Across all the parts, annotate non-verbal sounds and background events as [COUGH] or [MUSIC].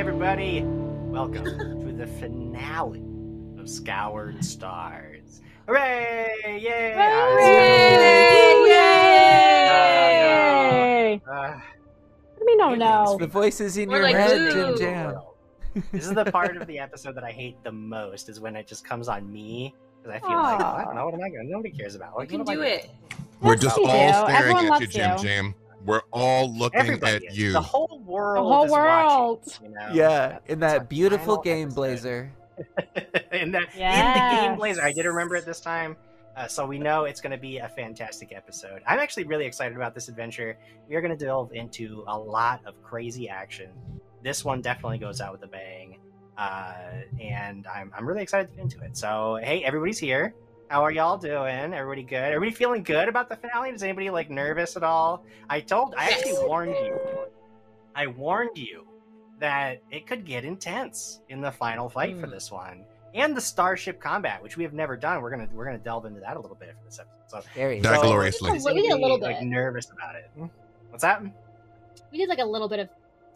everybody. Welcome to the finale of Scoured Stars. Hooray! Yay! Hooray! Yay! Uh, uh, I mean, no, It's no. the voices in We're your like, head, Jim Jam. [LAUGHS] this is the part of the [LAUGHS] episode that I hate the most is when it just comes on me because I feel like oh, I don't know what am I going. to Nobody cares about. You can what am I do gonna it. We're Yes, just all do. staring Everyone at you, Jim. Jam. We're all looking Everybody at is. you. The whole world. The whole is world. Watching, you know? Yeah, in That's our that beautiful game, episode. Blazer. [LAUGHS] in that in the game blazer i did remember it this time uh, so we know it's going to be a fantastic episode i'm actually really excited about this adventure we are going to delve into a lot of crazy action this one definitely goes out with a bang uh, and I'm, I'm really excited to get into it so hey everybody's here how are y'all doing? Everybody good? Everybody feeling good about the finale? Is anybody like nervous at all? I told i actually warned you. I warned you that it could get intense in the final fight for Hmm. this one. And the starship combat which we have never done. We're gonna we're gonna delve into that a little bit for this episode. So Very Die so gloriously. We did a anybody, little like bit. nervous about it. What's that? We did like a little bit of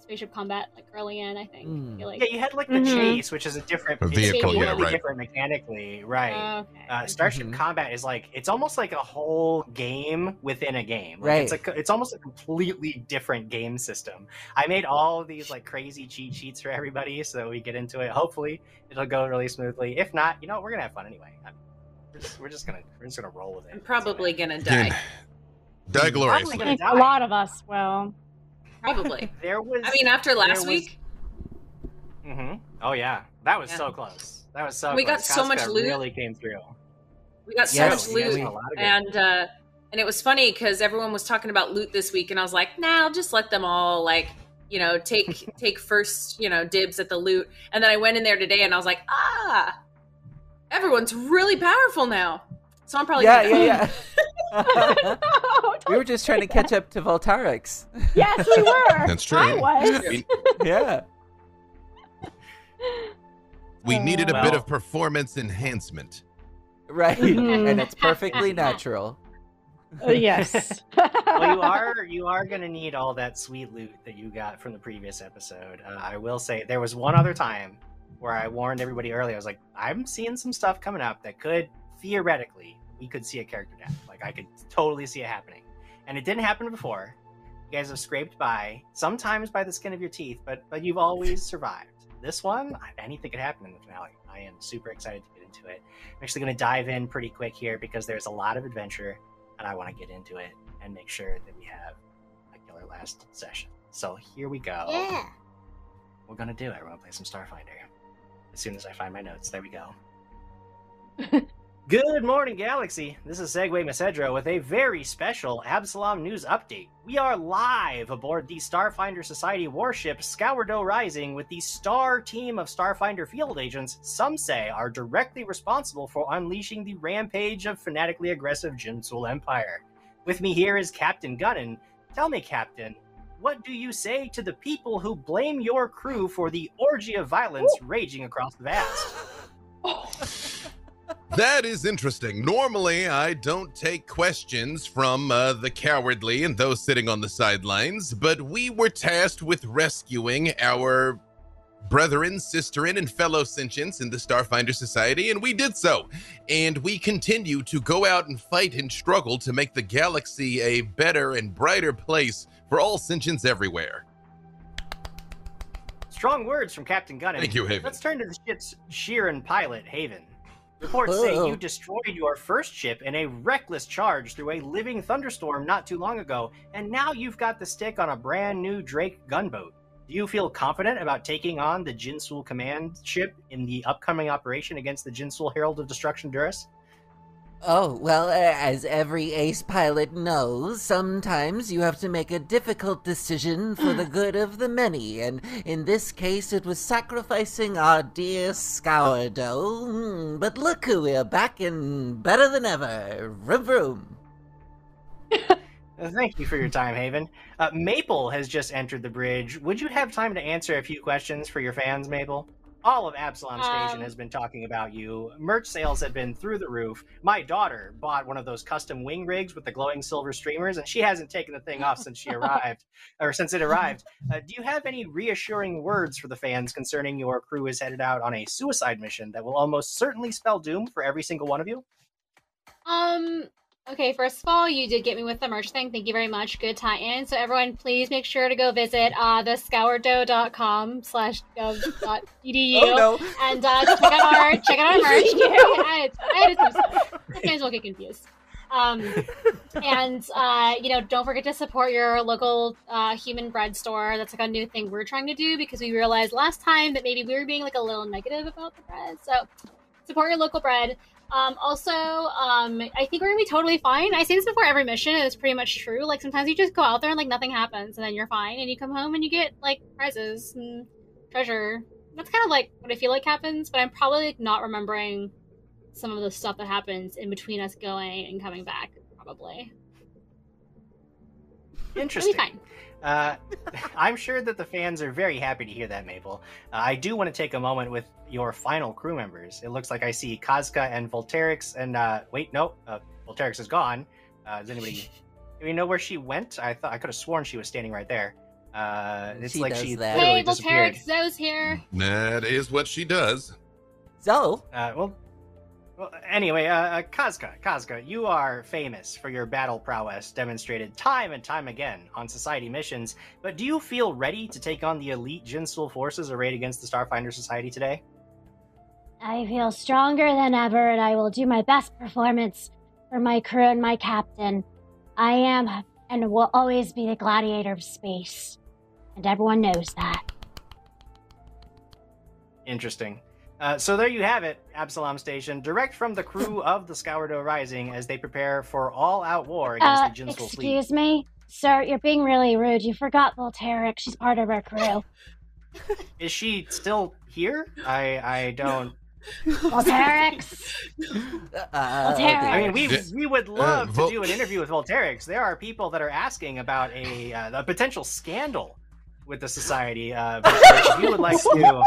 spaceship combat like early in, I think. Mm. I like. yeah you had like the Mhm. chase which is a different A it's vehicle, yeah, completely right. different mechanically right Uh, okay. uh, Starship Mhm. Combat is like it's almost like a whole game within a game. Like, Right. It's a, it's almost a completely different game system. I made all of these like crazy cheat sheets for everybody so we get into it. Hopefully, it'll go really smoothly. If not, you know, we're gonna have fun anyway. I'm- We're just, we're just gonna we're just gonna roll with it. I'm probably gonna die. Die gloriously. gonna I think die. a lot of us will. Probably. [LAUGHS] There was. I mean, after last was- week, hmm Oh yeah, that was Yeah. so close. That was so. We got close. so much loot. Really came through. we got so Yes, much loot, got a lot of good- and uh, and it was funny because everyone was talking about loot this week, and I was like, nah, I'll just let them all like, you know, take [LAUGHS] take first, you know, dibs at the loot. And then I went in there today, and I was like, ah, everyone's really powerful now. So I'm probably yeah, gonna yeah, [LAUGHS] yeah. [LAUGHS] we were just trying to catch up to Voltarix. [LAUGHS] yes, we were. That's true. I was. We, yeah. we needed a Well- bit of performance enhancement. Right. Mhm. [LAUGHS] And it's perfectly natural. Uh, yes. well, you are you are gonna need all that sweet loot that you got from the previous episode. Uh, I will say there was one other time where I warned everybody earlier. I was like, I'm seeing some stuff coming up that could theoretically we could see a character death. Like I could totally see it happening, and it didn't happen before. You guys have scraped by, sometimes by the skin of your teeth, but but you've always survived. This one, anything could happen in the finale. I am super excited to get into it. I'm actually going to dive in pretty quick here because there's a lot of adventure, and I want to get into it and make sure that we have a killer last session. So here we go. yeah. We're gonna do it. We're gonna play some Starfinder. As soon as I find my notes, there we go. [LAUGHS] Good morning, Galaxy. This is Segway Macedro with a very special Absalom news update. We are live aboard the Starfinder Society warship Scourdo Rising with the star team of Starfinder field agents some say are directly responsible for unleashing the rampage of fanatically aggressive Jinsul Empire. With me here is Captain Gunnan. Tell me, Captain, what do you say to the people who blame your crew for the orgy of violence raging across the vast? [LAUGHS] That is interesting. Normally, I don't take questions from uh, the cowardly and those sitting on the sidelines, but we were tasked with rescuing our brethren, sisterin, and fellow sentients in the Starfinder Society, and we did so. And we continue to go out and fight and struggle to make the galaxy a better and brighter place for all sentients everywhere. Strong words from Captain Gunnan. Thank you, Haven. Let's turn to the ship's Shirren pilot, Haven. Reports say you [LAUGHS] oh. destroyed your first ship in a reckless charge through a living thunderstorm not too long ago, and now you've got the stick on a brand new Drake gunboat. Do you feel confident about taking on the Jinsul command ship in the upcoming operation against the Jinsul Herald of Destruction Durus? Oh, well, uh, as every ace pilot knows, sometimes you have to make a difficult decision for the [SIGHS] good of the many, and in this case it was sacrificing our dear Scourdo. Hmm, But look who we're back and better than ever. Vroom vroom. [LAUGHS] Thank you for your time, Haven. Uh, Maple has just entered the bridge. Would you have time to answer a few questions for your fans, Maple? All of Absalom Station Um, has been talking about you. Merch sales have been through the roof. My daughter bought one of those custom wing rigs with the glowing silver streamers, and she hasn't taken the thing off since she [LAUGHS] arrived, or since it arrived. Uh, do you have any reassuring words for the fans concerning your crew is headed out on a suicide mission that will almost certainly spell doom for every single one of you? Um. Okay, first of all, you did get me with the merch thing. Thank you very much. Good tie-in. So everyone, please make sure to go visit uh, the scourdough.com slash gov.edu [LAUGHS] Oh no! and uh, check out our check out our merch. [LAUGHS] I I added some stuff. Fans will get confused. Um, and uh, you know, don't forget to support your local uh, human bread store. That's like a new thing we're trying to do because we realized last time that maybe we were being like a little negative about the bread. So support your local bread. Um, also, um, I think we're gonna be totally fine. I say this before every mission, and it's pretty much true. Like sometimes you just go out there and like nothing happens, and then you're fine, and you come home and you get like prizes and treasure. That's kind of like what I feel like happens, but I'm probably like not remembering some of the stuff that happens in between us going and coming back. Probably. Interesting. It'll be fine. Uh, [LAUGHS] I'm sure that the fans are very happy to hear that, Maple. Uh, I do want to take a moment with your final crew members. It looks like I see Kazka and Volterix, and uh, wait, no, uh, Volterix is gone. Uh, does anybody? [LAUGHS] do we know where she went? I thought I could have sworn she was standing right there. Uh, it's She like does she that. literally Hey, disappeared. Volterix, Zoe's here. That is what she does. So, Uh, well, well, anyway, uh, uh, Kazka, Kazka, you are famous for your battle prowess demonstrated time and time again on Society missions. But do you feel ready to take on the elite Jinsul forces arrayed against the Starfinder Society today? I feel stronger than ever, and I will do my best performance for my crew and my captain. I am and will always be the gladiator of space, and everyone knows that. Interesting. Uh, so there you have it, Absalom Station, direct from the crew of the Scourdo Rising as they prepare for all-out war against Uh, the Jinsul fleet. excuse me, sir, you're being really rude. You forgot Volteric. She's part of our crew. [LAUGHS] Is she still here? I I don't. [LAUGHS] Volterix! uh, Volterix. I mean, we we would love Vol- to do an interview with Volterix. There are people that are asking about a, uh, a potential scandal with the society. Uh, but if you would like to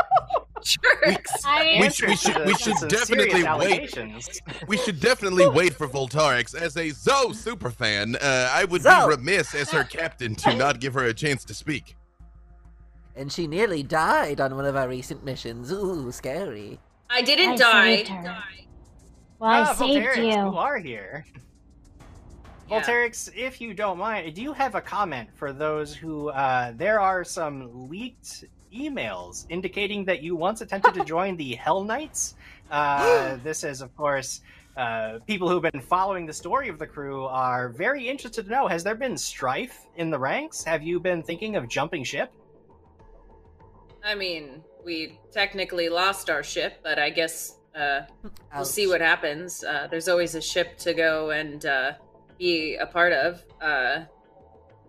Jerks. [LAUGHS] I We should- we should- we should definitely wait. We should definitely wait for Voltarix. As a Zoe superfan, uh, I would Zoe. be remiss as her captain to not give her a chance to speak. and she nearly died on one of our recent missions. Ooh, scary. I didn't I die. saved her. Well, I Ah, saved Volterix, you. you are here. Yeah. Volterix, if you don't mind, do you have a comment for those who uh, there are some leaked emails indicating that you once attempted to [LAUGHS] join the Hell Knights? Uh, [GASPS] this is, of course, uh, people who've been following the story of the crew are very interested to know: Has there been strife in the ranks? Have you been thinking of jumping ship? I mean, we technically lost our ship, but I guess uh, we'll see what happens. Uh, there's always a ship to go and uh, be a part of. Uh,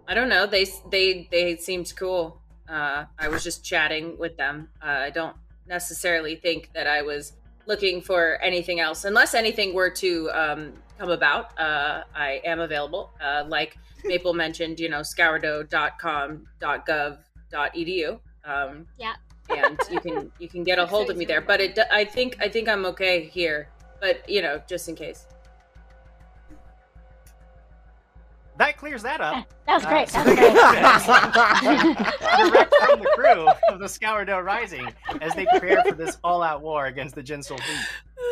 I don't know. They they they seemed cool. Uh, I was just chatting with them. Uh, I don't necessarily think that I was looking for anything else, unless anything were to um, come about. Uh, I am available. Uh, like Maple [LAUGHS] mentioned, you know, scourdo.com.gov.edu. Um, Yeah. and you can you can get a [LAUGHS] hold of me there. But it, I think I think I'm okay here. But you know, just in case. That clears that up. That was Uh, great. so That was great. direct from the crew of the Scourdo Rising as they prepare for this all-out war against the Jinsul fleet.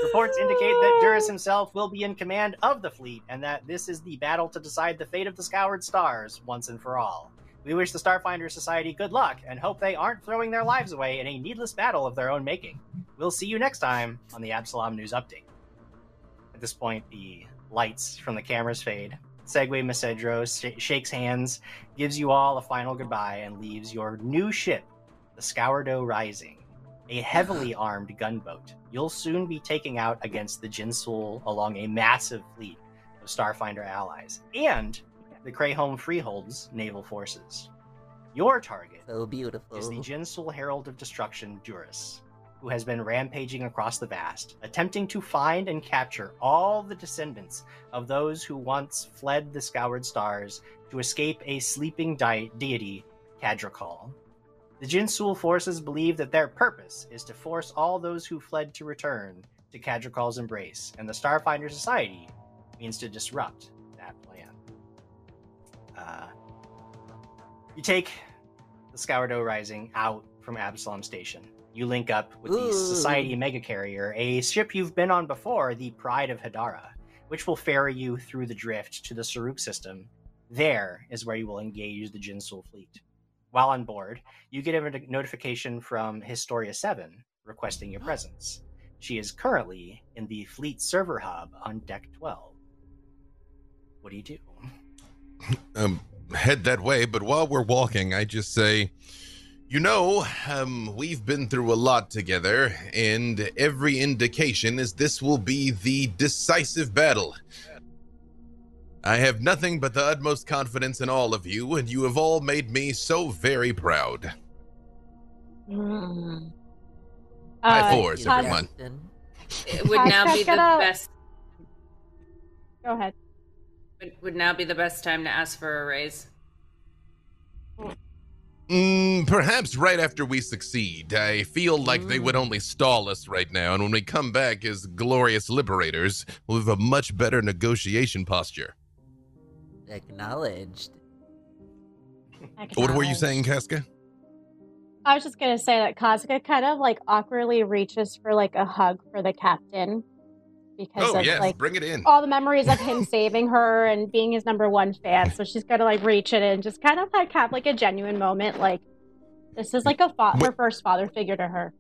Reports indicate that Duras himself will be in command of the fleet, and that this is the battle to decide the fate of the Scoured Stars once and for all. We wish the Starfinder Society good luck and hope they aren't throwing their lives away in a needless battle of their own making. We'll see you next time on the Absalom News Update. At this point, the lights from the cameras fade. Segway Macedros sh- shakes hands, gives you all a final goodbye, and leaves your new ship, the Scourdo Rising, a heavily [SIGHS] armed gunboat. You'll soon be taking out against the Jinsul along a massive fleet of Starfinder allies and the Crayholm Freehold's naval forces. Your target So beautiful. is the Jinsul Herald of Destruction, Duras, who has been rampaging across the vast, attempting to find and capture all the descendants of those who once fled the Scoured Stars to escape a sleeping di- deity, Cadrakal. The Jinsul forces believe that their purpose is to force all those who fled to return to Kadrikal's embrace, and the Starfinder Society means to disrupt that plan. Uh, you take the Scourdo Rising out from Absalom Station. You link up with the Society Mega Carrier, a ship you've been on before, the Pride of Hadara, which will ferry you through the drift to the Saruk system. There is where you will engage the Jinsul fleet. While on board, you get a notification from Historia 7 requesting your [GASPS] presence. She is currently in the fleet server hub on deck 12. What do you do? [LAUGHS] um, head that way. But while we're walking, I just say, you know, um, we've been through a lot together, and every indication is this will be the decisive battle. I have nothing but the utmost confidence in all of you, and you have all made me so very proud. Mm. High Uh, fours, Cos- everyone. Captain. It would now be the best. Go ahead. It would now be the best time to ask for a raise. Mm, perhaps right after we succeed. I feel like they would only stall us right now, and when we come back as glorious liberators, we'll have a much better negotiation posture. Acknowledged. What were you saying, Casca? I was just gonna say that Kazuka kind of like awkwardly reaches for like a hug for the captain because Oh, of yes, like bring it in. all the memories of him [LAUGHS] saving her and being his number one fan. So she's gonna like reach in and just kind of like have like a genuine moment. Like this is like a fa- her first father figure to her.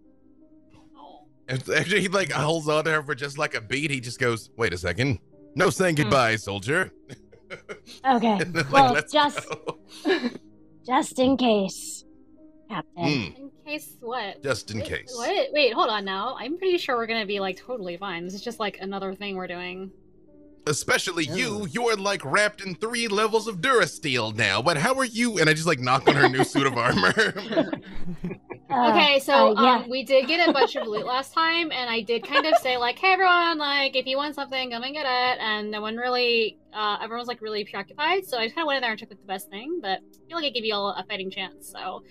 After he like holds on to her for just like a beat, he just goes, "Wait a second, no saying Hmm. goodbye, soldier." Okay. [LAUGHS] Then, like, Well, just [LAUGHS] just in case, Captain. Mm, case what? just in Wait, case. What? Wait, hold on now. I'm pretty sure we're gonna be like totally fine. This is just like another thing we're doing. Especially Oh. you, you're like wrapped in three levels of Durasteel now. But how are you? And I just like knock on her new suit of [LAUGHS] armor. [LAUGHS] Uh, okay, so uh, yeah. um, we did get a bunch of loot last time, and I did kind of say like, "Hey everyone, like if you want something, come and get it." And no one really, uh, everyone's like really preoccupied. So I just kind of went in there and took like, the best thing, but I feel like I gave you all a fighting chance. So,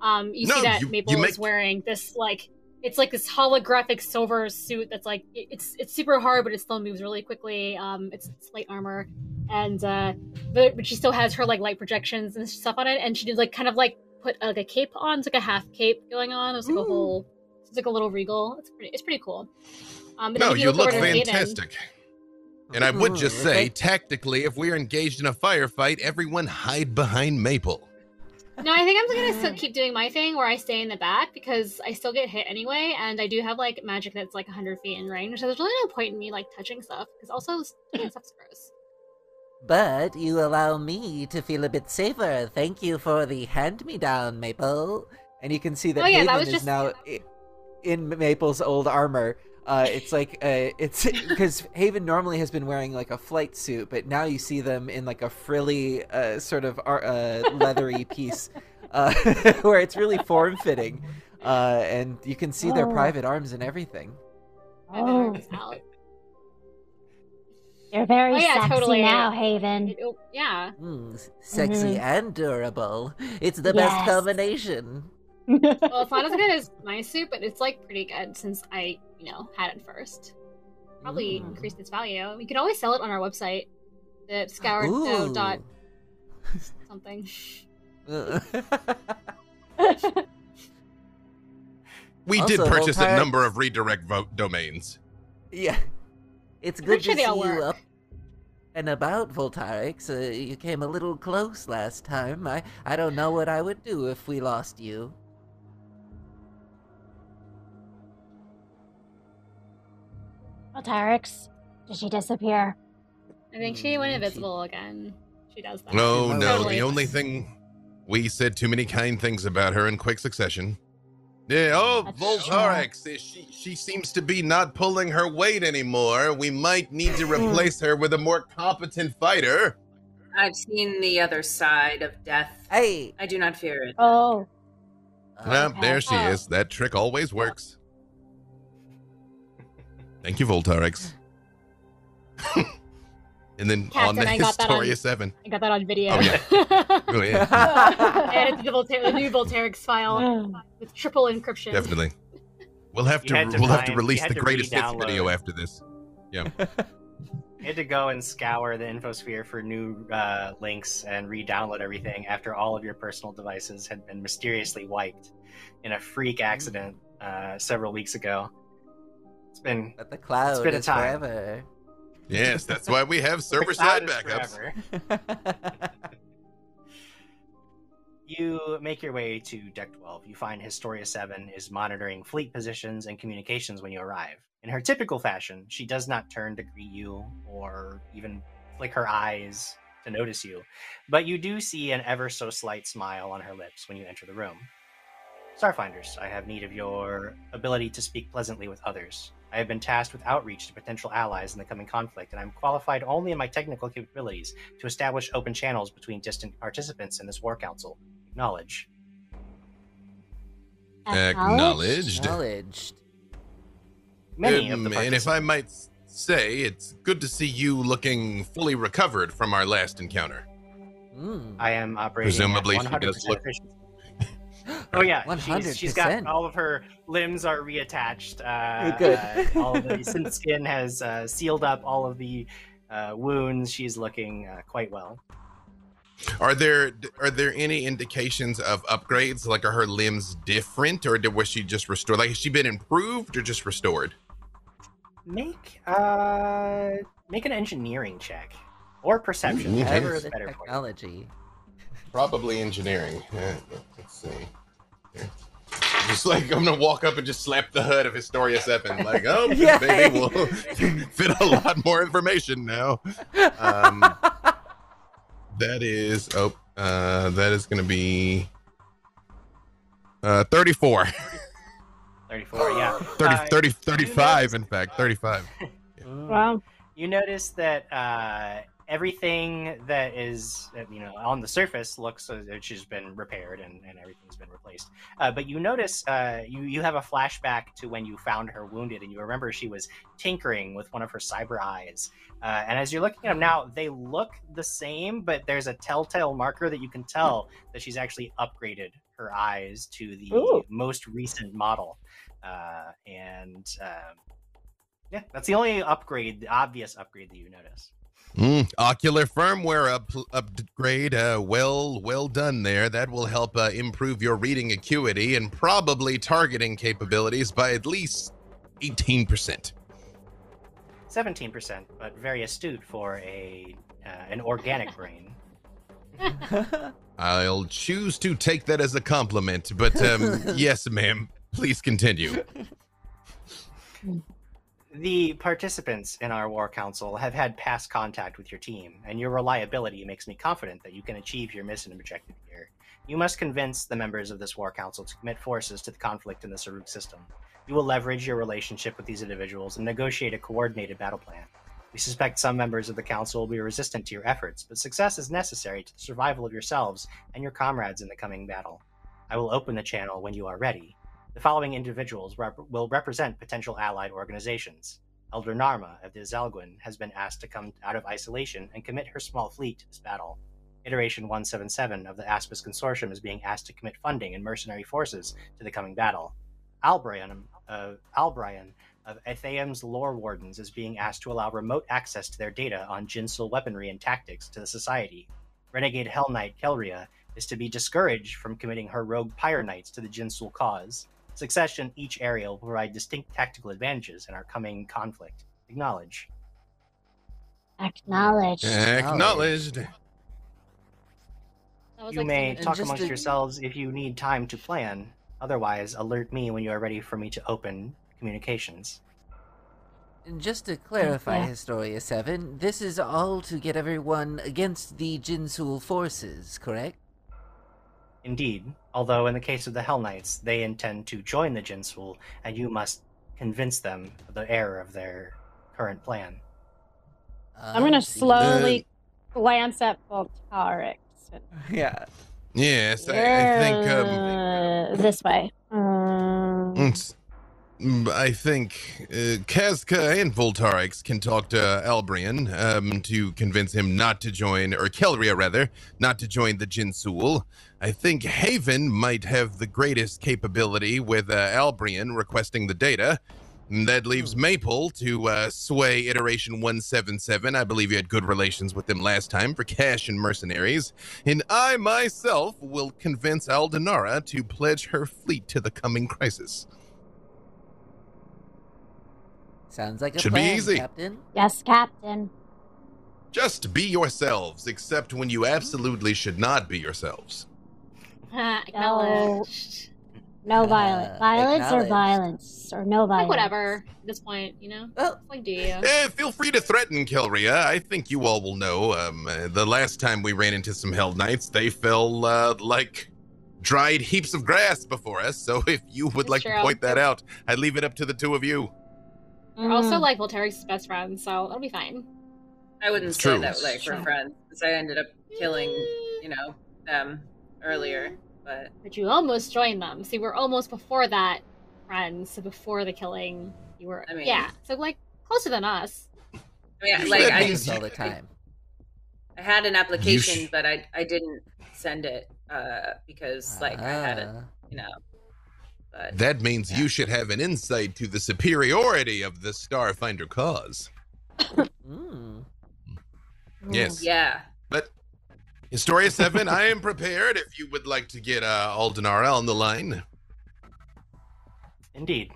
um, you No, see that you- Maple you make- is wearing this like. It's like this holographic silver suit that's like it- it's it's super hard, but it still moves really quickly. Um, it's, it's light armor, and uh, but, but she still has her like light projections and stuff on it. And she did like kind of like put like a cape on, it's like a half cape going on. It's was like a whole, it's like a little regal. It's pretty, it's pretty cool. Um, no, you over look to Hayden- fantastic. And I would just say, okay. tactically, if we're engaged in a firefight, everyone hide behind Maple. No, I think I'm gonna still keep doing my thing where I stay in the back because I still get hit anyway, and I do have like magic that's like 100 feet in range. So there's really no point in me like touching stuff because also touching stuff's gross. But you allow me to feel a bit safer. Thank you for the hand-me-down, Maple. And you can see that Oh, yeah, that Haven was is just- now in Maple's old armor. Uh, it's like uh, it's [LAUGHS] because Haven normally has been wearing like a flight suit, but now you see them in like a frilly, uh, sort of ar- uh, leathery [LAUGHS] piece, uh, [LAUGHS] where it's really form-fitting, uh, and you can see their Oh. private arms and everything. Oh, it's out. You're very Oh, yeah, sexy totally. now, Haven. It- yeah. Mm, s- sexy Mhm. and durable. It's the best combination. [LAUGHS] Well, it's not as good as my suit, but it's like pretty good since I, you know, had it first. Probably Mm. increased its value. We could always sell it on our website, the scourdo dot [LAUGHS] something. Ooh. [LAUGHS] We did Also, purchase a number of redirect vote domains. yeah. It's good to see you work. up and about, Voltarix. Uh, you came a little close last time. I, I don't know what I would do if we lost you. Tyrix, did she disappear? I think she went Mm, she- invisible again. She does that. No, no. Totally. The only thing we said too many kind things about her in quick succession. Yeah. Oh, That's Voltarex. She she seems to be not pulling her weight anymore. We might need to replace her with a more competent fighter. I've seen the other side of death. Hey! I do not fear it. Oh, Ah, Okay. there she is. That trick always works. [LAUGHS] Thank you, Voltarex. [LAUGHS] and And then on the I [LAUGHS] got that on- Historia 7. I got that on video. Oh, yeah. [LAUGHS] Oh, yeah. [LAUGHS] Added to the, Voltaire, the new Voltairix file [SIGHS] with triple encryption. Definitely. We'll have to, to we'll have to release the to greatest hits video after this. Yeah. You had to go and scour the infosphere for new uh, links and re-download everything after all of your personal devices had been mysteriously wiped in a freak accident uh, several weeks ago. It's been But the cloud been a time. forever. Yes, that's why we have server side backups. [LAUGHS] You make your way to Deck 12. You find Historia 7 is monitoring fleet positions and communications when you arrive. In her typical fashion, she does not turn to greet you or even flick her eyes to notice you, but you do see an ever so slight smile on her lips when you enter the room. Starfinders, I have need of your ability to speak pleasantly with others. I have been tasked with outreach to potential allies in the coming conflict, and I'm qualified only in my technical capabilities to establish open channels between distant participants in this war council. Acknowledge. Acknowledged. Acknowledged. Many of the Um, and if I might say, it's good to see you looking fully recovered from our last encounter. Mm. I am operating Presumably at she 100% look- efficiency. Oh yeah, she's, she's got all of her limbs are reattached. Uh, Good. uh, [LAUGHS] all of the synth skin has uh, sealed up all of the uh, wounds. She's looking uh, quite well. Are there are there any indications of upgrades? Like, are her limbs different, or did, was she just restored? Like, has she been improved or just restored? Make uh make an engineering check or perception, Ooh, whatever is The better technology. [LAUGHS] Probably engineering. Yeah, let's see. Here. Just like I'm gonna walk up and just slap the hood of Historia Seven, like, oh, this [LAUGHS] Yeah. baby will [LAUGHS] fit a lot more information now. Um, that is oh, uh, that is gonna be uh 34, 34, yeah. [GASPS] 30, Uh, 30 35, notice- in fact, 35. Mm. [LAUGHS] Wow. you notice that uh, everything that is uh, you know on the surface looks as if she's been repaired and, and everything's been replaced uh, but you notice uh, you, you have a flashback to when you found her wounded and you remember she was tinkering with one of her cyber eyes uh, and as you're looking at them now they look the same but there's a telltale marker that you can tell that she's actually upgraded her eyes to the Ooh. most recent model uh, and um, yeah, that's the only upgrade, the obvious upgrade that you notice. Mm, ocular firmware up, upgrade. Uh, well, well done there. That will help uh, improve your reading acuity and probably targeting capabilities by at least eighteen percent. Seventeen percent, but very astute for a uh, an organic [LAUGHS] brain. [LAUGHS] I'll choose to take that as a compliment, but um, [LAUGHS] yes, ma'am. Please continue. The participants in our war council have had past contact with your team, and your reliability makes me confident that you can achieve your mission objective here. You must convince the members of this war council to commit forces to the conflict in the Saruk system. You will leverage your relationship with these individuals and negotiate a coordinated battle plan. We suspect some members of the council will be resistant to your efforts, but success is necessary to the survival of yourselves and your comrades in the coming battle. I will open the channel when you are ready. The following individuals rep- will represent potential allied organizations. Elder Narma of the Zalguin has been asked to come out of isolation and commit her small fleet to this battle. Iteration 177 of the Aspis Consortium is being asked to commit funding and mercenary forces to the coming battle. Albrian, uh, Albrian of Etheum's Lore Wardens is being asked to allow remote access to their data on Jinsul weaponry and tactics to the Society. Renegade Hell Knight Kelria is to be discouraged from committing her rogue Pyre Knights to the Jinsul cause. Success in each area will provide distinct tactical advantages in our coming conflict. Acknowledge. Acknowledged. Acknowledged. You like may talk amongst yourselves if you need time to plan. Otherwise, alert me when you are ready for me to open communications. And Just to clarify, Yeah. Historia 7, this is all to get everyone against the Jinsul forces, correct? Indeed, although in the case of the Hell Knights, they intend to join the Jinsul, and you must convince them of the error of their current plan. I'm gonna I see. slowly glance at Voltarix. [LAUGHS] Yeah. Yes, I, I think um, Uh, this way. Um, it's- I think uh, Kazka and Voltarix can talk to Albrian um, to convince him not to join, or Kelria rather, not to join the Jinsul. I think Haven might have the greatest capability with uh, Albrian requesting the data. And That leaves Maple to uh, sway Iteration 177. I believe you had good relations with them last time for cash and mercenaries. And I myself will convince Aldenara to pledge her fleet to the coming crisis. Sounds like a Should be easy. Captain. Yes, Captain. Just be yourselves, except when you absolutely should not be yourselves. [LAUGHS] Acknowledged. No Uh, violence. Violence or violence or no violence. Like violence. whatever at this point, you know. Well, Like, do you? Eh, feel free to threaten Kelria. I think you all will know. Um, uh, the last time we ran into some Hell Knights, they fell uh, like dried heaps of grass before us. So [LAUGHS] if you would That's like to point that out, I'd leave it up to the two of you. We're also Mm. like Voltairix's best friends, so it'll be fine. I wouldn't It's say true. that like for True. friends, because I ended up killing, you know, them earlier. But But you almost joined them. See, we're almost before that friends. So before the killing, you were. I mean- yeah. So like closer than us. I mean, like I means just all the time. I had an application, sh- but I I didn't send it uh because like I had it, Ah. you know. But That means you should have an insight to the superiority of the Starfinder cause. Mm. Yes. yeah, But Historia 7, I am prepared if you would like to get uh, Aldenara on the line. Indeed.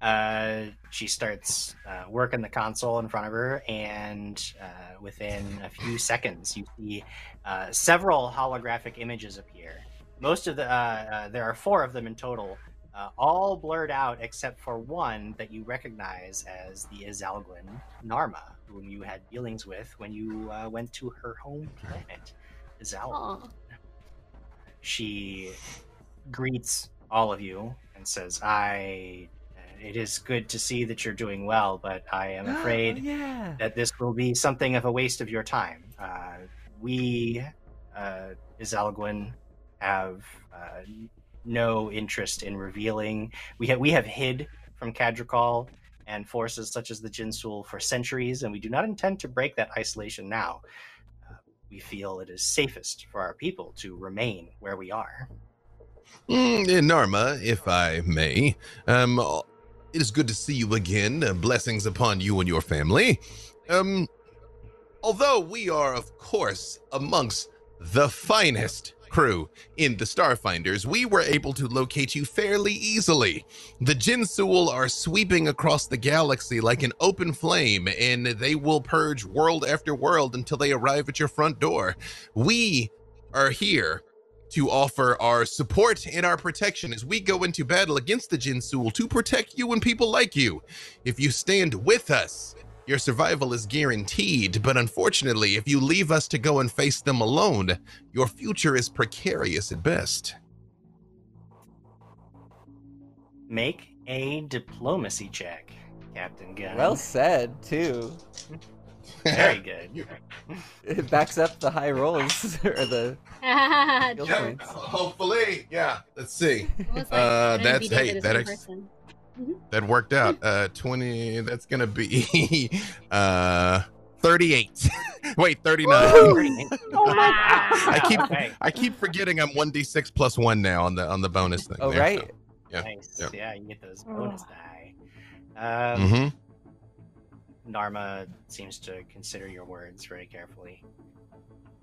Uh, she starts uh, working the console in front of her, and uh, within a few seconds, you see uh, several holographic images appear. Most of the, uh, uh, there are four of them in total, uh, all blurred out except for one that you recognize as the Izalguun Narma, whom you had dealings with when you uh, went to her home planet, Izalguun she greets all of you and says, "I. It is good to see that you're doing well, but I am [GASPS] afraid Oh, yeah. that this will be something of a waste of your time. Uh, we, uh, Izalguun, have uh, no interest in revealing. We have we have hid from Cadrical and forces such as the Jinsul for centuries, and we do not intend to break that isolation now. Uh, we feel it is safest for our people to remain where we are. Mm, eh, Narma, if I may, um, it is good to see you again. Uh, blessings upon you and your family. Um, although we are, of course, amongst the finest crew in the Starfinders, we were able to locate you fairly easily. The Jinsul are sweeping across the galaxy like an open flame, and they will purge world after world until they arrive at your front door. We are here to offer our support and our protection as we go into battle against the Jinsul to protect you and people like you. If you stand with us, your survival is guaranteed, but unfortunately, if you leave us to go and face them alone, your future is precarious at best. Make a diplomacy check, Captain Gunn. Well said, too. very good. [LAUGHS] It backs up the high rolls [LAUGHS] or the [LAUGHS] Yeah, hopefully, yeah. Let's see. Uh, that's- be hey, that one ex- person. That worked out. Uh, twenty. That's gonna be [LAUGHS] uh thirty-eight. [LAUGHS] Wait, thirty-nine. [LAUGHS] Oh my God. I keep Okay, I keep forgetting I'm one d six plus one now on the on the bonus thing. Oh, there, right. Yeah, nice. yeah. Yeah, you get those bonus die. So. Um, Mhm. Narma seems to consider your words very carefully.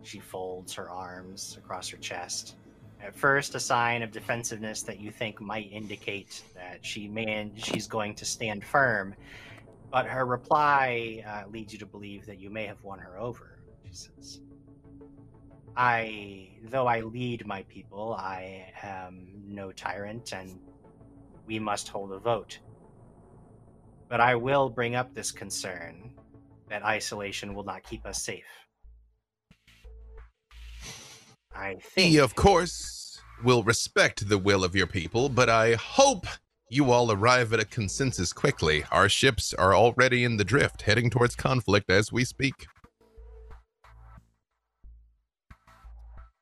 She folds her arms across her chest. At first, a sign of defensiveness that you think might indicate that she may she's going to stand firm, but her reply uh, leads you to believe that you may have won her over. She says, "I, though I lead my people, I am no tyrant, and we must hold a vote." But I will bring up this concern that isolation will not keep us safe. I think We, of course, will respect the will of your people, but I hope you all arrive at a consensus quickly. Our ships are already in the drift, heading towards conflict as we speak.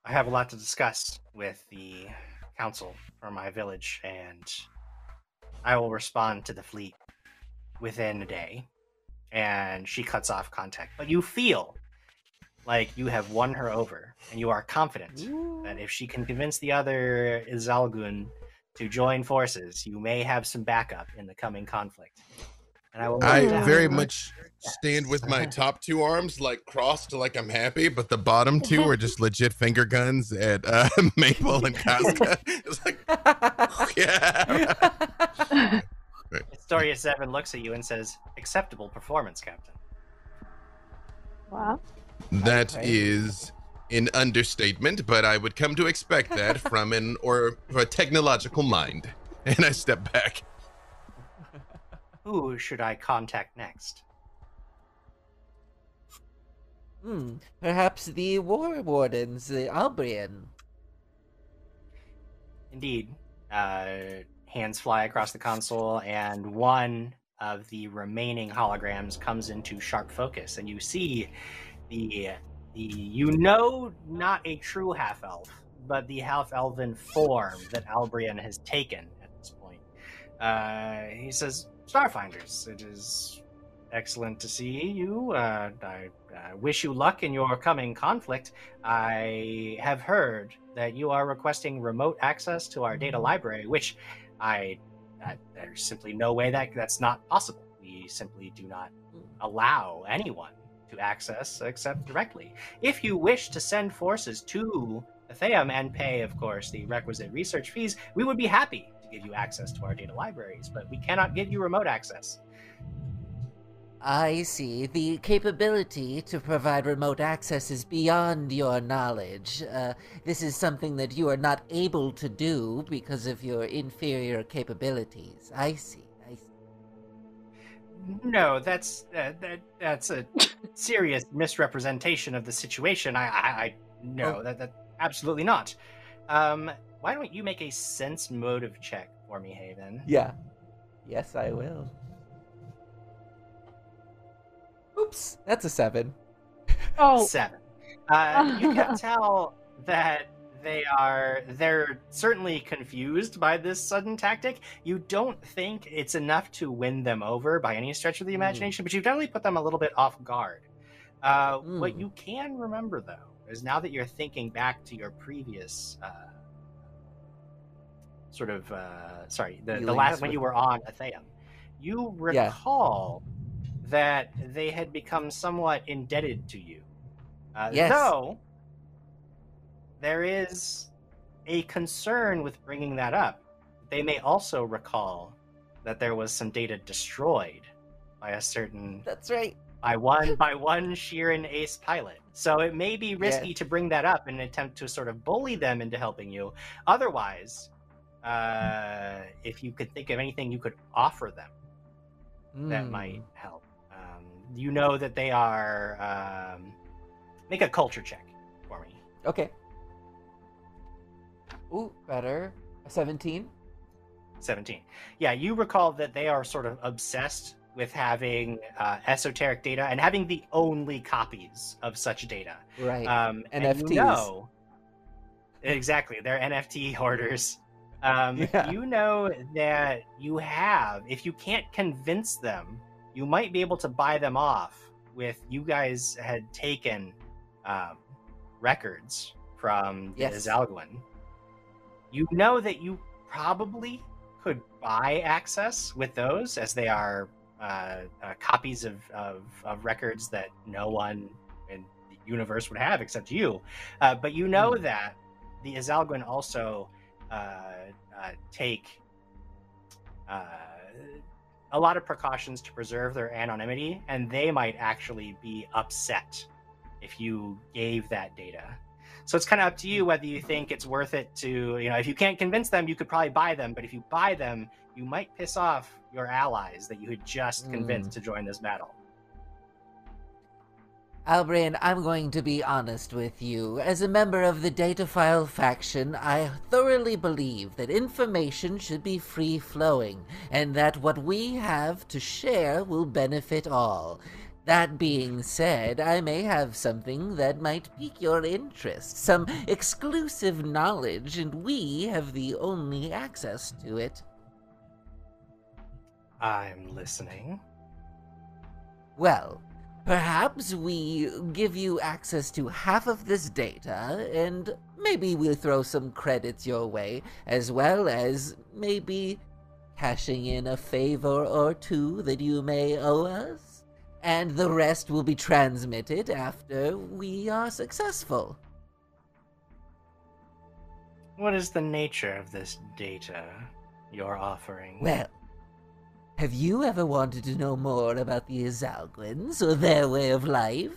I have a lot to discuss with the council from my village, and I will respond to the fleet within a day. And she cuts off contact. But you feel like you have won her over, and you are confident that if she can convince the other Izalguun to join forces, you may have some backup in the coming conflict. And I will. I very much stand with my [LAUGHS] top two arms like crossed like I'm happy, but the bottom two are just [LAUGHS] legit finger guns at uh, [LAUGHS] Maple and Casca. It's like, yeah. Historia Seven looks at you and says, "Acceptable performance, Captain." Wow. That Okay. is an understatement, but I would come to expect that [LAUGHS] from an or from a technological mind. [LAUGHS] And I step back. [LAUGHS] Who should I contact next? Hmm, perhaps the war wardens, the Albrian. Indeed. Uh, hands fly across the console, and one of the remaining holograms comes into sharp focus, and you see the the you know not a true half elf, but the half elven form that Albrian has taken at this point. Uh, he says, "Starfinders, it is excellent to see you. Uh, I uh, wish you luck in your coming conflict. I have heard that you are requesting remote access to our data library, which I uh, there's simply no way that that's not possible. We simply do not allow anyone to access except directly. If you wish to send forces to Theum and pay, of course, the requisite research fees, we would be happy to give you access to our data libraries, but we cannot give you remote access. I see. The capability to provide remote access is beyond your knowledge. Uh, this is something that you are not able to do because of your inferior capabilities. I see. No, that's uh, that that's a [LAUGHS] serious misrepresentation of the situation. I, I, I no, Oh. that that absolutely not. Um, why don't you make a sense motive check for me, Haven? Yeah. Yes, I will. Oops, that's a seven. Oh, Seven. Uh, you can [LAUGHS] tell that they are they're certainly confused by this sudden tactic. You don't think it's enough to win them over by any stretch of the Mm. imagination, but you've definitely put them a little bit off guard. Uh, What Mm. you can remember though is now that you're thinking back to your previous uh, sort of uh, sorry the, the last when you were on Atheum, you Yeah. recall that they had become somewhat indebted to you. Uh, Yes. Though there is a concern with bringing that up. They may also recall that there was some data destroyed by a certain That's right. by one by one Shirren Ace pilot. So it may be risky to bring that up in an attempt to sort of bully them into helping you. Otherwise, uh, if you could think of anything you could offer them that Hmm. might help. Um, you know that they are. Um, make a culture check for me. Okay. Ooh, better. A 17? 17. Yeah, you recall that they are sort of obsessed with having uh, esoteric data and having the only copies of such data. Right. Um, and NFTs. you know, exactly, they're NFT [LAUGHS] hoarders. Um, Yeah. You know that you have, if you can't convince them, you might be able to buy them off with you guys had taken um, records from the Yes. Zalguin. You know that you probably could buy access with those as they are uh, uh, copies of, of, of records that no one in the universe would have except you. Uh, but you know Hmm. that the Azalguin also uh, uh, take uh, a lot of precautions to preserve their anonymity, and they might actually be upset if you gave that data. So it's kind of up to you mm. whether you think it's worth it to, you know, if you can't convince them, you could probably buy them, but if you buy them, you might piss off your allies that you had just convinced mm. to join this battle. Albrian, I'm going to be honest with you. As a member of the Dataphile faction, I thoroughly believe that information should be free flowing, and that what we have to share will benefit all. That being said, I may have something that might pique your interest, some exclusive knowledge, and we have the only access to it. I'm listening. Well, perhaps we give you access to half of this data, and maybe we'll throw some credits your way, as well as maybe cashing in a favor or two that you may owe us. And the rest will be transmitted after we are successful. What is the nature of this data you're offering? Well, have you ever wanted to know more about the Azalguins or their way of life?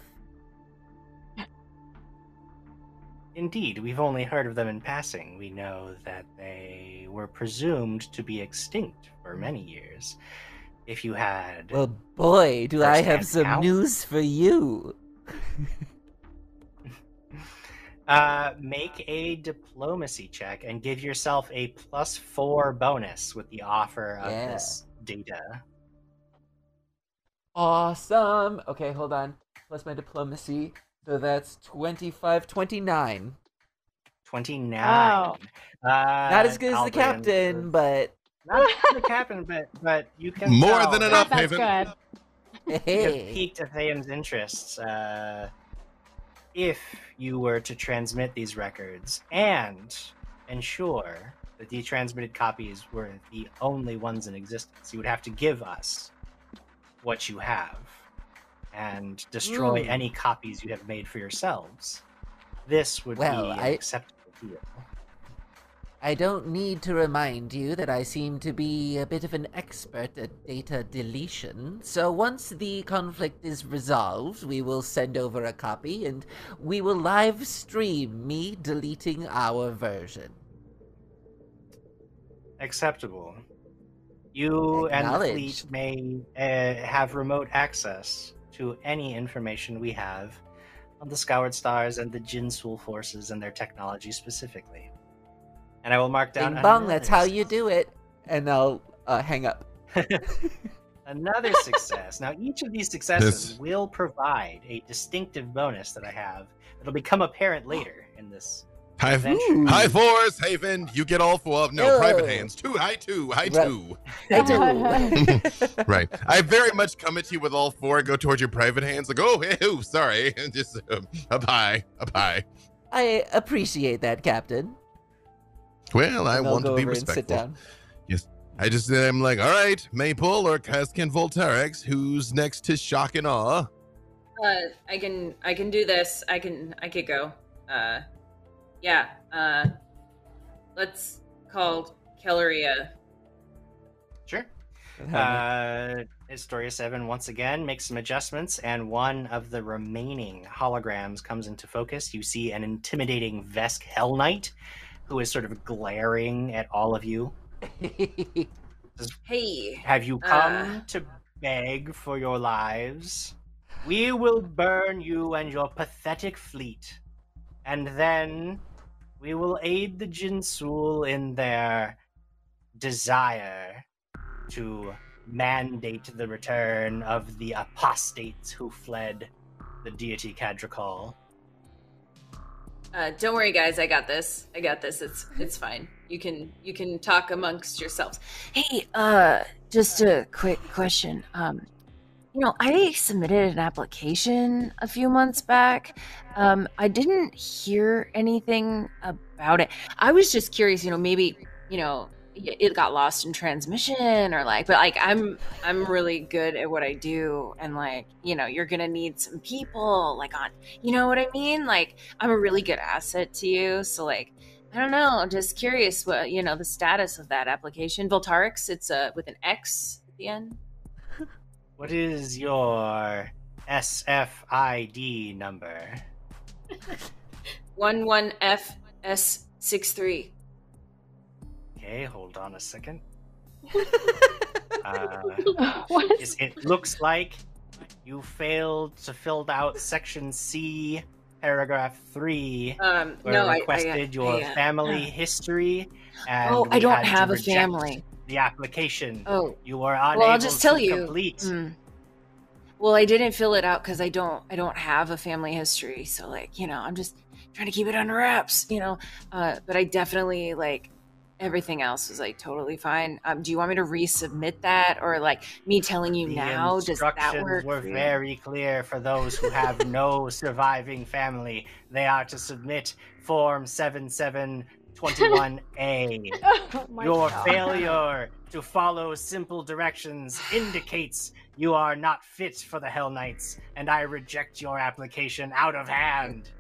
Indeed, we've only heard of them in passing. We know that they were presumed to be extinct for many years. If you had. Well, boy, do I have some account? news for you. [LAUGHS] Uh, make a diplomacy check and give yourself a plus four bonus with the offer of Yeah. this data. Awesome. Okay, hold on. Plus my diplomacy. So that's 25, 29. 29. Wow. Uh, Not as good as the Alvin, captain, but Not as good as the captain, but but you can More tell than enough, That's Haven. good. You have piqued Atheum's interests. Uh, if you were to transmit these records and ensure that the transmitted copies were the only ones in existence, you would have to give us what you have and destroy Mm. any copies you have made for yourselves. This would Well, be an I- acceptable deal. I don't need to remind you that I seem to be a bit of an expert at data deletion. So once the conflict is resolved, we will send over a copy and we will live stream me deleting our version. Acceptable. You and the fleet may uh, have remote access to any information we have on the Scoured Stars and the Jinsul forces and their technology specifically. And I will mark down Bing bong, another that's how you do it. And I'll uh, hang up. [LAUGHS] [LAUGHS] another success. Now, each of these successes This- will provide a distinctive bonus that I have. It'll become apparent later in this High, adventure. high fours, Haven. You get all four. of No, Yo. private hands. Two, high two, high Right. two. [LAUGHS] I do. right. I very much come at you with all four. Go towards your private hands. Like, oh, hey, oh, sorry. Just um, up high, up high. I appreciate that, Captain. Well, I want to be over and sit respectful. down. I just am like, all right, Maple or Kaskin Voltarex, who's next to Shock and Awe? Uh, I can I can do this. I can I could go. Uh, yeah. Uh, let's call Kelleria. Sure. With helmet. Uh, Historia 7 once again makes some adjustments, and one of the remaining holograms comes into focus. You see an intimidating Vesk Hell Knight who is sort of glaring at all of you. [LAUGHS] Hey. Have you come Uh. to beg for your lives? We will burn you and your pathetic fleet, and then we will aid the Jinsul in their desire to mandate the return of the apostates who fled the deity Cadrakal. Uh, don't worry, guys. I got this. I got this. It's it's fine. You can you can talk amongst yourselves. Hey, uh, just a quick question. Um, you know, I submitted an application a few months back. Um, I didn't hear anything about it. I was just curious. You know, maybe you know it got lost in transmission or like but like i'm i'm really good at what i do and like you know you're gonna need some people like on you know what i mean? Like i'm a really good asset to you so like i don't know just curious what you know the status of that application. Voltarix it's uh with an x at the end? [LAUGHS] What is your sfid number? [LAUGHS] 11fs63 Okay, hold on a second. [LAUGHS] Uh, what? is- it looks like you failed to fill out section C, paragraph three, Um, where no, I- I, requested your I, uh, family history. And Oh, I don't have a family. The application. Oh, You are unable Well, I'll just tell to you. complete. mm. Well, I didn't fill it out because I don't. I don't have a family history. So, like, you know, I'm just trying to keep it under wraps. You know, uh, but I definitely like. Everything else was like totally fine. Um, do you want me to resubmit that, or like me telling you The now? Does that work? were for very clear for those who have no [LAUGHS] surviving family. They are to submit Form 7721A. [LAUGHS] Oh Your God. failure to follow simple directions indicates you are not fit for the Hell Knights, and I reject your application out of hand.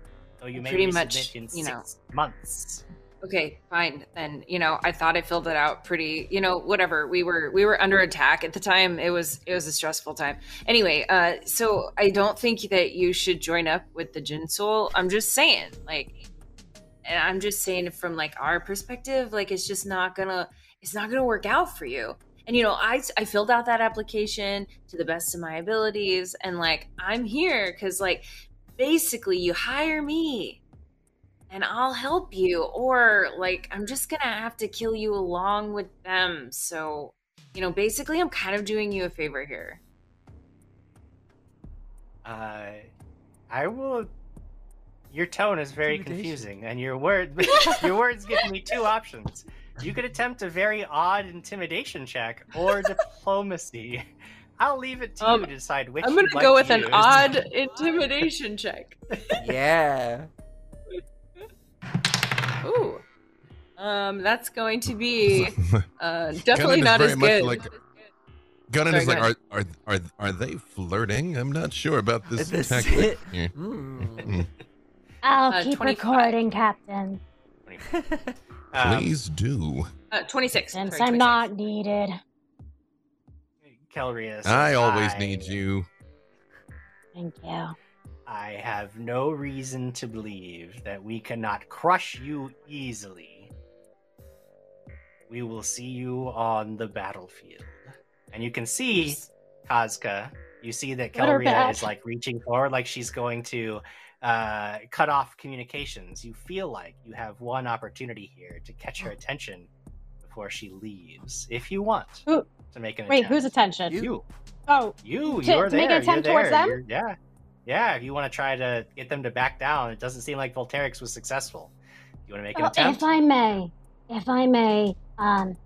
So you may Pretty resubmit much, in you know. six months. Okay fine then you know i thought i filled it out pretty you know whatever. We were we were under attack at the time. It was it was a stressful time. Anyway uh so i don't think that you should join up with the Jinsul. i'm just saying like and i'm just saying from like our perspective like it's just not gonna it's not gonna work out for you. And you know i i filled out that application to the best of my abilities. And like i'm here because like basically you hire me and I'll help you. Or, like, I'm just gonna have to kill you along with them. So, you know, basically, I'm kind of doing you a favor here. Uh, I will. Your tone is very confusing, and your word [LAUGHS] your words give me two options. You could attempt a very odd intimidation check or diplomacy. I'll leave it to Um, you to decide which. I'm gonna you'd like go to with an use. odd intimidation check. [LAUGHS] Yeah. Ooh. Um, that's going to be [LAUGHS] uh, definitely not very as good. like Gunnan Sorry, is like, are, are are are they flirting? I'm not sure about this This- tactic. here. Mm. I'll Uh, keep 25. recording, Captain. Um, Please do. Uh, 26. Since Sorry, I'm 26. not needed. Kelria says, I always "I- need you. Thank you. I have no reason to believe that we cannot crush you easily. We will see you on the battlefield. And you can see Kazka. You see that Kelria is like reaching forward, like she's going to uh, cut off communications. You feel like you have one opportunity here to catch her attention before she leaves, if you want Who- to make an Wait, attempt. whose attention? You, Oh, you, To- you're to make an attempt you're towards there. them? You're- yeah, yeah. If you want to try to get them to back down, it doesn't seem like Volterix was successful. You want to make an attempt? if I may, if I may, um,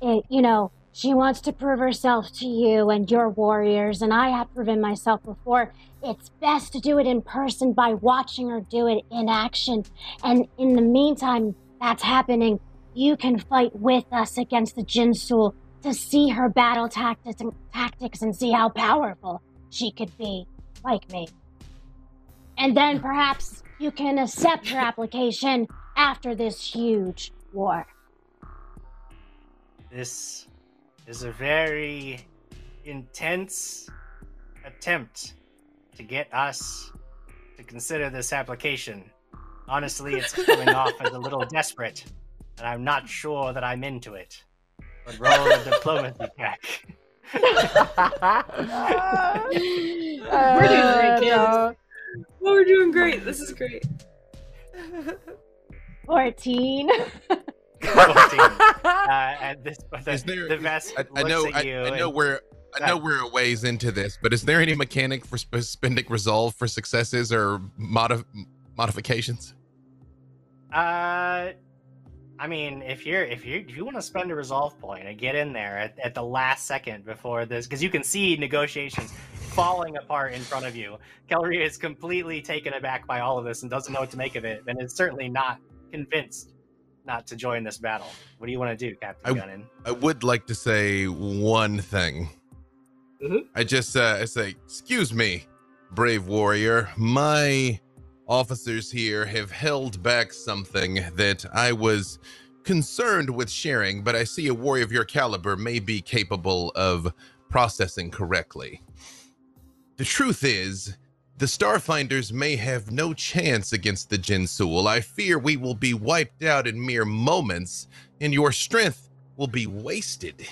it, you know, she wants to prove herself to you and your warriors, and I have proven myself before. It's best to do it in person by watching her do it in action. And in the meantime, that's happening. You can fight with us against the Jinsul to see her battle tactics and tactics and see how powerful she could be, like me. And then perhaps you can accept her application after this huge war. This is a very intense attempt to get us to consider this application. Honestly, it's coming [LAUGHS] off as a little desperate, and I'm not sure that I'm into it. But roll a diplomacy check. We're doing great, Uh, kids. no. Oh, we're doing great. This is great. 14. 14. [LAUGHS] Uh, and this, the, Is there- the is- vest I, I know. at I. I know and- we're. I know we're a ways into this, but is there any mechanic for sp- spending resolve for successes or modif- modifications? Uh, I mean, if you're if you if you want to spend a resolve point and get in there at, at the last second before this, because you can see negotiations falling apart in front of you. Kellery is completely taken aback by all of this and doesn't know what to make of it, and is certainly not convinced not to join this battle. What do you want to do, Captain I- Gunnan? I would like to say one thing. Mhm. I just uh, I say, excuse me, brave warrior. My officers here have held back something that I was concerned with sharing, but I see a warrior of your caliber may be capable of processing correctly. The truth is, the Starfinders may have no chance against the Jinsul. I fear we will be wiped out in mere moments, and your strength will be wasted.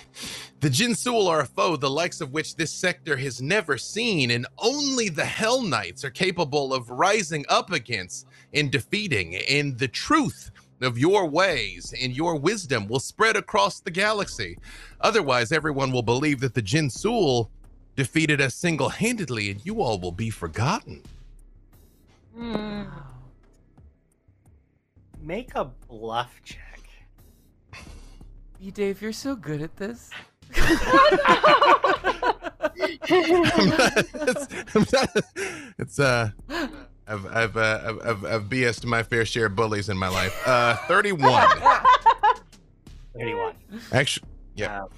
The Jinsul are a foe the likes of which this sector has never seen, and only the Hell Knights are capable of rising up against and defeating. And the truth of your ways and your wisdom will spread across the galaxy. Otherwise, everyone will believe that the Jinsul defeated us single handedly, and you all will be forgotten. Hmm. Make a bluff check. You, Dave, you're so good at this. I'm not, it's, I'm not, it's uh, I've I've, uh, I've I've I've BS'd my fair share of bullies in my life. Uh, thirty-one. 31. Actually, yeah. Um,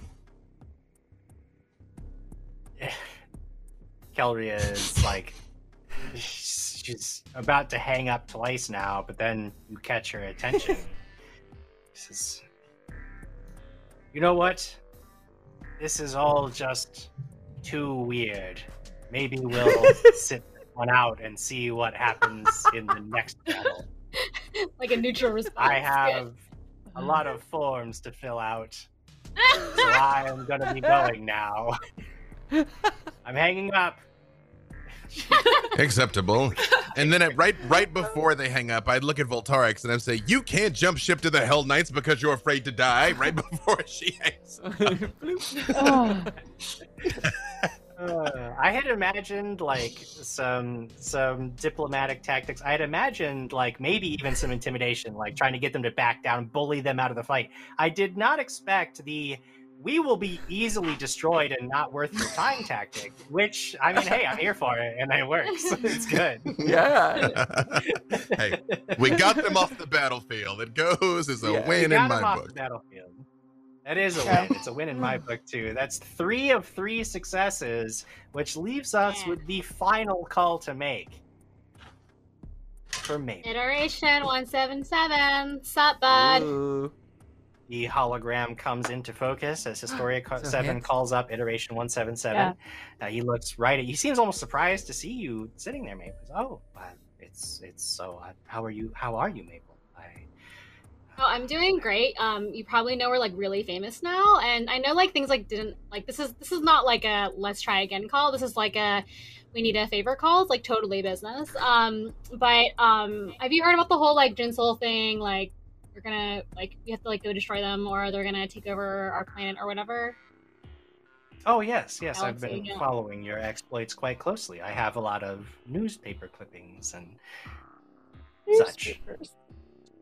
Kelria is like, she's about to hang up twice now, but then you catch her attention. [LAUGHS] she says, You know what? This is all just too weird. Maybe we'll [LAUGHS] sit one out and see what happens in the next battle. [LAUGHS] like a neutral response. I have a lot of forms to fill out, so [LAUGHS] I am gonna be going now. I'm hanging up. [LAUGHS] acceptable. And then at, right right before they hang up, I'd look at Voltarix and I'd say, "You can't jump ship to the Hell Knights because you're afraid to die." [LAUGHS] Right before she hangs. Oh, [LAUGHS] Uh, I had imagined like some some diplomatic tactics. I had imagined like maybe even some intimidation, like trying to get them to back down, bully them out of the fight. I did not expect the "we will be easily destroyed and not worth your time" tactic. Which I mean, hey, I'm here for it, and it works. [LAUGHS] it's good. Yeah. [LAUGHS] hey, we got them off the battlefield. It goes as a Yeah. win We in got him my off book. the battlefield. That is a win. It's a win in my book too. That's three of three successes, which leaves us Yeah. with the final call to make. For me, Iteration 177. Sup, bud? Ooh. The hologram comes into focus as [GASPS] Historia So Seven handsome. calls up iteration one seven seven. Uh, he looks right at you. He seems almost surprised to see you sitting there, Maple. Says, Oh, it's it's so. Uh, how are you? How are you, Maple? I Oh, I'm doing great. Um, you probably know we're like really famous now, and I know like things like didn't like this is this is not like a let's try again call. This is like a we need a favor call. It's like totally business. Um, but um, have you heard about the whole like Jinsul thing? Like we're gonna like we have to like go destroy them, or they're gonna take over our planet or whatever. Oh yes, yes, I've been following your exploits quite closely. I have a lot of newspaper clippings and such.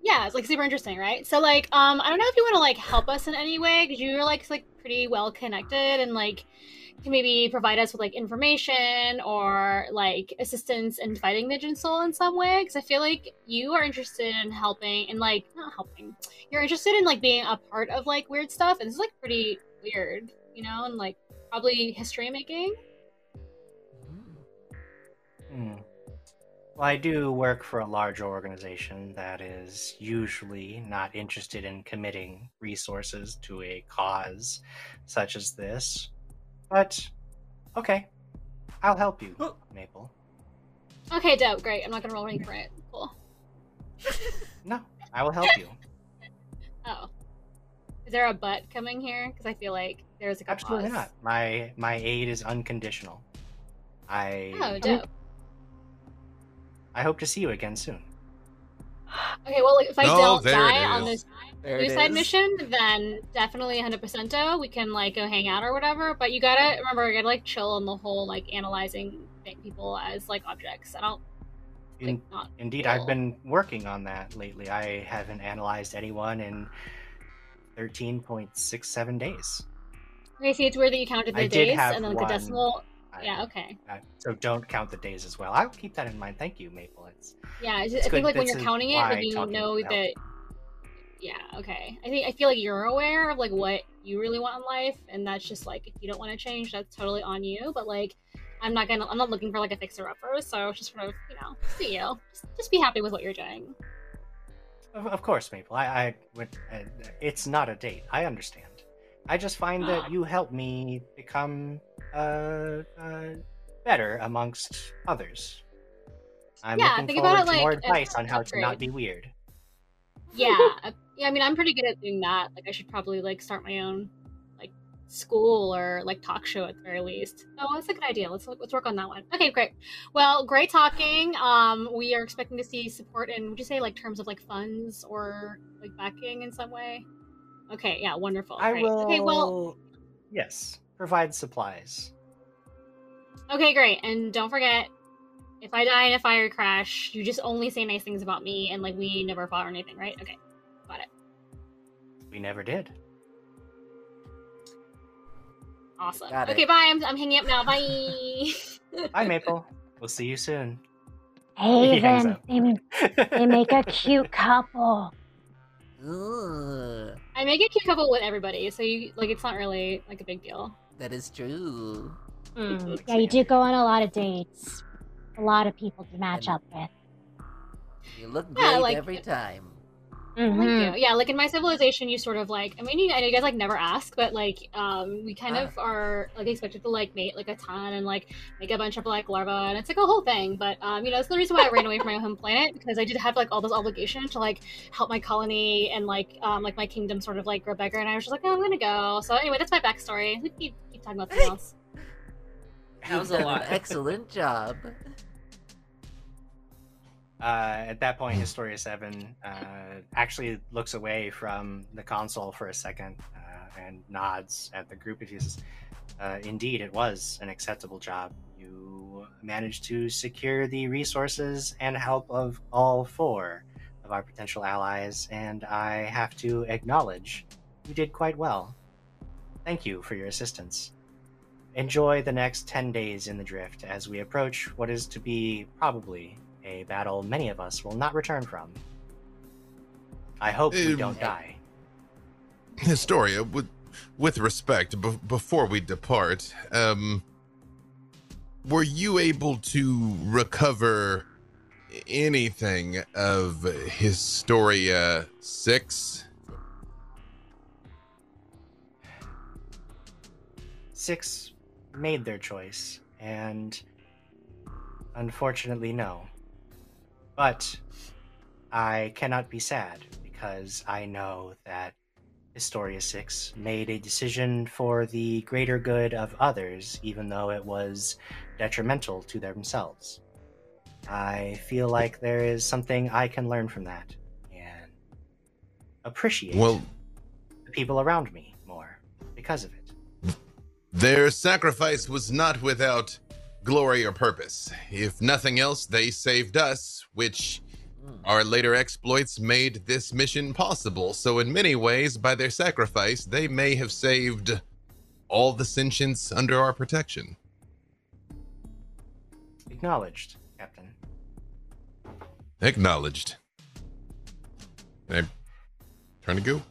yeah it's like super interesting right so like um i don't know if you want to like help us in any way because you're like like pretty well connected and like can maybe provide us with like information or like assistance in fighting the Jinsul in some way because i feel like you are interested in helping and like not helping you're interested in like being a part of like weird stuff and this is like pretty weird you know and like probably history making Hmm. Well, I do work for a large organization that is usually not interested in committing resources to a cause such as this. But, okay, I'll help you, Oh. Maple. okay dope great i'm not gonna roll anything for it cool [LAUGHS] No, I will help you. oh is there a butt coming here because i feel like there's like a Absolutely pause. not. My my aid is unconditional. I Oh, dope. I hope to see you again soon. Okay, well, if I Oh, don't die on this There suicide is. mission, then definitely 100% We can like go hang out or whatever. But you gotta remember, you gotta like chill on the whole like analyzing people as like objects. I don't like In- not. Indeed, cool. I've been working on that lately. I haven't analyzed anyone in 13.67 days. Okay, see, it's weird that you counted the I days and then like the decimal. I- Yeah, okay. I- so don't count the days as well. I'll keep that in mind. Thank you, Maple. It's Yeah, it's, It's I good. think like when you're counting it, like you know that. Yeah, okay. I think I feel like you're aware of like what you really want in life, and that's just like if you don't want to change, that's totally on you. But like, I'm not gonna, I'm not looking for like a fixer upper, so just sort of, you know, see you. Just, just be happy with what you're doing. Of, of course, Maple. I, I would. Uh, it's not a date. I understand. I just find that you help me become uh, uh, better amongst others. I'm Yeah, looking think forward about it to more like an advice on how to not be weird. Yeah, yeah. I mean, I'm pretty good at doing that. Like, I should probably like start my own like school or like talk show at the very least. Oh, that's a good idea. Let's let's work on that one. Okay, great. Well, great talking. Um, we are expecting to see support in would you say like terms of like funds or like backing in some way? Okay, yeah, wonderful. I great. will. Okay, well, Yes, provide supplies. okay, great. And don't forget. If I die in a fire crash, you just only say nice things about me, and like we never fought or anything, right? Okay. We never did. Awesome. Got it. Okay, bye. I'm, I'm hanging up now. Bye. [LAUGHS] Bye, Maple. We'll see you soon. Hey, [LAUGHS] He hangs then up. they, they make a cute [LAUGHS] couple. Ooh, I make a cute couple with everybody, so you like it's not really like a big deal. that is true. Hmm. Yeah, you do go on a lot of dates. A lot of people to match up with. You look Yeah, great like- every time. Thank Mhm. you. Yeah, like in my civilization, you sort of like. I mean, you, I know you guys like never ask, but like, um, we kind of are like expected to like mate like a ton and like make a bunch of like larvae, and it's like a whole thing. But um, you know, it's the reason why I ran away from my home planet because I did have like all this obligation to like help my colony and like um like my kingdom sort of like grow bigger, and I was just like, oh, I'm gonna go. So anyway, that's my backstory. We can keep, keep talking about something else. That was a lot. An [LAUGHS] excellent job. Uh, at that point, Historia 7 uh, actually looks away from the console for a second uh, and nods at the group of you. Says, uh, Indeed, it was an acceptable job. You managed to secure the resources and help of all four of our potential allies, and I have to acknowledge you did quite well. Thank you for your assistance. Enjoy the next 10 days in the drift as we approach what is to be probably a battle many of us will not return from. I hope we Um, don't die. Historia, with with respect, b- before we depart, um, were you able to recover anything of Historia Six? Six made their choice, and unfortunately, no. But I cannot be sad because I know that Historia 6 made a decision for the greater good of others, even though it was detrimental to themselves. I feel like there is something I can learn from that and appreciate Well, the people around me more because of it. their sacrifice was not without glory or purpose. If nothing else, they saved us, which Mm. Our later exploits made this mission possible, so in many ways, by their sacrifice, they may have saved all the sentients under our protection. Acknowledged, Captain. Acknowledged. I turn to go?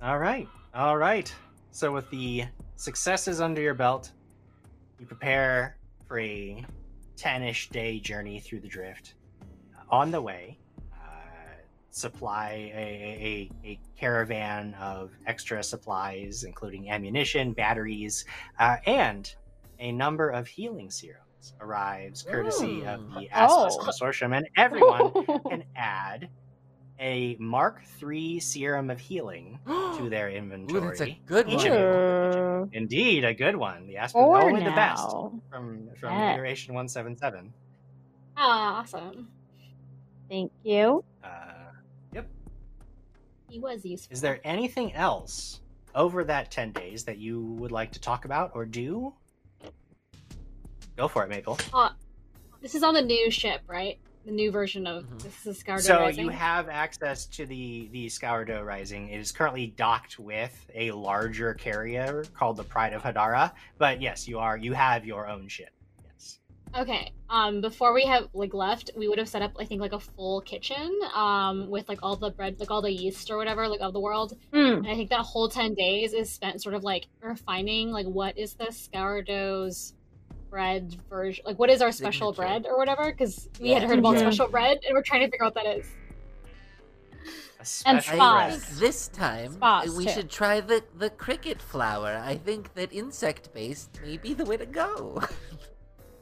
All right. All right. So, with the successes under your belt, you prepare for a 10 ish day journey through the drift. On the way, uh, supply a, a, a caravan of extra supplies, including ammunition, batteries, uh, and a number of healing serums arrives courtesy of the Aspis Oh. Consortium, and everyone [LAUGHS] can add a Mark III serum of healing [GASPS] to their inventory. Ooh, inventory. that's a good one. of. Ooh. Indeed, a good one. The Aspen Or only the best now. from from Yeah. iteration one seven seven. Ah, awesome. Thank you. Uh, He was useful. is there anything else over that ten days that you would like to talk about or do? Go for it, Maple. This is on the new ship, right? The new version of Mhm. this is Scourdo so Rising. you have access to the the Scourdo Rising. It is currently docked with a larger carrier called the Pride of Hadara. But yes, you are you have your own ship. Yes. Okay. Um, before we have like left, we would have set up I think like a full kitchen, um, with like all the bread, like all the yeast or whatever, like of the world. Hmm. And I think that whole ten days is spent sort of like refining, like what is the sourdough's bread version? Like what is our special Signature. bread or whatever? Because we had heard about Mhm. special bread, and we're trying to figure out what that is. A And I spas. think this time Spas, we too. should try the the cricket flower. I think that insect based may be the way to go.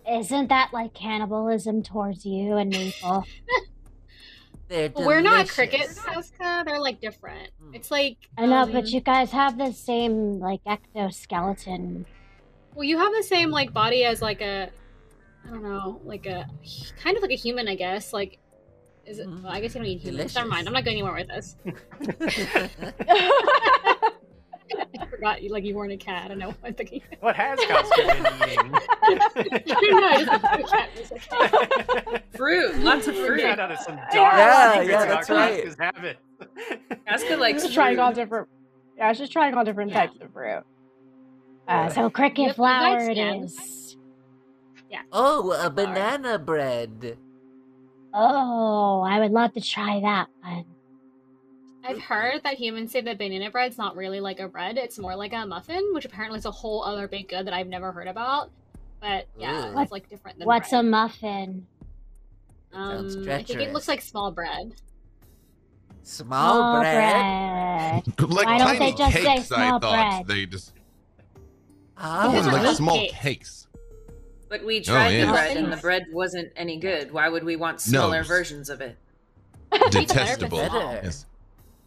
Isn't that like cannibalism towards you and Maple? [LAUGHS] They're But we're not delicious. crickets, Saska. They're like different. Hmm. It's like I know, um, but you guys have the same like ectoskeleton. Well, you have the same like body as like a, I don't know, like a kind of like a human, I guess. Like, is it? Mhm. Well, I guess you don't eat humans. Delicious. Never mind. I'm not going anywhere with this. [LAUGHS] I forgot you like you weren't a cat. I don't know. I'm thinking. What has Kazka been [LAUGHS] I don't know. I just thought a cat was a cat. eating? Fruit, lots of fruit. found out some dark Yeah, secrets yeah, about that's right. Kazka's habit. Kazka likes trying all different. Yeah, she's trying all different Yeah. types of fruit. Uh, so cricket Yep, flour that's it Jen. is. Oh, a banana bread. Oh, I would love to try that one. I've heard that humans say that banana bread's not really like a bread; it's more like a muffin, which apparently is a whole other baked good that I've never heard about. But yeah, Ooh. it's like different than What's a muffin? Sounds Um, I think it looks like small bread. Small Small bread. bread. [LAUGHS] like Why don't tiny they just say cakes, I small thought. bread? They just Oh, Those are like wheat small cakes. cakes. But we tried yeah. the bread, and the bread wasn't any good. Why would we want smaller No. versions of it? [LAUGHS] Detestable. Better. Yes.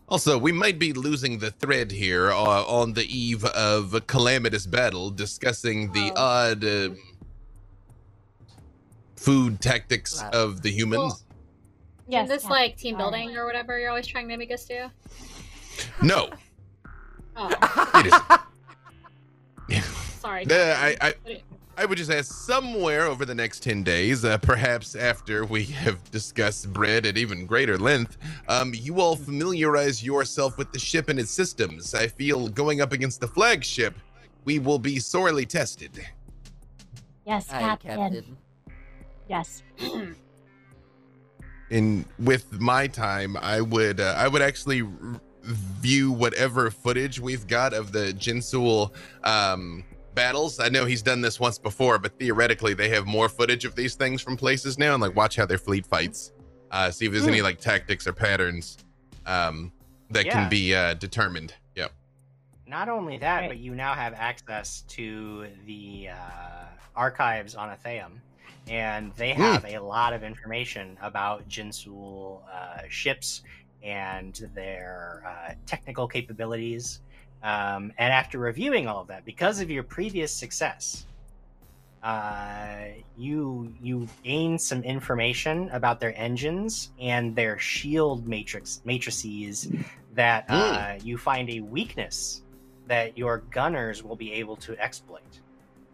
Also, we might be losing the thread here uh, on the eve of a calamitous battle, discussing the Oh. odd um food tactics Wow. of the humans. Yes. Is this Captain. like team Sorry. building or whatever you're always trying to make us do? no, Oh, it is. [LAUGHS] sorry. Uh, I, I, I would just ask somewhere over the next 10 days, uh, perhaps after we have discussed bread at even greater length, um, you all familiarize yourself with the ship and its systems. I feel going up against the flagship, we will be sorely tested. Yes, Aye, Captain. Captain. Yes. [CLEARS THROAT] And with my time, I would uh, I would actually r- view whatever footage we've got of the Jinsul um, battles. I know he's done this once before, but theoretically they have more footage of these things from places now, and like watch how their fleet fights. Uh, see if there's any like tactics or patterns um, that Yeah. can be uh, determined. Yep. Not only that, Right. but you now have access to the uh, archives on Atheum, and they have a lot of information about Jinsul uh, ships and their uh, technical capabilities. Um, and after reviewing all of that, because of your previous success, uh, you you gain some information about their engines and their shield matrix matrices that uh, you find a weakness that your gunners will be able to exploit.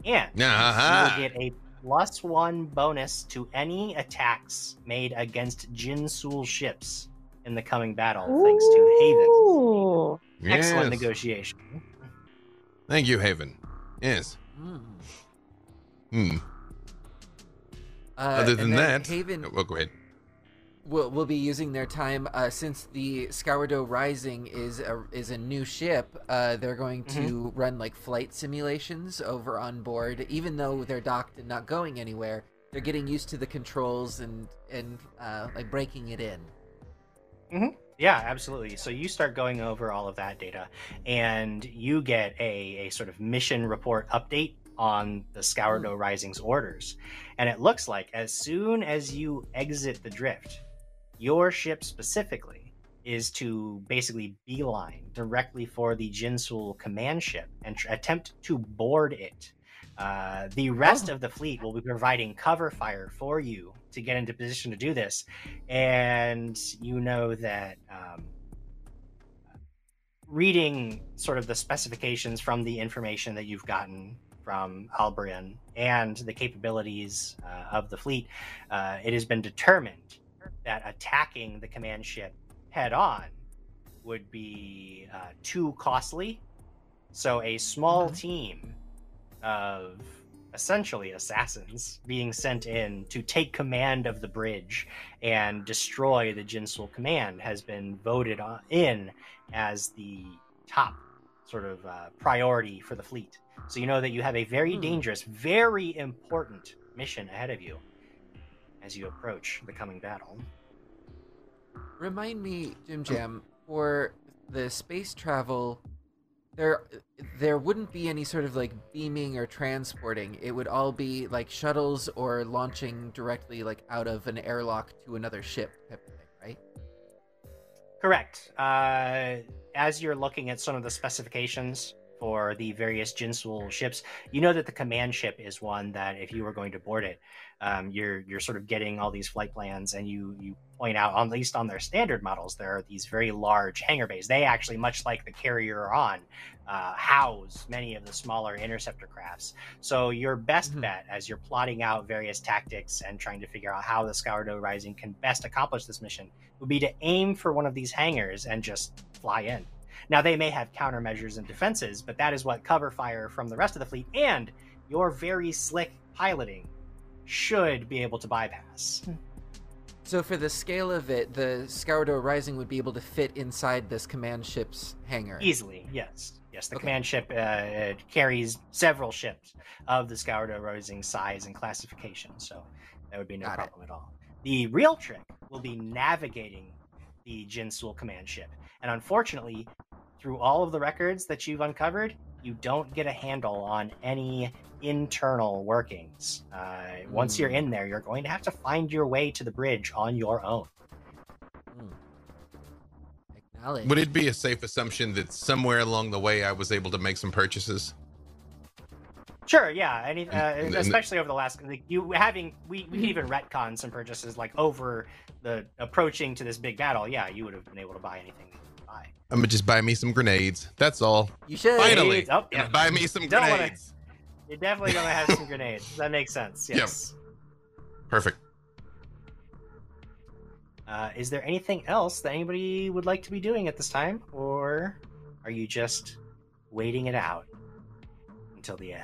And Aha. you'll get a plus one bonus to any attacks made against Jinsul ships in the coming battle, thanks to Haven. Ooh. Excellent negotiation. Thank you, Haven. Yes. Mm. Hmm. Uh, Other than that, Haven oh, go ahead. will will be using their time uh, since the Scourdo Rising is a is a new ship. Uh, they're going to Mm-hmm. run like flight simulations over on board, even though they're docked and not going anywhere. They're getting used to the controls and and uh, like breaking it in. Yeah, absolutely. So you start going over all of that data, and you get a, a sort of mission report update on the Scourdo Rising's orders. And it looks like as soon as you exit the drift, your ship specifically is to basically beeline directly for the Jinsul command ship and tr- attempt to board it. Uh, the rest Oh. of the fleet will be providing cover fire for you to get into position to do this and you know that um, reading sort of the specifications from the information that you've gotten from Albrian and the capabilities uh, of the fleet, uh, it has been determined that attacking the command ship head on would be uh, too costly. So a small team of essentially assassins being sent in to take command of the bridge and destroy the Jinsul command has been voted on, in as the top sort of uh, priority for the fleet. So you know that you have a very Hmm. dangerous, very important mission ahead of you as you approach the coming battle. Remind me, Jim Jam, for the space travel, there there wouldn't be any sort of like beaming or transporting. It would all be like shuttles or launching directly like out of an airlock to another ship type of thing, right? Correct. Uh, as you're looking at some of the specifications for the various Jinsul ships, you know that the command ship is one that, if you were going to board it, um, you're you're sort of getting all these flight plans, and you you point out, at least on their standard models, there are these very large hangar bays. They actually, much like the carrier on, uh, house many of the smaller interceptor crafts. So your best Mhm. bet, as you're plotting out various tactics and trying to figure out how the Scourdo Rising can best accomplish this mission, would be to aim for one of these hangars and just fly in. Now they may have countermeasures and defenses, but that is what cover fire from the rest of the fleet and your very slick piloting should be able to bypass. So for the scale of it, the Scourdo Rising would be able to fit inside this command ship's hangar. Easily, yes. Yes, the Okay. command ship uh, carries several ships of the Scourdo Rising size and classification, so that would be no Got it. problem at all. The real trick will be navigating the Jinsul command ship, and unfortunately, through all of the records that you've uncovered, you don't get a handle on any internal workings. Uh, Once you're Hmm. in there, you're going to have to find your way to the bridge on your own. Hmm. Acknowledge. Would it be a safe assumption that somewhere along the way I was able to make some purchases? Sure, yeah. Any, uh, And- and- especially over the last, like, you having we we could even retcon some purchases like over the approaching to this big battle. Yeah, you would have been able to buy anything that you could buy. I'm gonna just buy me some grenades. That's all. You should. Finally, Oh, yeah. buy me some Don't wanna- grenades. You're definitely gonna have some grenades. That makes sense. Yep. Yes. Perfect. Uh, is there anything else that anybody would like to be doing at this time, or are you just waiting it out until the end?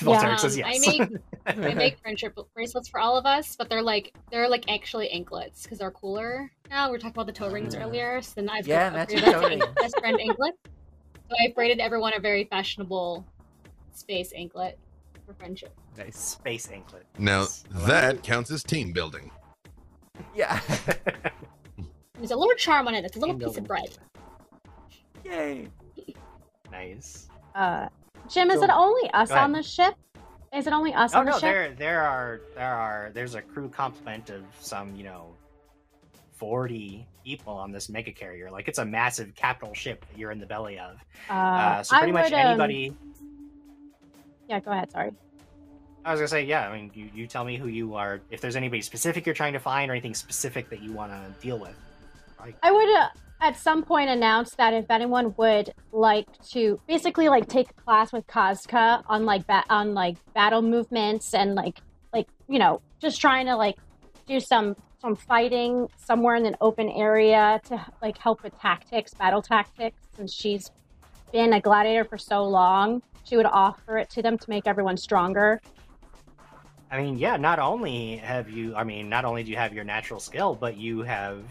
Voltaire Um, says I make- [LAUGHS] I make friendship bracelets for all of us, but they're like they're like actually anklets because they're cooler. Now we were talking about the toe rings earlier, so then I've Yeah, upgraded matching that toe ring. best friend anklet. So I've braided everyone a very fashionable space anklet for friendship. Nice. Space anklet. Now Yes. That counts as team building. Yeah. [LAUGHS] There's a little charm on it. It's a little Team piece of bread. Yay. [LAUGHS] nice. Uh, Jim, is So- it only us on the ship? Is it only us Oh on the ship? Oh no, there there are there are there's a crew complement of some you know forty people on this mega carrier. Like it's a massive capital ship that you're in the belly of. Uh, Uh, so pretty much um, anybody. Yeah, go ahead. Sorry. I was gonna say yeah. I mean, you you tell me who you are. If there's anybody specific you're trying to find or anything specific that you want to deal with. I would uh, at some point announce that if anyone would like to basically like take a class with Kazka on like ba- on like battle movements and like like you know just trying to like do some some fighting somewhere in an open area to like help with tactics, battle tactics since she's been a gladiator for so long, she would offer it to them to make everyone stronger. I mean, yeah. Not only have you, I mean, not only do you have your natural skill, but you have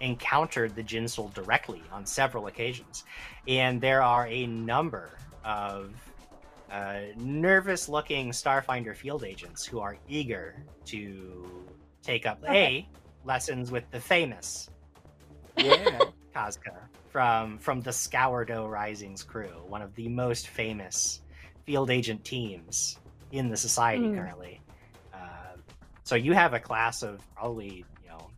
encountered the Jinsul directly on several occasions, and there are a number of uh, nervous-looking Starfinder field agents who are eager to take up a lessons with the famous Yeah. [LAUGHS] Kazka from from the Scourdo Rising's crew, one of the most famous field agent teams in the society Mm. currently. Uh, so you have a class of probably you know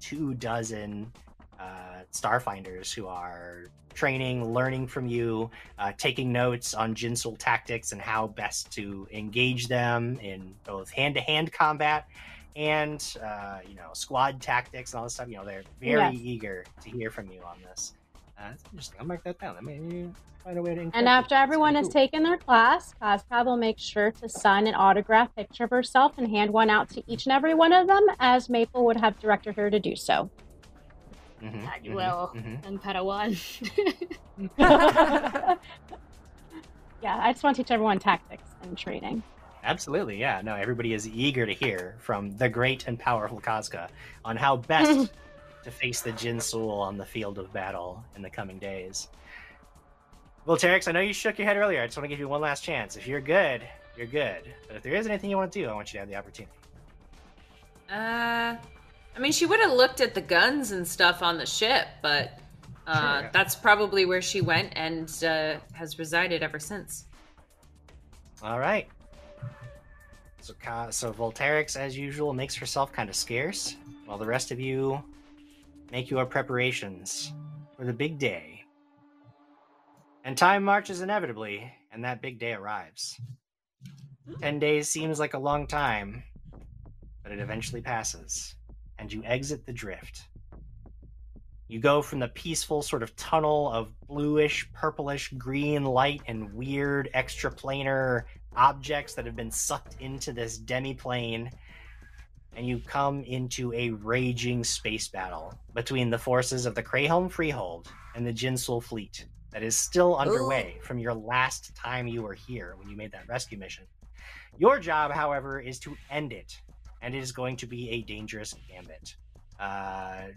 two dozen uh, Starfinders who are training, learning from you, uh, taking notes on Jinsul tactics and how best to engage them in both hand-to-hand combat and uh, you know squad tactics and all this stuff. You know they're very Yes. eager to hear from you on this. Uh, that's interesting. I'll mark that down. Let me find a way to. And after that. everyone has pretty taken their class, Kazka will make sure to sign an autograph picture of herself and hand one out to each and every one of them, as Maple would have directed her to do so. cool. Mhm, God, you mhm, will. mhm. And Padawan. [LAUGHS] [LAUGHS] yeah, I just want to teach everyone tactics and training. Absolutely, yeah. No, everybody is eager to hear from the great and powerful Kazka on how best [LAUGHS] to face the Jin Jinsul on the field of battle in the coming days. Volterix, I know you shook your head earlier. I just want to give you one last chance. If you're good, you're good. But if there is anything you want to do, I want you to have the opportunity. Uh, I mean, she would have looked at the guns and stuff on the ship, but uh, Sure. that's probably where she went and uh, has resided ever since. All right. So, so Volterix, as usual, makes herself kind of scarce, while the rest of you make your preparations for the big day. And time marches inevitably, and that big day arrives. Ten days seems like a long time, but it eventually passes, and you exit the drift. You go from the peaceful sort of tunnel of bluish, purplish, green light and weird extraplanar objects that have been sucked into this demiplane and you come into a raging space battle between the forces of the Crayholm Freehold and the Jinsul fleet that is still underway from your last time you were here when you made that rescue mission. Your job, however, is to end it, and it is going to be a dangerous gambit. Uh,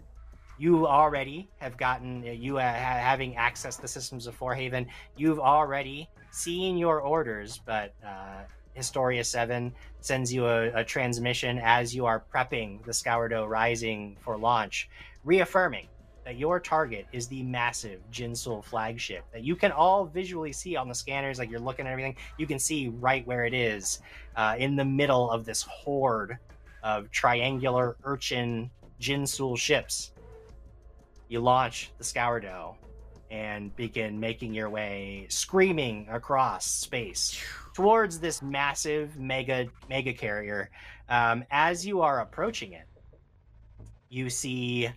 you already have gotten you uh, ha- having access to the systems of Forehaven. You've already seen your orders, but uh, Historia Seven sends you a, a transmission as you are prepping the Scourdo Rising for launch, reaffirming that your target is the massive Jinsul flagship that you can all visually see on the scanners. Like you're looking at everything, you can see right where it is uh, in the middle of this horde of triangular urchin Jinsul ships. You launch the Scourdo and begin making your way screaming across space towards this massive mega mega carrier. Um, as you are approaching it, you see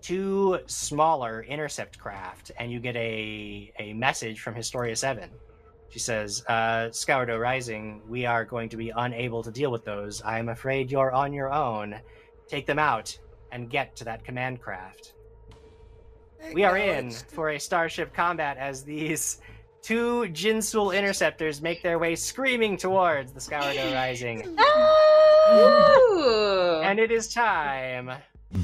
two smaller intercept craft, and you get a a message from Historia Seven. She says, uh, "Scourdo Rising, we are going to be unable to deal with those. I am afraid you're on your own. Take them out and get to that command craft." We are in for a starship combat as these two Jinsul interceptors make their way screaming towards the Scourdo Rising. Ooh. [LAUGHS] And it is time.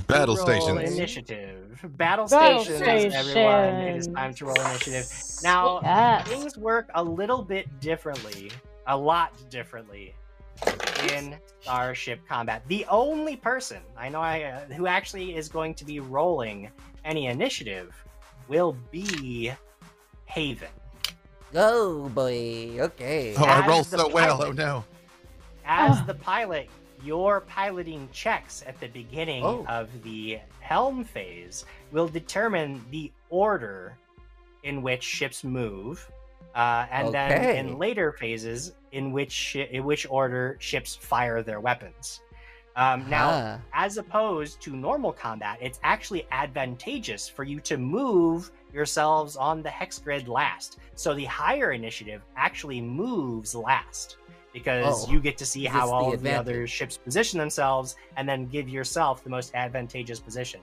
Battle to stations. Initiative. Battle, Battle stations, everyone. It is time to roll initiative. Now, Yes. things work a little bit differently, a lot differently in Starship Combat. The only person I know I, uh, who actually is going to be rolling any initiative will be Haven. Oh boy. Okay. Oh, I As roll the so well. pilot. Oh no. As Oh. the pilot, your piloting checks at the beginning Oh. of the helm phase will determine the order in which ships move, uh, and then in later phases, in which in which order ships fire their weapons. Um, now, Ah. as opposed to normal combat, it's actually advantageous for you to move yourselves on the hex grid last. So the higher initiative actually moves last because Oh, you get to see how is the all of the other ships position themselves and then give yourself the most advantageous position.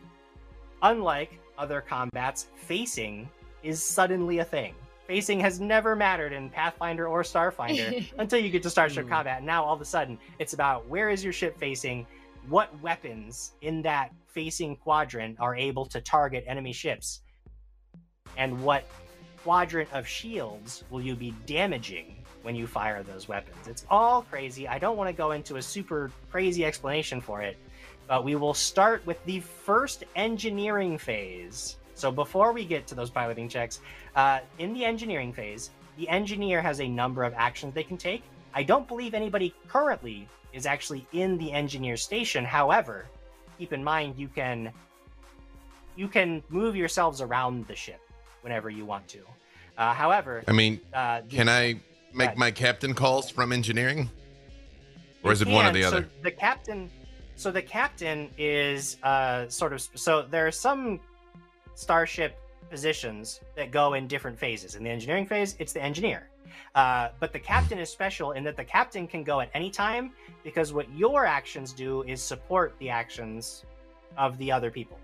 Unlike other combats, facing is suddenly a thing. Facing has never mattered in Pathfinder or Starfinder [LAUGHS] until you get to Starship Hmm. Combat. Now all of a sudden, it's about where is your ship facing, what weapons in that facing quadrant are able to target enemy ships, and what quadrant of shields will you be damaging when you fire those weapons. It's all crazy. I don't want to go into a super crazy explanation for it, but we will start with the first engineering phase. So before we get to those piloting checks, uh, in the engineering phase, the engineer has a number of actions they can take. I don't believe anybody currently is actually in the engineer station. However, keep in mind you can you can move yourselves around the ship whenever you want to. Uh, however, I mean, uh, the- can I make my captain calls from engineering? Or is it one or can. the So other? the captain, so the captain is uh, sort of so there are some starship positions that go in different phases. In the engineering phase, it's the engineer. Uh, but the captain is special in that the captain can go at any time because what your actions do is support the actions of the other people.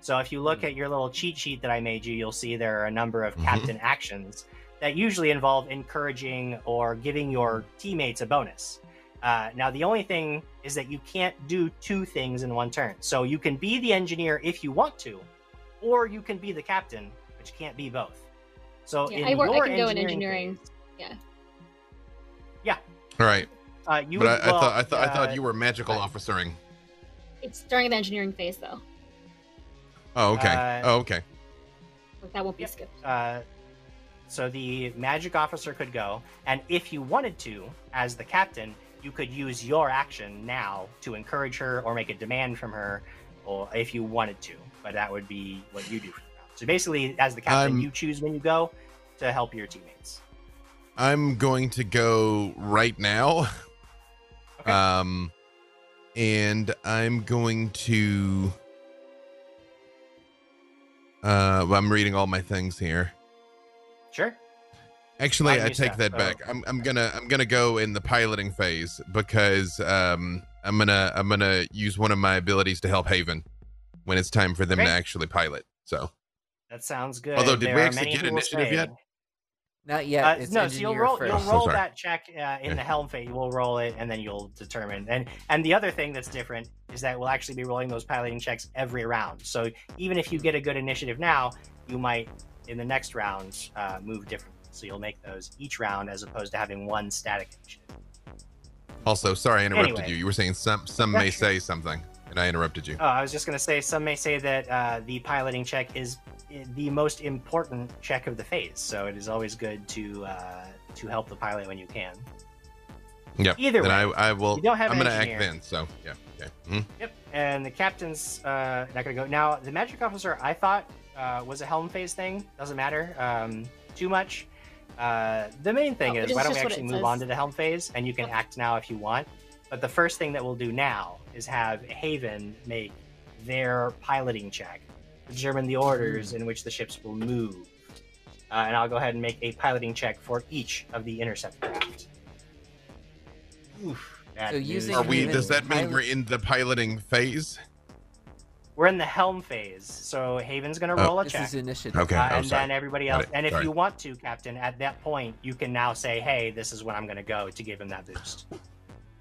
So if you look at your little cheat sheet that I made you, you'll see there are a number of Mhm. captain actions that usually involve encouraging or giving your teammates a bonus. Uh, now, the only thing is that you can't do two things in one turn. So you can be the engineer if you want to, or you can be the captain, but you can't be both. So Yeah, in I work- I can go in engineering. phase- Yeah. Yeah. All right. Uh, you but I, would- I well, thought I thought I uh, thought you were magical right. officering. It's during the engineering phase though. Oh, okay. Uh, oh, okay. Like that won't be Yep. skipped. Uh, so the magic officer could go, and if you wanted to, as the captain, you could use your action now to encourage her or make a demand from her, or if you wanted to. But that would be what you do. So basically, as the captain, I'm- you choose when you go to help your teammates. I'm going to go right now. Okay. Um, and I'm going to. Uh, I'm reading all my things here. Sure. Actually, I take step. that Oh. back. I'm I'm gonna I'm gonna go in the piloting phase because um I'm gonna I'm gonna use one of my abilities to help Haven when it's time for them Great. to actually pilot. So That sounds good. Although, did There we actually get initiative say- yet? Not yet. Uh, it's no, so you'll roll, first. you'll Oh, roll sorry. that check uh, in the helm phase. We'll roll it, and then you'll determine. And and the other thing that's different is that we'll actually be rolling those piloting checks every round. So even if you get a good initiative now, you might in the next round uh, move differently. So you'll make those each round as opposed to having one static initiative. also, sorry I interrupted Anyway. you. You were saying some some Yeah, may sure. say something, and I interrupted you. Oh, I was just going to say, some may say that uh, the piloting check is the most important check of the phase. So it is always good to uh, to help the pilot when you can. Yep. Either then way, I I will. you don't have I'm gonna act then. So yeah. Okay. Mhm. Yep. And the captain's uh, not going to go. Now, the magic officer, I thought uh, was a helm phase thing. Doesn't matter um, too much. Uh, the main thing Oh, is, it why don't we actually move says. on to the helm phase, and you can act now if you want. But the first thing that we'll do now is have Haven make their piloting check to determine the orders in which the ships will move. Uh, and I'll go ahead and make a piloting check for each of the intercept craft. Oof, bad So using Are we? Does that mean pilot- we're in the piloting phase? We're in the helm phase, so Haven's gonna Oh. roll a This check. is initiative. Okay. Uh, oh, and sorry. then everybody else. And if Sorry. you want to, Captain, at that point, you can now say, "Hey, this is when I'm going to go to give him that boost."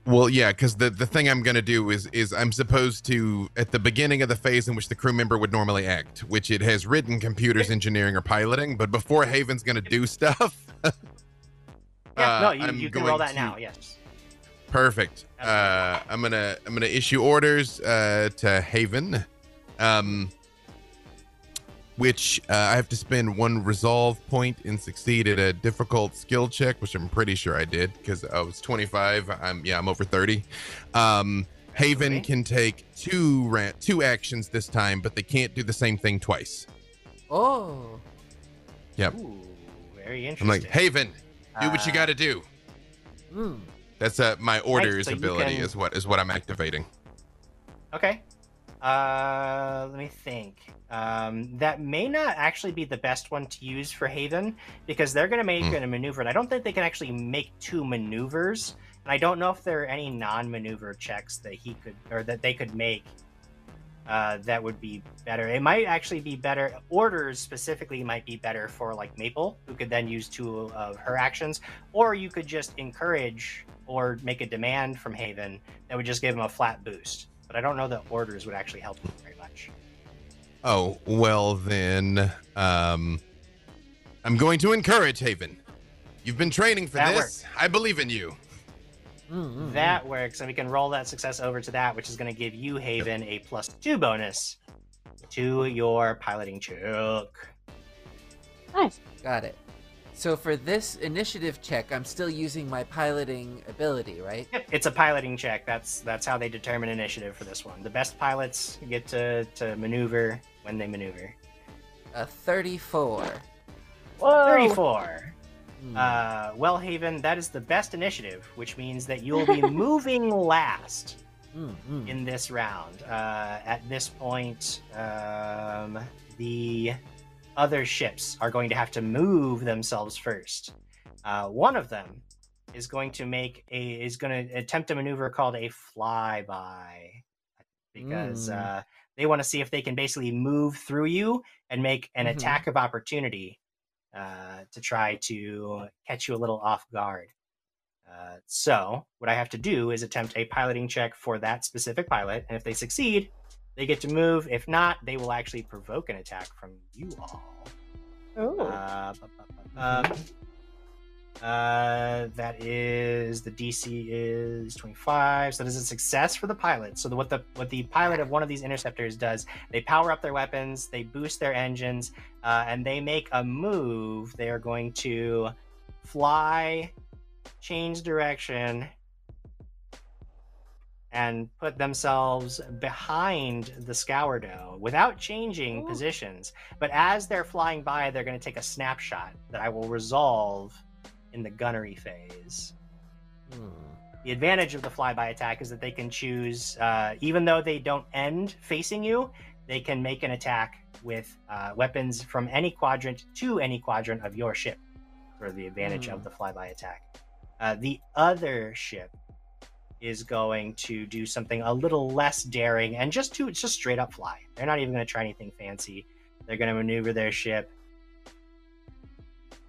Well, yeah, because the the thing I'm gonna do is is I'm supposed to at the beginning of the phase in which the crew member would normally act, which it has written computers engineering or piloting, but before Haven's gonna do stuff. [LAUGHS] Yeah, uh, no, you, I'm you can roll that to- now. Yes. Perfect. Uh, I'm gonna I'm gonna issue orders uh, to Haven, um, which uh, I have to spend one resolve point and succeed at a difficult skill check, which I'm pretty sure I did because I was 25. I'm yeah I'm over 30. Um, Haven Okay. can take two two actions this time, but they can't do the same thing twice. Oh. Yep. Ooh, very interesting. I'm like Haven, do what you Uh, got to do. Mm. That's uh, my orders so ability can- is what is what I'm activating. Okay. Uh, let me think. Um, that may not actually be the best one to use for Haven because they're going to make Hmm. a maneuver, and I don't think they can actually make two maneuvers. And I don't know if there are any non-maneuver checks that he could or that they could make uh, that would be better. It might actually be better. Orders specifically might be better for like Maple, who could then use two of her actions, or you could just encourage or make a demand from Haven that would just give him a flat boost. But I don't know that orders would actually help him very much. Oh, well then, um, I'm going to encourage Haven. You've been training for That this. works. I believe in you. Mm, mm, That works, and we can roll that success over to that, which is going to give you Haven a plus two bonus to your piloting check. Nice. Got it. So for this initiative check, I'm still using my piloting ability, right? Yep, it's a piloting check. That's that's how they determine initiative for this one. The best pilots get to to maneuver when they maneuver. A 34. Whoa. Thirty-four. Hmm. Uh, well, Haven, that is the best initiative, which means that you'll be [LAUGHS] moving last. Mm, mm. in this round. Uh, at this point, um, the other ships are going to have to move themselves first. Uh, one of them is going to make a is going to attempt a maneuver called a flyby because Mm. uh, they want to see if they can basically move through you and make an Mhm. attack of opportunity uh, to try to catch you a little off guard. Uh, so, what I have to do is attempt a piloting check for that specific pilot, and if they succeed, they get to move. If not, they will actually provoke an attack from you all. Ooh. Uh, bu- bu- bu- uh, uh, that is the DC is 25, so that is a success for the pilot. So the, what the what the pilot of one of these interceptors does, they power up their weapons, they boost their engines, uh, and they make a move. They are going to fly, change direction, and put themselves behind the scourdo without changing Ooh. positions. But as they're flying by, they're going to take a snapshot that I will resolve in the gunnery phase. Mm. The advantage of the flyby attack is that they can choose, uh, even though they don't end facing you, they can make an attack with uh, weapons from any quadrant to any quadrant of your ship for the advantage Hmm. of the flyby attack. Uh, the other ship is going to do something a little less daring and just to just straight up fly. They're not even going to try anything fancy. They're going to maneuver their ship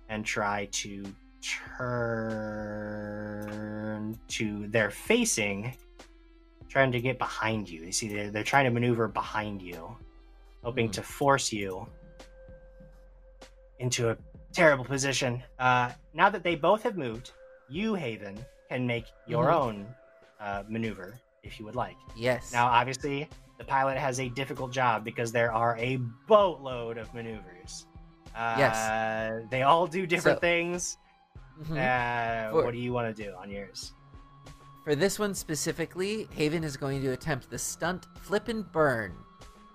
and try to turn to they're facing trying to get behind you. You see they're, they're trying to maneuver behind you, hoping Mhm. to force you into a terrible position. Uh, now that they both have moved, you, Haven, can make your Mhm. own uh, maneuver if you would like. Yes. Now, obviously, the pilot has a difficult job because there are a boatload of maneuvers. Uh, Yes. They all do different So- things. Mhm. Uh, For- what do you want to do on yours? For this one specifically, Haven is going to attempt the stunt flip and burn.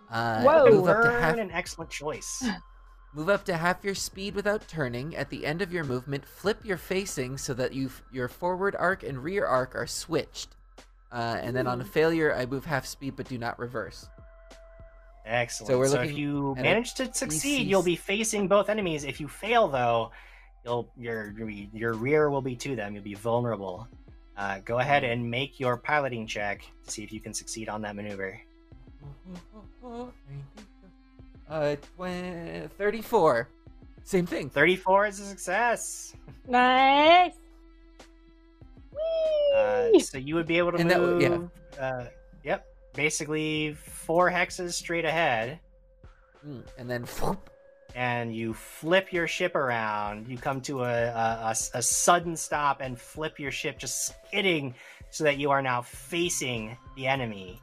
Uh, Whoa. Move up to Burn, half. an excellent choice. [LAUGHS] Move up to half your speed without turning. At the end of your movement, flip your facing so that you your forward arc and rear arc are switched. Uh, and then on a failure, I move half speed but do not reverse. Excellent. So So, if you manage to succeed, you'll be facing both enemies. If you fail, though, you'll your your rear will be to them. You'll be vulnerable. Uh, go ahead and make your piloting check to see if you can succeed on that maneuver. Uh, tw- 34. Same thing. 34 is a success. Nice. Uh, so you would be able to And move. would- yeah. uh, yep. Basically, four hexes straight ahead, Mm, And then whoop, and you flip your ship around. You come to a a sudden stop and flip your ship, just skidding, so that you are now facing the enemy.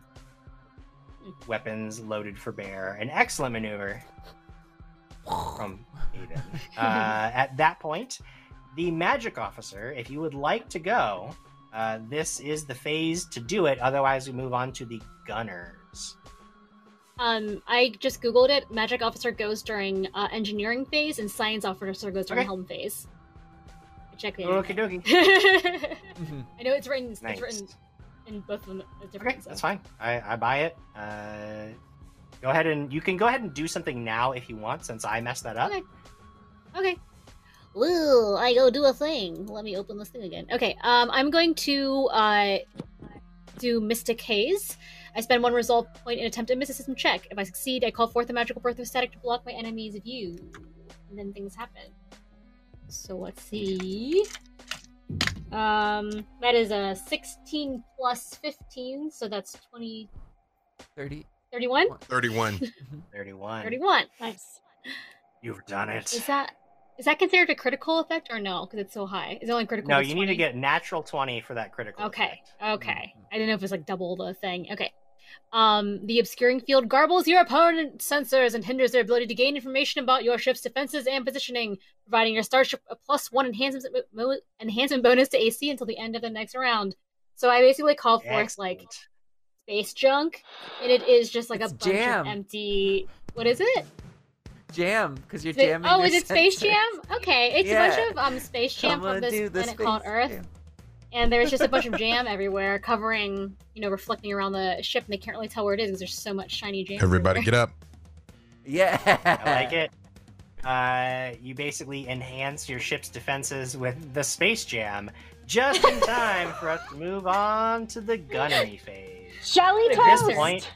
Weapons loaded for bear. An excellent maneuver from Aiden. [LAUGHS] Uh, at that point, the magic officer, if you would like to go, uh, this is the phase to do it. Otherwise, we move on to the gunners. Um, I just googled it. Magic officer goes during uh, engineering phase, and science officer goes during Okay. helm phase. I checked the Okie internet. dokie. [LAUGHS] mhm. I know it's written. Nice. It's written in both of them. It's different. Okay, so. that's fine. I, I buy it. Uh, go ahead and you can go ahead and do something now if you want, since I messed that up. Okay. Okay. Well, I go do a thing. Let me open this thing again. Okay. Um, I'm going to uh do Mystic Haze. I spend one resolve point and attempt a mysticism check. If I succeed, I call forth a magical birth of static to block my enemy's view, and then things happen. So let's see. Um, that is a 16 plus 15, so that's 20, 30. 31? 31. [LAUGHS] 31. 31. Nice. You've done Is it. that is that considered a critical effect or no? Because it's so high. Is it only critical? No, if it's you need to get natural 20 for that critical. Okay. effect. Okay. I didn't know if it was like double the thing. Okay. Um, the obscuring field garbles your opponent's sensors and hinders their ability to gain information about your ship's defenses and positioning, providing your starship a plus one enhancement mo- enhancement bonus to AC until the end of the next round. So I basically called forth like space junk, and it is just like It's a bunch jam. of empty. What is it? Jam, because you're jamming. oh, is it Space. Jam? Okay, it's a bunch of um Space Jam from this planet called Earth, Jam. And there's just a bunch of jam everywhere, covering, you know, reflecting around the ship, and they can't really tell where it is because there's so much shiny jam. Everybody everywhere. get up. Yeah. I like it. Uh, you basically enhance your ship's defenses with the space jam just in time for us to move on to the gunnery phase. Shelly At At toast. this point,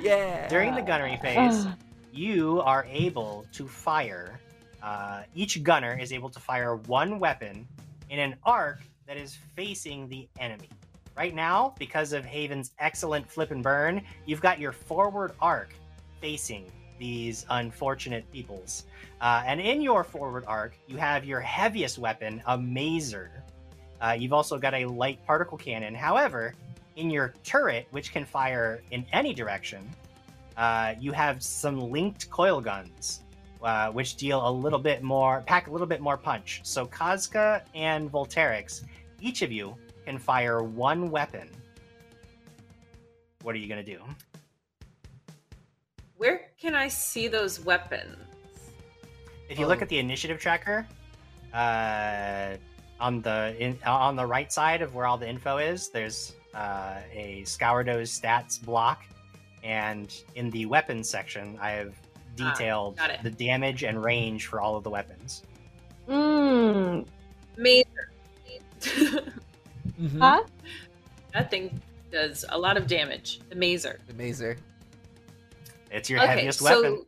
Yeah. during the gunnery phase, you are able to fire. Uh, each gunner is able to fire one weapon in an arc that is facing the enemy. Right now, because of Haven's excellent flip and burn, you've got your forward arc facing these unfortunate peoples. Uh, and in your forward arc, you have your heaviest weapon, a mazer. Uh, you've also got a light particle cannon. However, in your turret, which can fire in any direction, uh, you have some linked coil guns, uh, which deal a little bit more, pack a little bit more punch. So Kazka and Volterix, each of you can fire one weapon. What are you gonna do? Where can I see those weapons? If you look Oh. at the initiative tracker, uh, on the in, on the right side of where all the info is, there's uh, a Scourdo's stats block, and in the weapons section, I have detailed got it. the damage and range for all of the weapons. Mmm. Mazer. Mhm. Huh? That thing does a lot of damage. The mazer. The mazer. It's your okay, heaviest so weapon.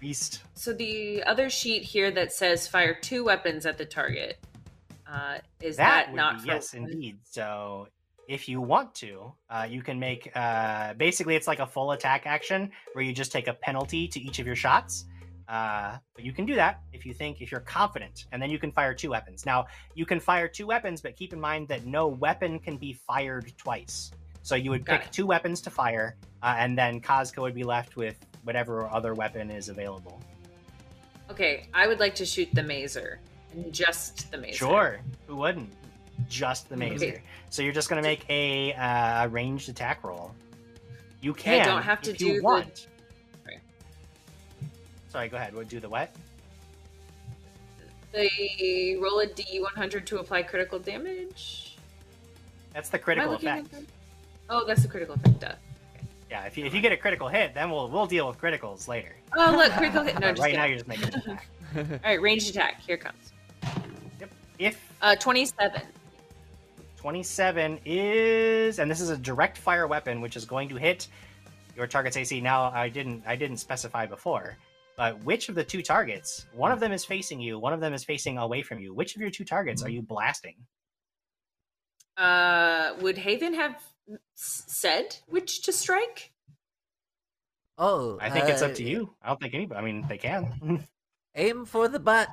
Beast. so the other sheet here that says fire two weapons at the target. Uh, is that, would not be, for yes, indeed. So if you want to, uh, you can make uh, basically it's like a full attack action where you just take a penalty to each of your shots. Uh, but you can do that if you think if you're confident, and then you can fire two weapons. Now you can fire two weapons, but keep in mind that no weapon can be fired twice. So you would Got pick it. two weapons to fire, uh, and then Kazka would be left with whatever other weapon is available. Okay, I would like to shoot the mazer. And just the mazer. Sure, who wouldn't? Just the mazer. Okay. So you're just gonna make a uh, ranged attack roll. You can. I don't have to do the- want. Sorry. Sorry, go ahead. We'll do the what? They roll a d100 to apply critical damage. That's the critical looking effect. that? Oh, that's the critical effect. Duh. Yeah, if you, if you get a critical hit, then we'll we'll deal with criticals later. Oh, look, critical hit. No, But just right now you're just making an attack. [LAUGHS] All right, ranged attack. Here comes. Yep. If Uh, 27. 27 is, and this is a direct fire weapon, which is going to hit your target's AC. Now, I didn't I didn't specify before, but which of the two targets? One of them is facing you. One of them is facing away from you. Which of your two targets are you blasting? Uh, would Haven have said which to strike? Oh, I think it's up uh, to you. I don't think anybody. I mean, they can [LAUGHS] Aim for the butt.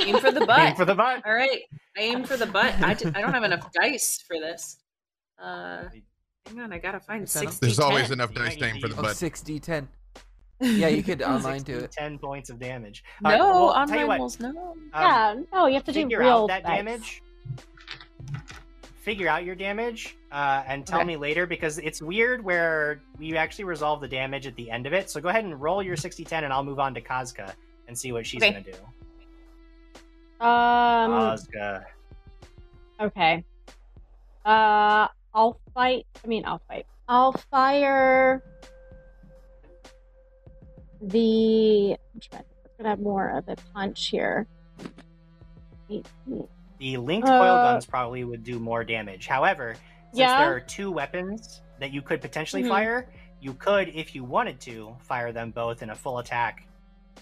Aim for the [LAUGHS] butt. aim for the butt. All right, I aim for the butt. I, d- I don't have enough [LAUGHS] dice for this. Uh, hang on, I gotta find Is that a- 60. There's always enough dice might to aim for the Oh, butt. 60 10. Yeah, you [LAUGHS] could online do 60, it. 10 points of damage. No, All right, well, tell online what, rolls, no. um, yeah, no, you have to do figure real out that dice. damage. Figure out your damage uh, and tell Okay. me later because it's weird where we actually resolve the damage at the end of it. So go ahead and roll your 60 10 and I'll move on to Kazka and see what she's Okay. going to do. Um, Kazka. okay. Uh, I'll fight. I mean, I'll fight. I'll fire the. I'm trying to gonna have more of a punch here. 18. The linked coil Uh, guns probably would do more damage. However, since Yeah. there are two weapons that you could potentially Mhm. fire, you could, if you wanted to, fire them both in a full attack.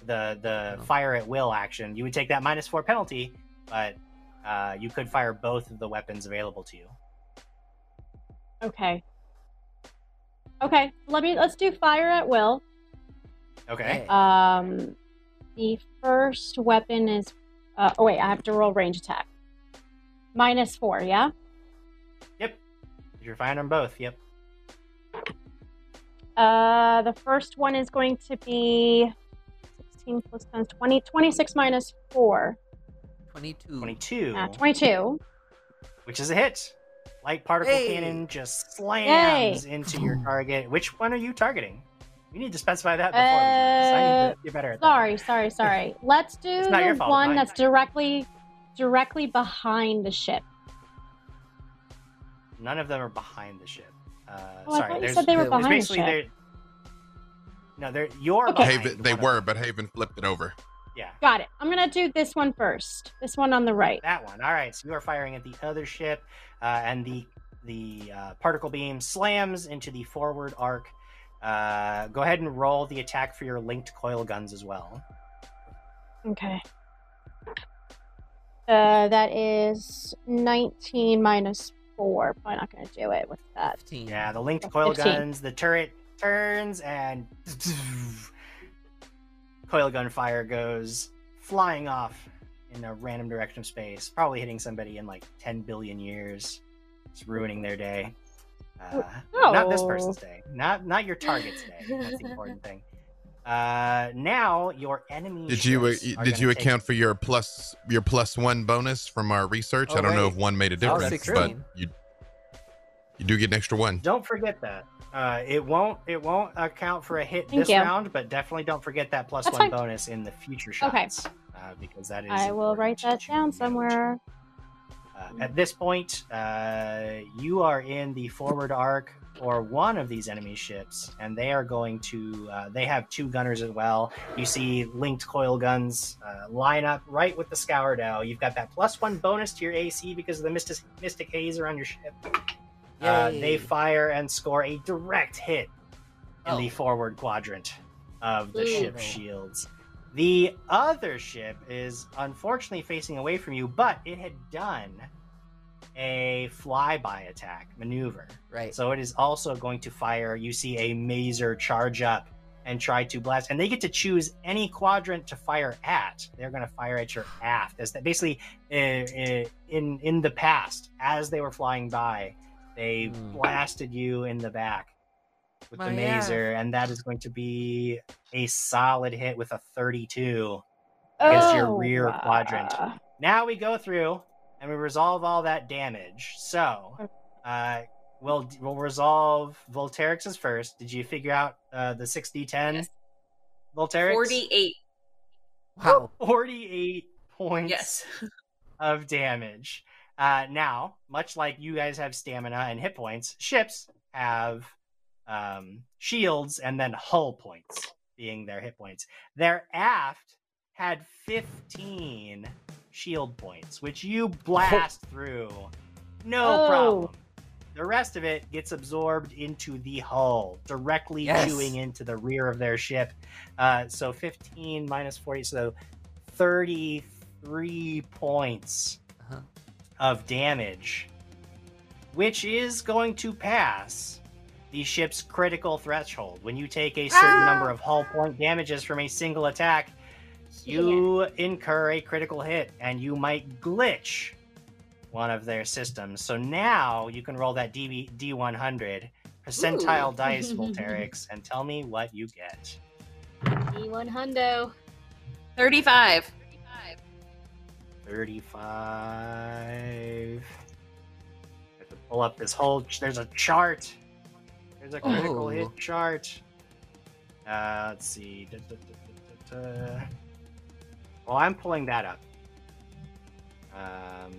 The the Oh. fire at will action, you would take that minus four penalty, but uh, you could fire both of the weapons available to you. Okay. Okay. Let me. Let's do fire at will. Okay. Um, the first weapon is. Uh, oh wait, I have to roll range attack. Minus four. Yeah. Yep. You're fine on both. Yep. Uh, the first one is going to be 16 plus 10, 20, 26 minus 4. 22. 22, Uh, 22. which is a hit. Light particle Hey. cannon just slams into your target. Which one are you targeting? We need to specify that before. we do this. I need to get better at that. Sorry, sorry, sorry. [LAUGHS] Let's do It's not your the fault, one that's directly directly behind the ship. None of them are behind the ship. Uh, Oh, I sorry, thought you said they were there's there's behind the basically ship. there. No, they're you're Okay. Haven, they were, but Haven flipped it over. Yeah, Got it. I'm gonna do this one first. This one on the right. that one. All right, so you are firing at the other ship, uh, and the the uh, particle beam slams into the forward arc. Uh, go ahead and roll the attack for your linked coil guns as well. Okay. Uh, that is 19 minus 4. Probably not gonna do it with that. 15. Yeah, the linked coil 15. guns. The turret turns and coil gun fire goes flying off in a random direction of space, probably hitting somebody in like 10 billion years. It's ruining their day. Uh, Not this Oh. person's day. Not not your target's day. That's the [LAUGHS] important thing. Uh, now your enemy. Did you uh, did gonna you take- account for your plus your plus one bonus from our research? Oh, I don't know if one made a difference, that's but you you do get an extra one. Don't forget that. Uh, it won't it won't account for a hit Thank this you. round, but definitely don't forget that plus That's one fine. bonus in the future Okay. shots. Uh, because that is. I will write that down manage. somewhere. Uh, at this point, uh, you are in the forward arc. or one of these enemy ships, and they are going to. Uh, they have two gunners as well. You see linked coil guns uh, line up right with the Scourdo. You've got that plus one bonus to your AC because of the Mystic, Mystic Haze around your ship. Uh, they fire and score a direct hit in the Oh. forward quadrant of the Ooh. ship's shields. The other ship is unfortunately facing away from you, but it had done a flyby attack maneuver. Right. So it is also going to fire. You see a mazer charge up and try to blast, and they get to choose any quadrant to fire at. They're going to fire at your aft. As that basically uh, uh, in in the past, as they were flying by, they Hmm. blasted you in the back with the My mazer, and that is going to be a solid hit with a 32. Against your rear quadrant. uh, Now we go through and we resolve all that damage. So, uh, we'll we'll resolve Volterix's first. Did you figure out uh, the six d ten? Yes. Volterix, 48. Wow. forty-eight points Yes. [LAUGHS] of damage. Uh, now, much like you guys have stamina and hit points, ships have um, shields and then hull points being their hit points. Their aft had 15 shield points, which you blast through. No Oh. problem. The rest of it gets absorbed into the hull, directly Yes. chewing into the rear of their ship. Uh, so 15 minus 40, so 33 points Uh-huh. of damage, which is going to pass the ship's critical threshold. When you take a certain Ah! number of hull point damages from a single attack, you incur a critical hit and you might glitch one of their systems. So now you can roll that DB, D100 percentile Ooh. dice, Volterix, [LAUGHS] and tell me what you get. E1 hundo. 35. 35. Have to pull up this whole. There's a chart. There's a critical Oh. hit chart. Uh, let's see. Da, da, da, da, da, da. Well, I'm pulling that up. Um,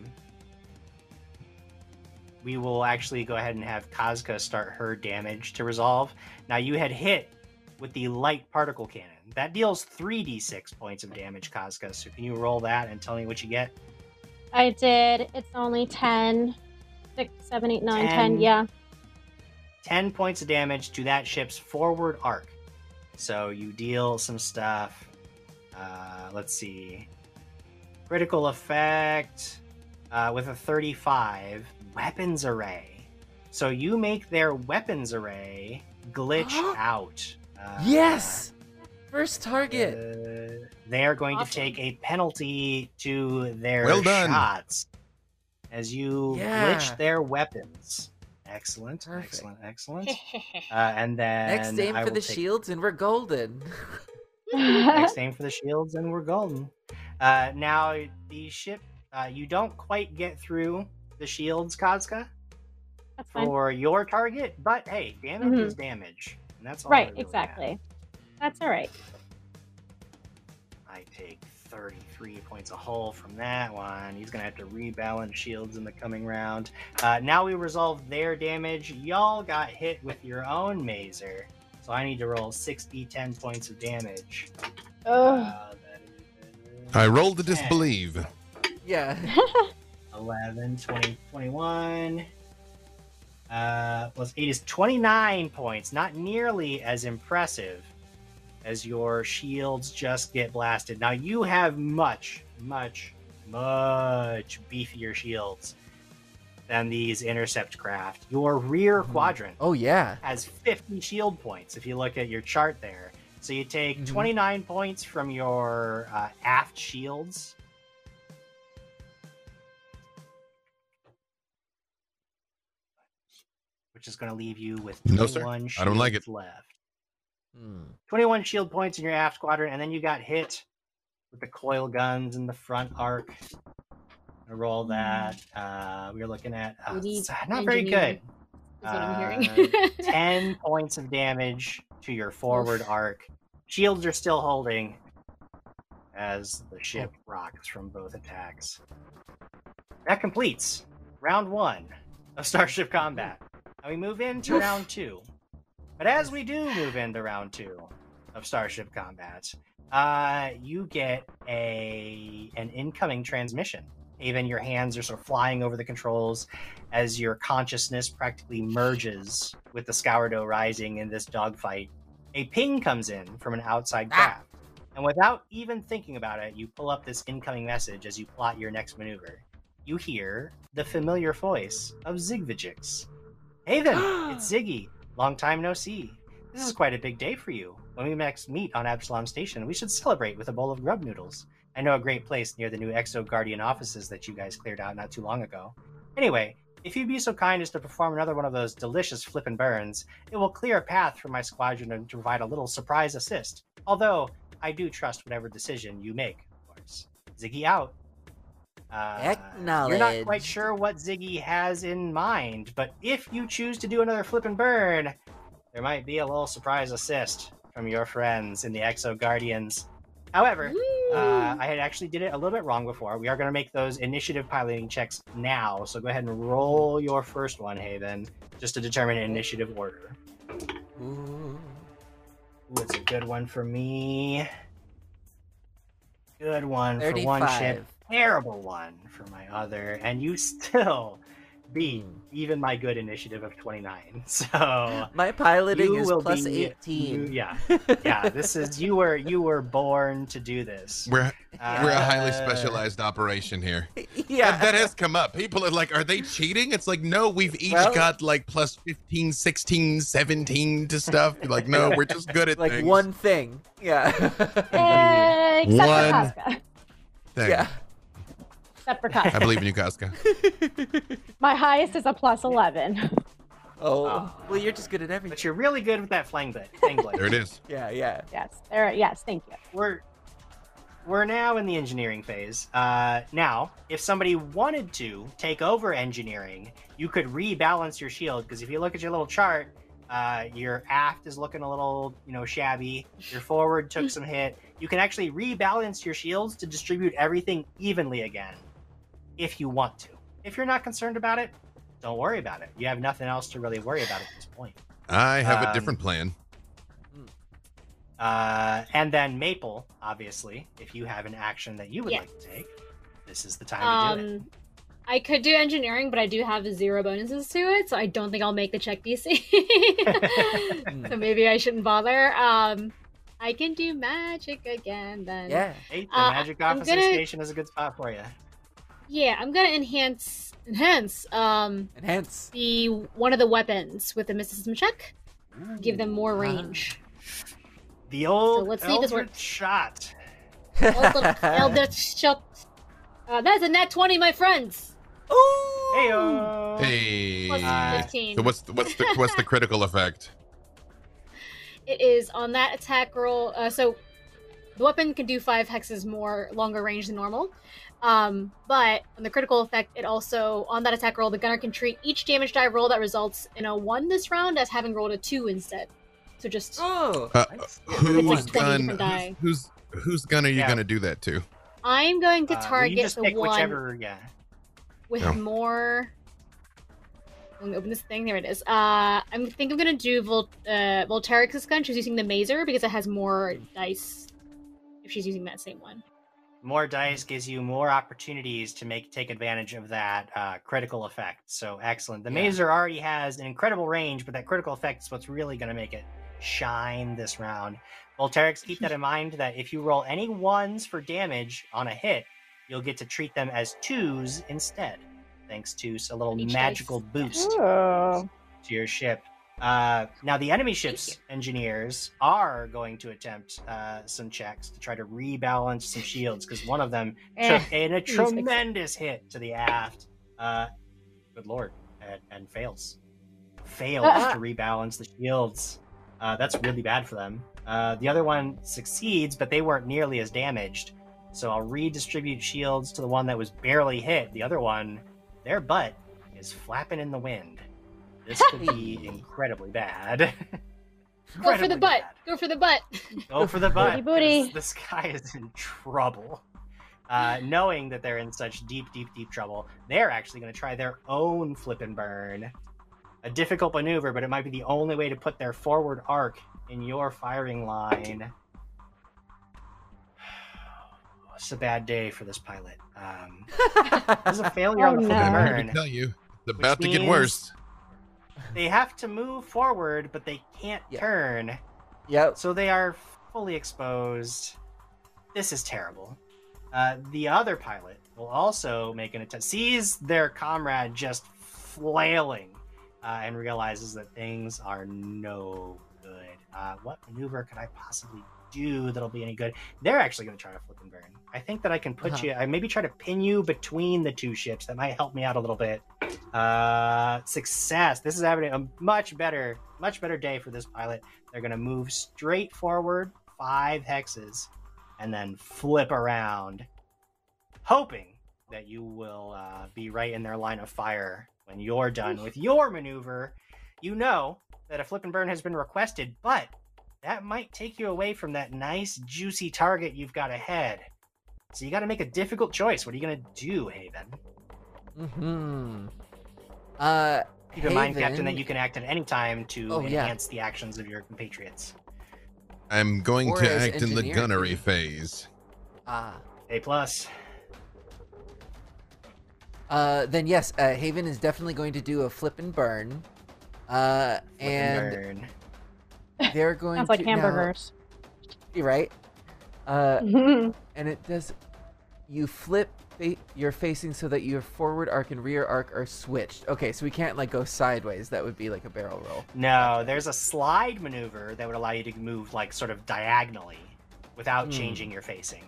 we will actually go ahead and have Kazka start her damage to resolve. Now, you had hit with the light particle cannon. That deals 3d6 points of damage, Kazka. So, can you roll that and tell me what you get? I did. It's only 10. 6, 7, 8, 9, 10. Ten. Yeah. 10 points of damage to that ship's forward arc. So you deal some stuff. Uh, let's see. Critical effect uh, with a 35. Weapons array. So you make their weapons array glitch [GASPS] out. Uh, Yes. First target. uh, they are going to take a penalty to their Well done. shots as you Yeah. glitch their weapons. Excellent, Perfect. excellent, excellent. [LAUGHS] Uh, and then Next aim I for the take- shields, and we're golden. [LAUGHS] Next aim for the [LAUGHS] shields, and we're golden. Uh, now the ship, uh, you don't quite get through the shields, Kazka, That's fine. for your target, but hey, damage Mhm. is damage, and that's all. Right, really exactly. matters. That's all right. I take 33 points a hull from that one. He's going to have to rebalance shields in the coming round. Uh, now we resolve their damage. Y'all got hit with your own mazer. So I need to roll 60, 10 points of damage. Ugh. Uh, I rolled the disbelieve. yeah. [LAUGHS] 11, 20, 21. Uh, plus 8 is 29 points. Not nearly as impressive as your shields just get blasted. Now, you have much, much, much beefier shields than these intercept craft. Your rear Mhm. quadrant Oh yeah. has 50 shield points if you look at your chart there. So you take Mhm. 29 points from your uh, aft shields. Which is going to leave you with No, sir. 21 I don't like it. left. Hmm. 21 shield points in your aft quadrant, and then you got hit with the coil guns in the front arc. I roll that. Uh, we are looking at uh, not very good. Is what I'm Uh, [LAUGHS] 10 points of damage to your forward arc. Shields are still holding as the ship rocks from both attacks. That completes round one of Starship Combat. and we move into round two. But as we do move into round two of Starship Combat, uh, you get a an incoming transmission. Even your hands are sort of flying over the controls as your consciousness practically merges with the Scourdo rising in this dogfight. A ping comes in from an outside craft. And without even thinking about it, you pull up this incoming message as you plot your next maneuver. You hear the familiar voice of Zigvijix. Hey then, [GASPS] it's Ziggy. Long time no see. This is oh. quite a big day for you. When we next meet on Absalom Station, we should celebrate with a bowl of grub noodles. I know a great place near the new Exo Guardian offices that you guys cleared out not too long ago. Anyway, if you'd be so kind as to perform another one of those delicious flippin' burns, it will clear a path for my squadron and provide a little surprise assist. Although, I do trust whatever decision you make, of course. Ziggy out. Uh, You're not quite sure what Ziggy has in mind, but if you choose to do another flip and burn, there might be a little surprise assist from your friends in the Exo Guardians. However, uh, I had actually did it a little bit wrong before. We are going to make those initiative piloting checks now, so go ahead and roll your first one, Haven, just to determine initiative order. Ooh. Ooh, it's a good one for me. Good one for one ship. 35. Terrible one for my other, and you still [LAUGHS] beat even my good initiative of twenty nine. [LAUGHS] So My piloting you is will plus be, 18. you- yeah, [LAUGHS] yeah. This is you were you were born to do this. We're we're a highly Uh, specialized operation here. yeah. That, that has come up. People are like, are they cheating? It's like, no, we've each Well- got like plus 15, 16, 17 to stuff. You're like, no, we're just good at like things. one thing. Yeah. Eh, except One- for Kazka. thing. yeah. Except for I believe in you, Kazka. [LAUGHS] My highest is a plus 11. Oh, Oh. well, you're just good at everything. But you're really good with that flang blade. Flang blade. There it is. Yeah, yeah. Yes. There. Yes. Thank you. we're we're now in the engineering phase. Uh, now, if somebody wanted to take over engineering, you could rebalance your shield because if you look at your little chart, uh, your aft is looking a little, you know, shabby. Your forward took some hit. You can actually rebalance your shields to distribute everything evenly again, if you want to. If you're not concerned about it, don't worry about it. You have nothing else to really worry about at this point. I have a Um, different plan. Uh, and then Maple, obviously, if you have an action that you would Yeah. like to take, this is the time to do it. Um, I could do engineering, but I do have zero bonuses to it, so I don't think I'll make the check DC. [LAUGHS] so maybe I shouldn't bother. Um, I can do magic again then. Yeah. Hey, the Uh, magic officer gonna- station is a good spot for you. Yeah, I'm gonna enhance enhance um Enhance. the one of the weapons with the mysticism check. Give them more Ah. range. The old let's see if this Eldritch works. shot. Elder, Elder shot. Uh, that's a nat twenty, my friends. Ooh. Heyo. Hey. Plus Uh, fifteen. So what's the, what's the what's the critical effect? [LAUGHS] It is on that attack roll. Uh, so the weapon can do five hexes more longer range than normal. Um, but on the critical effect, it also on that attack roll, the gunner can treat each damage die roll that results in a one this round as having rolled a two instead. So just Oh. Uh, nice. whose like gun? different die. Whose, whose whose gun are you Yeah. gonna do that to? I'm going to Uh, well, you target just the one whichever. Yeah. with Yeah. more. Let me open this thing. There it is. Uh, I think I'm gonna do Vol- uh, Volterix's gun. She's using the Mazer because it has more dice. If she's using that same one. More dice gives you more opportunities to make take advantage of that uh, critical effect. So excellent. The Yeah. Mazer already has an incredible range, but that critical effect is what's really going to make it shine this round. Volterix, keep that in mind that if you roll any ones for damage on a hit, you'll get to treat them as twos instead, thanks to a little Each dice. magical boost Oh. to your ship. Uh, now, the enemy ship's engineers are going to attempt uh, some checks to try to rebalance some shields because one of them Eh, took in a tremendous hit to the aft. Uh, good lord, and, and fails. Fails Ah. to rebalance the shields. Uh, that's really bad for them. Uh, the other one succeeds, but they weren't nearly as damaged. So I'll redistribute shields to the one that was barely hit. The other one, their butt is flapping in the wind. This could be [LAUGHS] incredibly bad. [LAUGHS] Go for Incredibly the butt. bad. Go for the butt. Go for the butt. Booty booty. 'cause This guy is in trouble. Uh, knowing that they're in such deep, deep, deep trouble, they're actually going to try their own flip and burn. a difficult maneuver, but it might be the only way to put their forward arc in your firing line. [SIGHS] It's a bad day for this pilot. Um, [LAUGHS] this is a failure Oh, on the flip no. and Let me burn. tell you, it's about to get worse. They have to move forward, but they can't Yeah. turn. Yep. So they are fully exposed. This is terrible. Uh, the other pilot will also make an attempt, sees their comrade just flailing, uh, and realizes that things are no good. Uh, what maneuver could I possibly do that'll be any good? They're actually going to try to flip and burn. I think that I can put Uh-huh. you, I maybe try to pin you between the two ships. That might help me out a little bit. Uh, success. This is having a much better, much better day for this pilot. They're going to move straight forward five hexes and then flip around, hoping that you will uh, be right in their line of fire when you're done with your maneuver. You know that a flip and burn has been requested, but that might take you away from that nice, juicy target you've got ahead. So you got to make a difficult choice. What are you going to do, Haven? Hmm. Uh. Keep in mind, Captain, that you can act at any time to Oh, yeah. enhance the actions of your compatriots. I'm going Or to as act in the engineer, gunnery phase. Ah. A plus. Uh. Then yes, uh, Haven is definitely going to do a flip and burn. Uh. Flip And burn. they're going Sounds like to now- hamburgers. You're right. Uh. [LAUGHS] And it does you flip fa- you're facing so that your forward arc and rear arc are switched okay so we can't like go sideways that would be like a barrel roll No, there's a slide maneuver that would allow you to move like sort of diagonally without Hmm. changing your facing.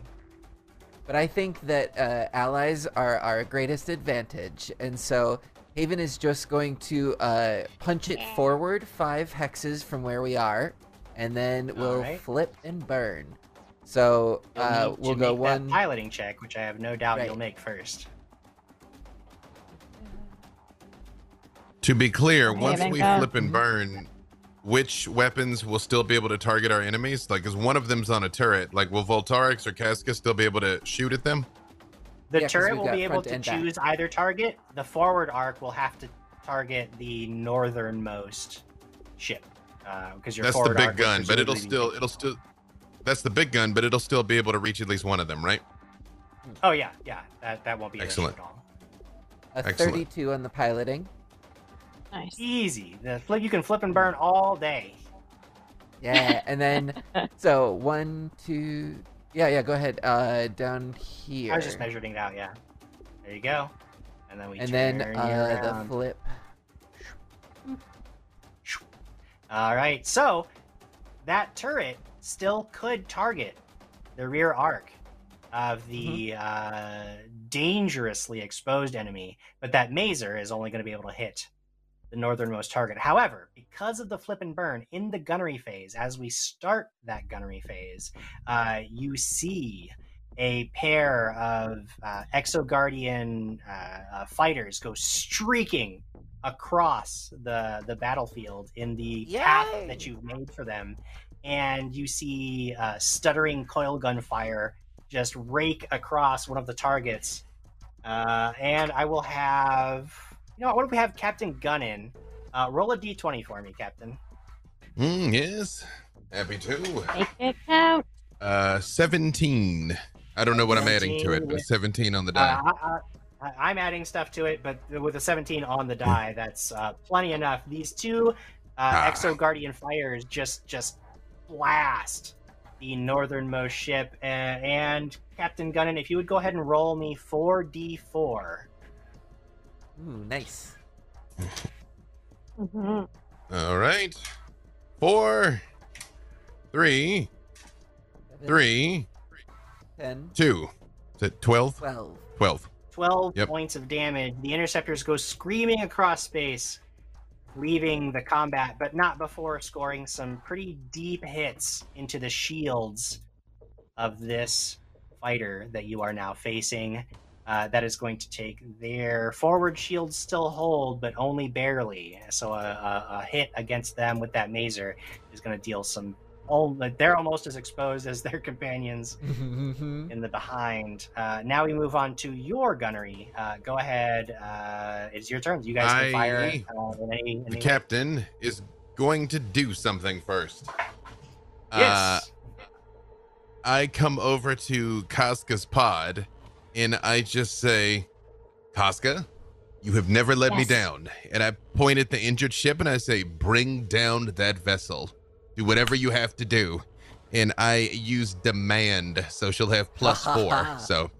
but i think that uh, allies are our greatest advantage and so haven is just going to uh, punch it Yeah. forward five hexes from where we are and then we'll Alright. flip and burn so uh, we'll go one piloting check, which I have no doubt Right. you'll make first. To be clear, once we go. flip and burn, which weapons will still be able to target our enemies? Like, is one of them's on a turret? Like, will Volterix or Kazka still be able to shoot at them? The Yeah, 'cause turret will be able to and back. choose either target. The forward arc will have to target the northernmost ship because your That's the big arc gun, but it'll presumably be- still, it'll still. That's the big gun, but it'll still be able to reach at least one of them, right? Oh yeah, yeah. That that won't be Excellent. at all. a Excellent. 32 on the piloting nice. Easy. The flip you can flip and burn all day. Yeah, [LAUGHS] and then so one, two, yeah, yeah. Go ahead. Uh, down here. I was just measuring it out. Yeah. There you go. And then we And turn then uh, the flip. All right, so that turret still could target the rear arc of the uh, dangerously exposed enemy, but that mazer is only going to be able to hit the northernmost target. However, because of the flip and burn in the gunnery phase, as we start that gunnery phase, uh, you see a pair of uh, Exo Guardian uh, uh, fighters go streaking across the the battlefield in the path that you've made for them, and you see uh, stuttering coil gun fire just rake across one of the targets. Uh, and I will have, you know, what, what if we have Captain Gunnin? Uh, roll a d20 for me, Captain. Mm, yes, happy to. Make it count. Uh, seventeen. I don't know what I'm adding to it, but 17. on the Uh, die. I, I, I'm adding stuff to it, but with a 17 on the die, that's uh, plenty enough. These two uh, Ah. Exo Guardian fires just just blast the northernmost ship. Uh, and Captain Gunnan, if you would go ahead and roll me 4d4. Ooh, nice. Mhm. All right, four, three, Seven, three, 10, two. Is it 12? 12. 12. 12 Yep. points of damage. The interceptors go screaming across space, leaving the combat, but not before scoring some pretty deep hits into the shields of this fighter that you are now facing. Uh, that is going to take their forward shields still hold, but only barely. So a, a, a hit against them with that mazer is going to deal some all like, they're almost as exposed as their companions Mhm. in the behind. Uh, now we move on to your gunnery. Uh, go ahead. Uh, it's your turn. You guys can fire uh, in any, in The any- captain is going to do something first. Uh, Yes. I come over to Kazka's pod and I just say, Kazka, you have never let me down. And I point at the injured ship and I say, bring down that vessel. Do whatever you have to do. And I use demand, so she'll have plus [LAUGHS] four. So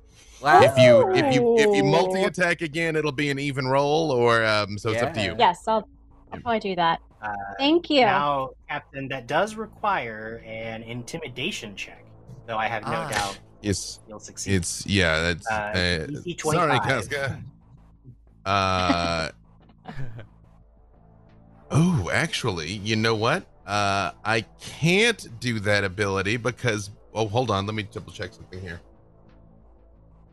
Wow. if you if you if you multi attack again, it'll be an even roll, or um, so it's up to you. Yes, I'll, I'll probably do that. Uh, Thank you. Now, Captain, that does require an intimidation check, though I have no Ah. doubt It's you'll succeed. it's yeah. That's Uh, uh, sorry, Kazka. [LAUGHS] Uh [LAUGHS] oh, actually, you know what? Uh, I can't do that ability because oh, hold on, let me double check something here.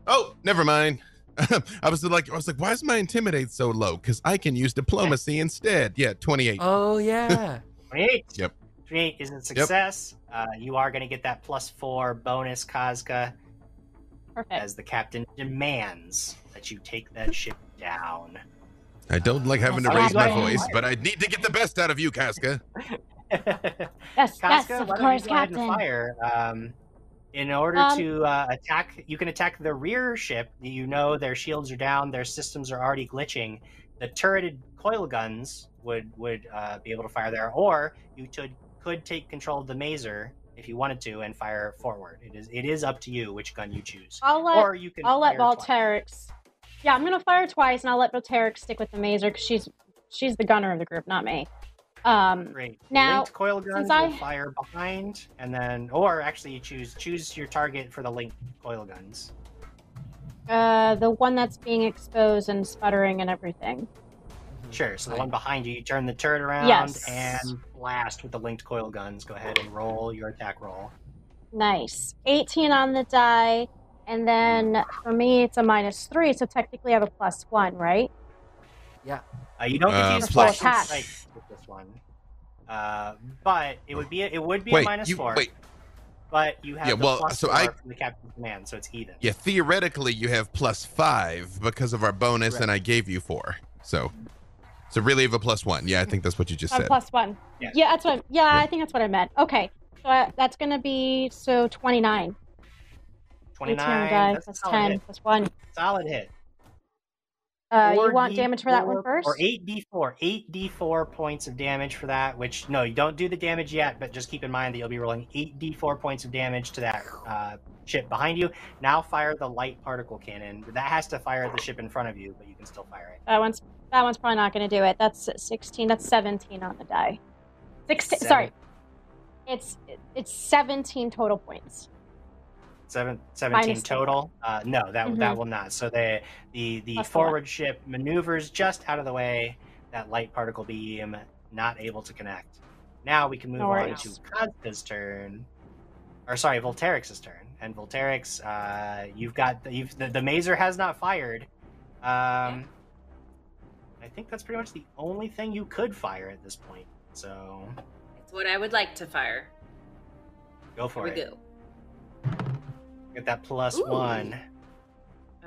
Oh, never mind. [LAUGHS] I was like, I was like, why is my intimidate so low? Because I can use diplomacy instead. Yeah, twenty-eight. oh yeah. [LAUGHS] 28. Yep. 28 is a success. Uh, you are going to get that plus four bonus, Kazka, Perfect. as the captain demands that you take that ship down. I don't like having to raise my voice, but I need to get the best out of you, Kazka. [LAUGHS] [LAUGHS] Yes, yes, Kazka, of why don't course, you go ahead and Captain. fire? Um, in order Um, to uh, attack, you can attack the rear ship. You know their shields are down, their systems are already glitching. The turreted coil guns would would uh, be able to fire there, or you could could take control of the mazer if you wanted to and fire forward. It is it is up to you which gun you choose, I'll let or you can. I'll let. Volterix. Yeah, I'm gonna fire twice, and I'll let Volterix stick with the mazer because she's she's the gunner of the group, not me. Um, Great. Now, linked coil guns since will I- fire behind, and then, or actually, you choose choose your target for the linked coil guns. uh, the one that's being exposed and sputtering and everything. Sure. So the one behind you, you turn the turret around Yes. and blast with the linked coil guns. Go ahead and roll your attack roll. Nice. 18 on the die, and then for me it's a minus three, so technically I have a plus one, right? Yeah. Uh, you don't get Uh, to use plus- plus strike with this one, uh, but it would be a, it would be a minus you four. wait. But you have Yeah, the well, plus so four I- from the captain's command, so it's even. Yeah, theoretically, you have plus five because of our bonus, Right. and I gave you four. So, so really, have a plus one. Yeah, I think that's what you just I'm said. plus one. Yeah. Yeah, that's what. Yeah, Yeah. I think that's what I meant. Okay, so I, that's gonna be so 29. 18 on the 29. die That's a plus solid 10 hit. plus one. Solid hit. Uh, you want damage for that one first? Or 8d4. 8d4 points of damage for that, which, no, you don't do the damage yet, but just keep in mind that you'll be rolling 8d4 points of damage to that uh, ship behind you. Now fire the light particle cannon. That has to fire at the ship in front of you, but you can still fire it. That one's that one's probably not going to do it. That's 16. That's 17 on the die. 16. Sorry, it's it's 17 total points. Seven, 17 Minus four. total. Uh, no, that Mhm. that will not. So the the the Plus four. forward ship maneuvers just out of the way. That light particle beam not able to connect. Now we can move No on worries. to Kazka's turn, or sorry, Volterix's turn. And Volterix, uh, you've got the, you've, the the mazer has not fired. Um, I think that's pretty much the only thing you could fire at this point. So It's what I would like to fire. go for Here we it. go. Get that plus Ooh. one.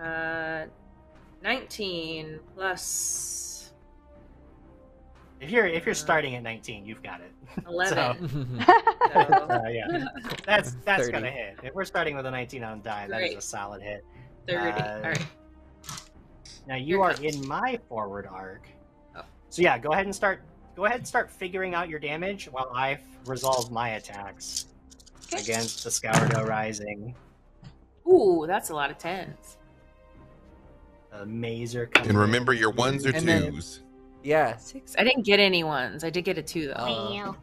Uh, 19 plus If you're if you're starting at 19, you've got it. [LAUGHS] 11. So, [LAUGHS] So, uh, yeah, [LAUGHS] that's that's 30. gonna hit. If we're starting with a 19 on die, that is a solid hit. 30. Uh, All right. Now you Here are comes. in my forward arc. Oh. So yeah, go ahead and start. Go ahead and start figuring out your damage while I resolve my attacks Okay. against the Scourdo Rising. Ooh, that's a lot of tens. The Mazer. And remember your ones or And then- twos. yeah, Six. I didn't get any ones. I did get a two though. Oh.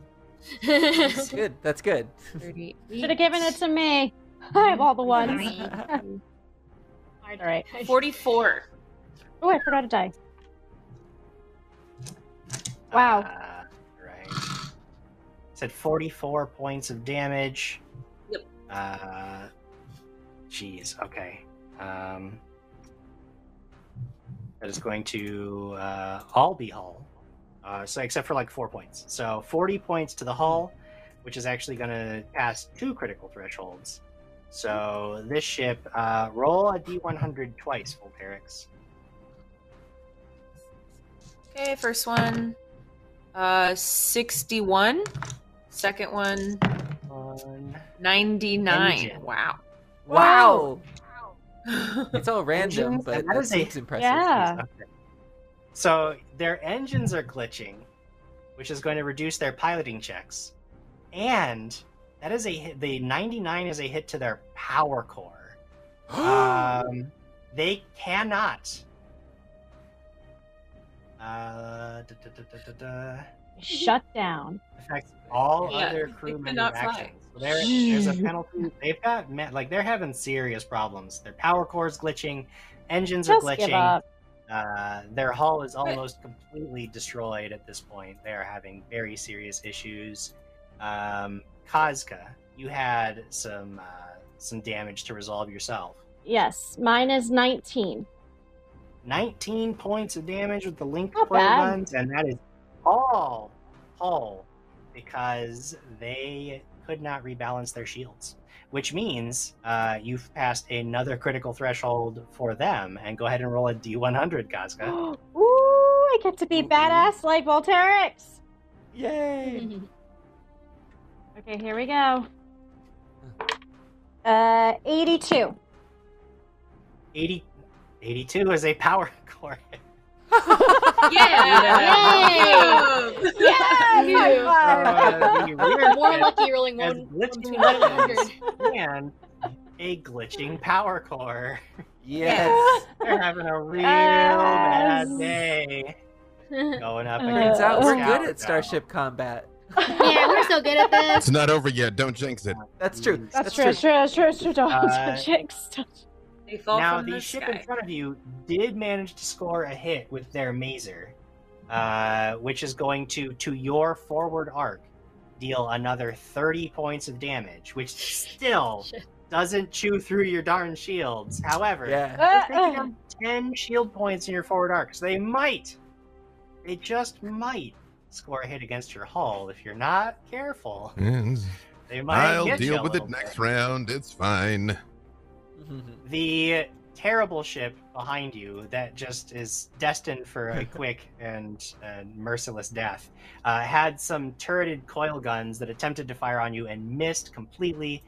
That's [LAUGHS] good. That's good. Should have given it to me. [LAUGHS] I have all the ones. [LAUGHS] Hard. All right. 44. Oh, I forgot to die. Wow. Uh, right. Said 44 points of damage. Yep. Uh, jeez. Okay. Um, that is going to uh, all be hull. Uh, so except for like four points. So 40 points to the hull, which is actually going to pass two critical thresholds. So this ship, uh, roll a d100 twice, Volterix. Okay, first one, uh, 61. Second one, One. 99. Engine. Wow. Wow. It's all [LAUGHS] random, Engines, but and that that is a- seems impressive. Yeah. So their engines are glitching, which is going to reduce their piloting checks, and that is a hit, the 99 is a hit to their power core. [GASPS] um, they cannot. Uh, da, da, da, da, da, da. Shut down. affects all Yeah, other they crew member cannot fly. actions. There, there's a penalty. They've got like they're having serious problems. Their power core is glitching, engines are Just give glitching. up. Uh, their hull is almost completely destroyed at this point. They are having very serious issues. Um, Kazka, you had some uh, some damage to resolve yourself. Yes, mine is 19. 19 points of damage with the linked Not bad. guns, and that is all hull because they could not rebalance their shields. Which means uh, you've passed another critical threshold for them, and go ahead and roll a d100, Kazka. [GASPS] Ooh, I get to be badass like Volterix. Yay! [LAUGHS] Okay, here we go. Uh, 82. 80, 82 is a power [LAUGHS] core. [LAUGHS] Yeah! Yay! Yes! Phew. High five. Uh, the rear More lucky rolling has one, one glitching between one and weapons 100. and a glitching power core. Yes. [LAUGHS] They're having a real Yes. bad day [LAUGHS] going up Uh, against Turns out we're good at now. Starship combat. yeah, we're so good at this. It's not over yet. Don't jinx it. That's true. That's true, that's true, that's true, that's true. Don't, Uh, don't jinx. Don't- They fall now, from the the ship sky. in front of you did manage to score a hit with their mazer, uh, which is going to, to your forward arc, deal another 30 points of damage, which still [LAUGHS] doesn't chew through your darn shields. However, Yeah. they're Uh, taking 10 shield points in your forward arc, so they might, they just might score a hit against your hull if you're not careful. And They might I'll deal with it little next round. It's fine. [LAUGHS] the terrible ship behind you that just is destined for a [LAUGHS] quick and, and merciless death uh, had some turreted coil guns that attempted to fire on you and missed completely.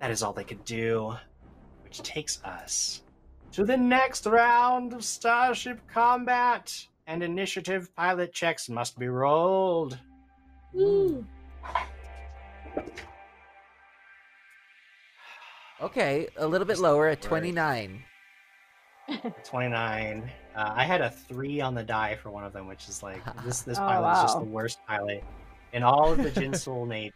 That is all they could do, which takes us to the next round of Starship combat. And initiative pilot checks must be rolled. Woo. Okay, a little bit lower at 29. 29. Uh, I had a three on the die for one of them, which is like [LAUGHS] this. This Oh, pilot is just the worst pilot in all of the [LAUGHS] Jinsul Navy.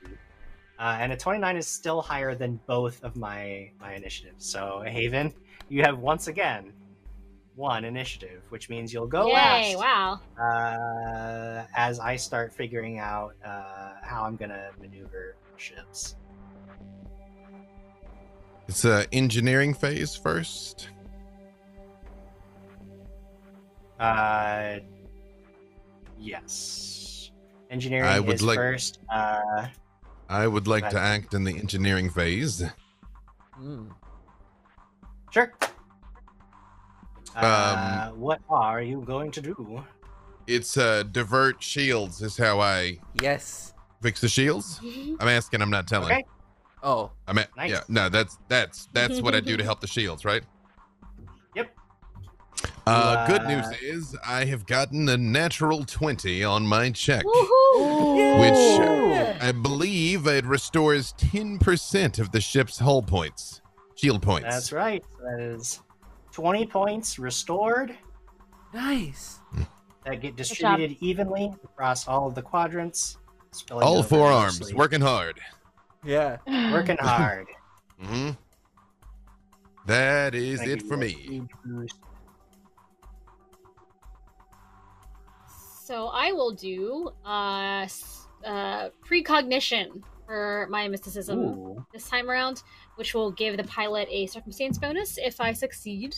Uh, and a 29 is still higher than both of my my initiatives. So Haven, you have once again one initiative, which means you'll go Yay, last. wow. Uh, as I start figuring out uh, how I'm gonna maneuver ships. It's uh, engineering phase first. Uh, yes. Engineering I would is like- first. Uh, I would like to act in the engineering phase. Mm. Sure. Uh, what are you going to do? It's uh, divert shields is how I Yes. fix the shields. I'm asking. I'm not telling. Okay. Oh, I mean, Nice. yeah. No, that's that's that's what I do to [LAUGHS] help the shields, right? Yep. Uh, good Uh, news is I have gotten a natural twenty on my check, Woohoo! which I believe it restores ten percent of the ship's hull points, shield points. That's right. That is 20 points restored nice. that get distributed evenly across all of the quadrants. All over four arms working hard. Yeah. Working [LAUGHS] hard. hmm That is Thank it you. for me. So I will do uh, uh, precognition for my mysticism Ooh. this time around, which will give the pilot a circumstance bonus if I succeed,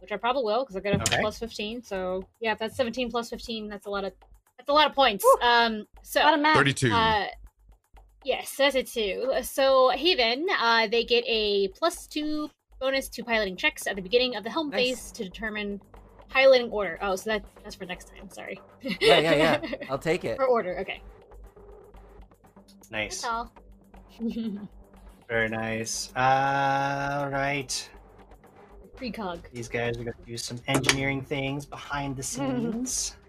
which I probably will because I got a Okay. plus fifteen. So yeah, if that's seventeen plus fifteen, that's a lot of that's a lot of points. Um, so Lot of math. Thirty-two. uh, Yes, that's it too. So Haven, uh, they get a plus two bonus to piloting checks at the beginning of the helm Nice. phase to determine piloting order. Oh, so that that's for next time. Sorry. Yeah, yeah, yeah. [LAUGHS] I'll take it. for order. Okay. Nice. That's all. [LAUGHS] Very nice. Uh, all right. Precog. These guys are going to do some engineering things behind the scenes. [LAUGHS]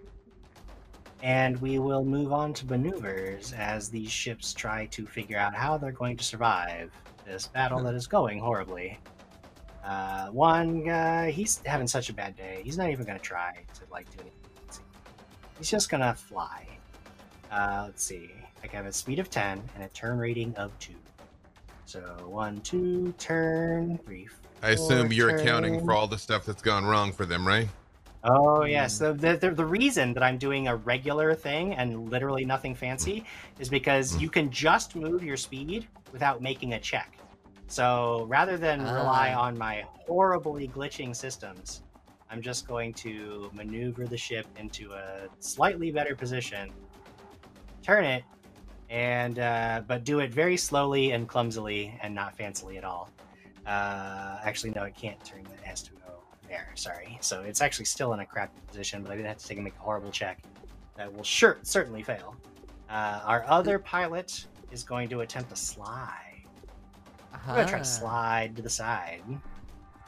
and we will move on to maneuvers as these ships try to figure out how they're going to survive this battle that is going horribly. Uh, one guy, he's having such a bad day. He's not even going to try to like do anything. He's just going to fly. Uh, let's see. I have a speed of 10 and a turn rating of 2. So, one, two, turn, three, I assume you're accounting for all the stuff that's gone wrong for them, right? Oh yes, the, the the the reason that I'm doing a regular thing and literally nothing fancy is because you can just move your speed without making a check. So rather than rely Ah. on my horribly glitching systems, I'm just going to maneuver the ship into a slightly better position, turn it, and uh, but do it very slowly and clumsily and not fancily at all. Uh, actually, no, it can't turn. It has to go there. Sorry. So it's actually still in a crappy position, but I didn't have to take and make a horrible check. That will sure certainly fail. Uh, our other pilot is going to attempt to slide. I'm gonna try to slide to the side.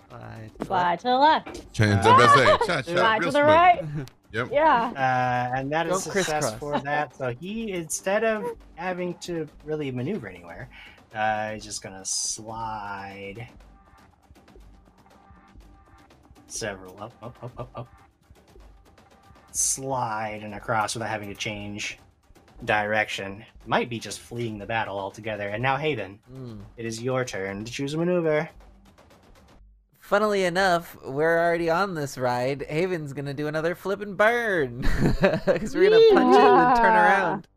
slide. Slide to the left. Change [LAUGHS] the best say. Cha, cha, Slide real to the right. [LAUGHS] Yep. Yeah. Uh, and that is Don't success crisscross. for that. So he, instead of having to really maneuver anywhere, uh, he's just gonna slide several up, up, up, up, up, slide and across without having to change direction. Might be just fleeing the battle altogether. And now, Haven, Mm. it is your turn to choose a maneuver. Funnily enough, we're already on this ride. Haven's gonna do another flip and burn [LAUGHS] because we're gonna punch it and then turn around.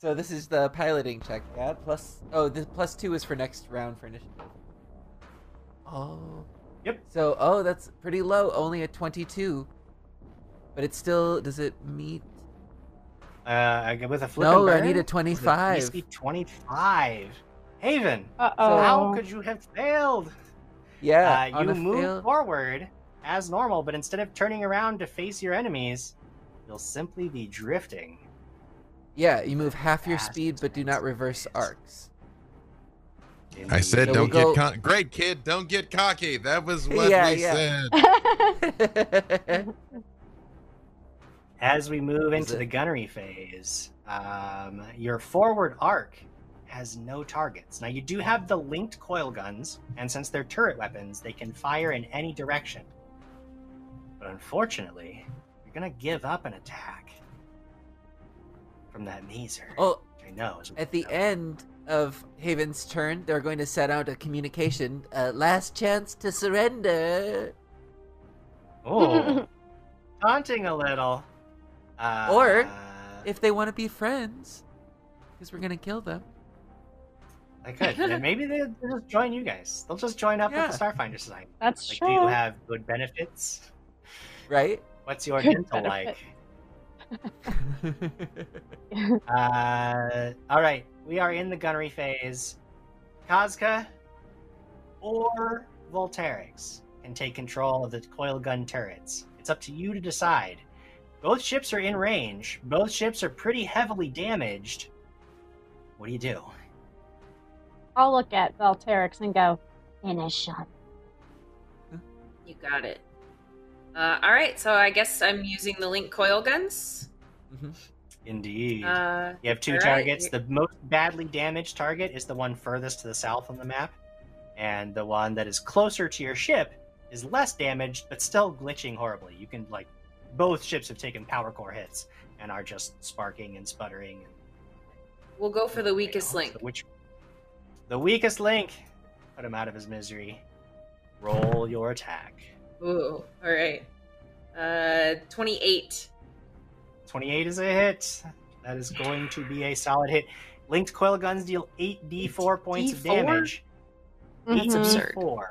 So this is the piloting check. Yeah, plus oh, the plus two is for next round for initiative. Oh. Yep. So oh, that's pretty low. Only a twenty-two. But it still does it meet? Uh, I go with a flip No, and I need a With 25. DC 25. Haven, Uh oh. How could you have failed? Yeah. uh, you move fail- forward as normal, but instead of turning around to face your enemies, you'll simply be drifting. Yeah, you move half your speed, but do not reverse arcs. I said, So don't we'll get go- con- great kid. Don't get cocky. That was [LAUGHS] what Yeah, we yeah. said. [LAUGHS] As we move into the gunnery phase, um, your forward arc has no targets. Now, you do have the linked coil guns, and since they're turret weapons, they can fire in any direction. But unfortunately, you're going to give up an attack from that mazer. oh, I know. At the end of Haven's turn, they're going to set out a communication. Uh, last chance to surrender. Oh, [LAUGHS] taunting a little. Uh, Or If they want to be friends, because we're going to kill them. I could, and maybe they'll just join you guys. They'll just join up Yeah. with the Starfinder Society. That's Like, true. do you have good benefits? Right? What's your Good dental benefit. like? [LAUGHS] Uh, all right, we are in the gunnery phase. Kazka or Volterix can take control of the coil gun turrets. It's up to you to decide. Both ships are in range. Both ships are pretty heavily damaged. What do you do? I'll look at Volterix and go, finish him. You got it. Uh, all right, so I guess I'm using the link coil guns. Mhm. Indeed. Uh, You have two right. targets. The most badly damaged target is the one furthest to the south on the map, and the one that is closer to your ship is less damaged, but still glitching horribly. You can like, both ships have taken power core hits and are just sparking and sputtering. And, we'll go for the weakest link. So which, the weakest link, put him out of his misery. Roll your attack. Ooh, all right. Uh, 28. 28 is a hit. That is going to be a solid hit. Linked coil guns deal 8d4 points of 8d4? damage. Mhm. absurd. 8d4.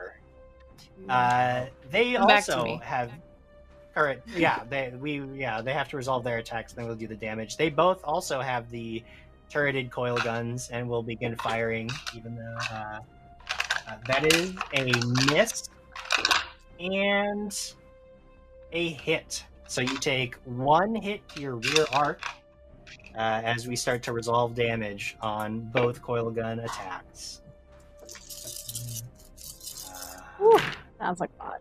Uh, they Come also have current. Yeah, they we yeah they have to resolve their attacks. And then we'll do the damage. They both also have the turreted coil guns and will begin firing, even though uh, uh, that is a miss and a hit. So you take one hit to your rear arc uh, as we start to resolve damage on both coil gun attacks. Uh, Ooh, sounds like fun.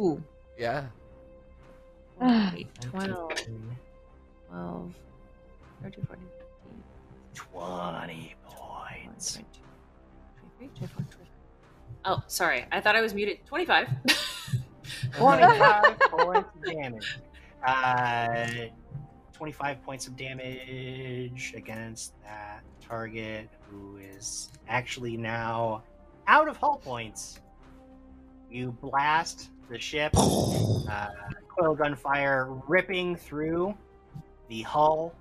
Ooh. Yeah. [SIGHS] Wait, 12, 12, 13, 14, 20 points. 22, 23, 24, 25. Oh, sorry. I thought I was muted. 25. 25 points damage. Uh, 25 points of damage against that target who is actually now out of hull points. You blast the ship, [SIGHS] uh, coil gun fire ripping through the hull,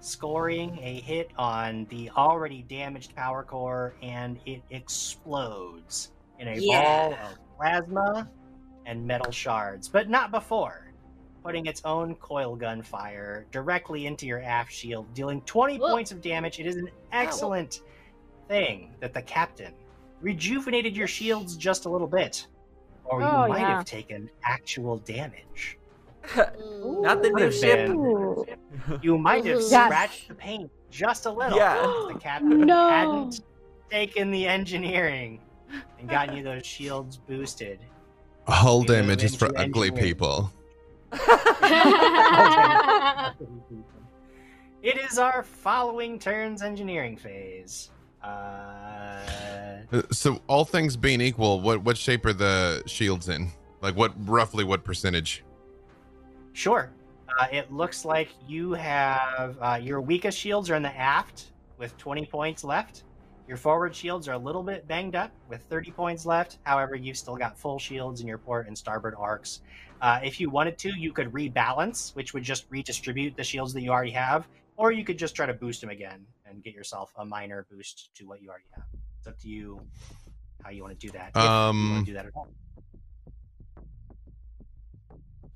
scoring a hit on the already damaged power core, and it explodes in a Yeah. ball of plasma and metal shards, but not before putting its own coil gun fire directly into your aft shield, dealing 20 Whoa. points of damage. It is an excellent thing that the captain rejuvenated your shields just a little bit, or you Oh, might yeah. have taken actual damage. [LAUGHS] Not the new ship. been- [LAUGHS] You might have Yes. scratched the paint just a little Yeah. if the captain [GASPS] No. hadn't taken the engineering and gotten you those shields boosted. Hull damage is for ugly engineering. people. [LAUGHS] It is our following turns engineering phase. Uh, Uh, So, all things being equal, what what shape are the shields in? Like, what roughly what percentage? sure. Uh, it looks like you have uh, your weakest shields are in the aft with 20 points left. Your forward shields are a little bit banged up with 30 points left. However, you've still got full shields in your port and starboard arcs. Uh, if you wanted to, you could rebalance, which would just redistribute the shields that you already have, or you could just try to boost them again and get yourself a minor boost to what you already have. It's up to you how you want to do that. if you Um, want to do that.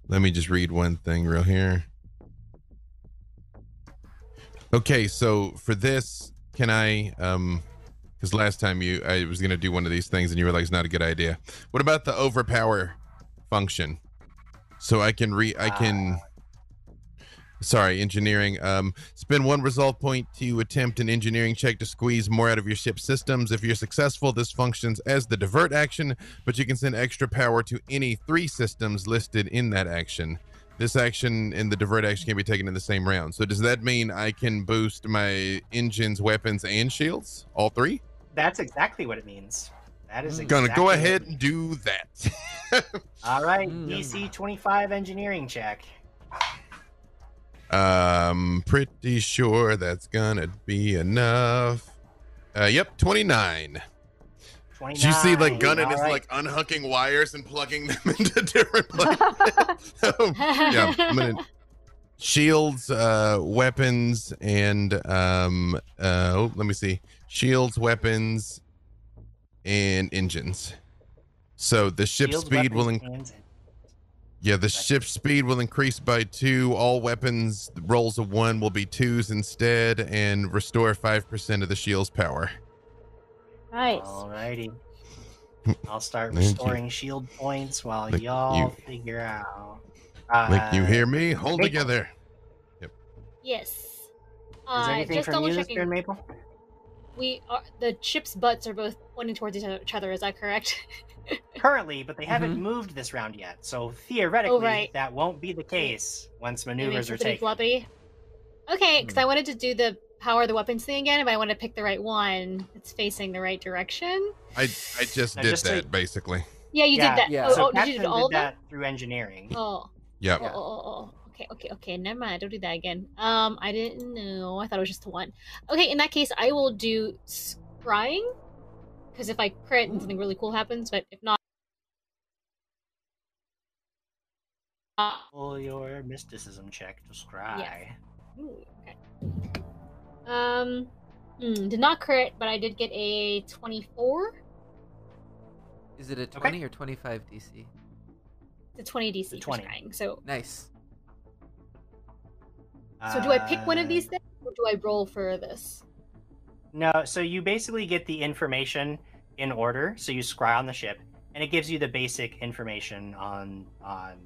Let me just read one thing real here. Okay, so for this, can I um because last time you I was gonna do one of these things and you were like it's not a good idea. What about the overpower function? So I can re I can sorry, engineering. Um spend one resolve point to attempt an engineering check to squeeze more out of your ship's systems. If you're successful, this functions as the divert action, but you can send extra power to any three systems listed in that action. This action and the divert action can be taken in the same round. So does that mean I can boost my engines, weapons, and shields? All three? That's exactly what it means. That is Mm. Gonna go ahead and do that. [LAUGHS] All right, Mm. DC 25 engineering check. um, pretty sure that's gonna be enough. Uh, yep, 29. 29. Did you see like Gunnan All is right. like unhooking wires and plugging them [LAUGHS] into different places? [LAUGHS] yeah, I'm gonna shields, uh, weapons, and um, uh, oh, let me see, shields, weapons, and engines. So the ship Shields, speed will, weapons, in- and- yeah, the ship speed will increase by two. All weapons rolls of one will be twos instead, and restore five percent of the shield's power. Nice. Alrighty. [LAUGHS] I'll start Thank you. restoring shield points while Like y'all you- figure out. Uh, Like you hear me? Hold Maple. together. yes. Is Uh, there anything just from double you this checking. turn, Maple? We are the ship's butts are both pointing towards each other. Is that correct? [LAUGHS] Currently, but they haven't Mhm. moved this round yet. So theoretically, Oh, right. that won't be the case once maneuvers are taken. floppity. Okay, because Hmm. I wanted to do the power the weapons thing again, but I want to pick the right one. It's facing the right direction. I I just Now, did just so- that basically. Yeah, you Yeah, did that. yeah. Oh, so oh, did you do all of did them? that through engineering. Oh. Yep. Oh, oh, oh, oh. Okay, okay, okay. Never mind. Don't do that again. Um, I didn't know. I thought it was just one. Okay, in that case, I will do scrying. Because if I crit and something really cool happens, but if not, Pull your mysticism check to scry. ooh, okay. Um, hmm, did not crit, but I did get a twenty-four. Is it a 20 or 25 DC? The twenty DC The for 20. scrying. So, Nice. So do I pick one of Uh, these things, or do I roll for this? No, so you basically get the information in order. So you scry on the ship, and it gives you the basic information on on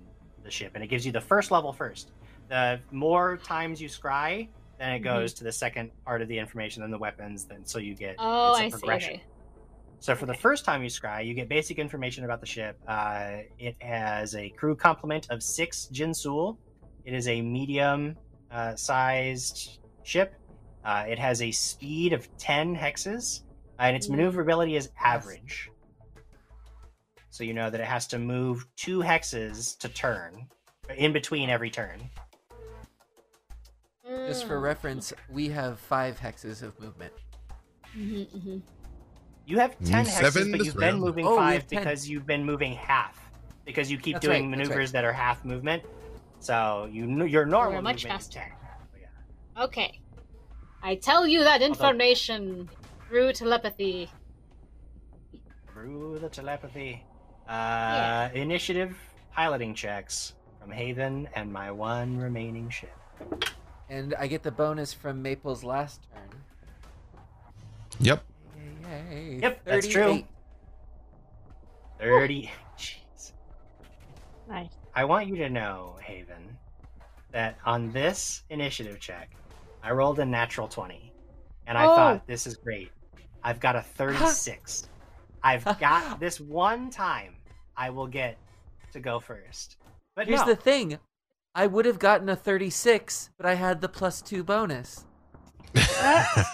the ship, and it gives you the first level first. The more times you scry, then it Mhm. goes to the second part of the information, then the weapons. Then so you get Oh, it's a I see. progression. Okay. So for the first time you scry, you get basic information about the ship. Uh, it has a crew complement of six Jinsul. It is a medium uh, sized ship. Uh, it has a speed of 10 hexes, uh, and its Mm. maneuverability is average. So you know that it has to move two hexes to turn, in between every turn. Just for Mm. reference, we have five hexes of movement. Mhm, mhm. You have 10 Mm, hexes, seven but you've been round. moving Oh, we five because you've been moving half. Because you keep That's doing right, that's maneuvers that are half movement. So you kn- your normal We're much faster. Yeah. Okay. I tell you that information through telepathy. Through the telepathy. Uh, Initiative piloting checks from Haven and my one remaining ship. And I get the bonus from Maple's last turn. Yep. Yay, yay. Yep, that's true. 30. [LAUGHS] Jeez. Nice. I want you to know, Haven, that on this initiative check, I rolled a natural 20. And I Oh. thought, this is great. I've got a 36. I've [LAUGHS] got this one time I will get to go first. But Here's no. the thing. I would have gotten a 36, but I had the plus two bonus. [LAUGHS] [LAUGHS] That's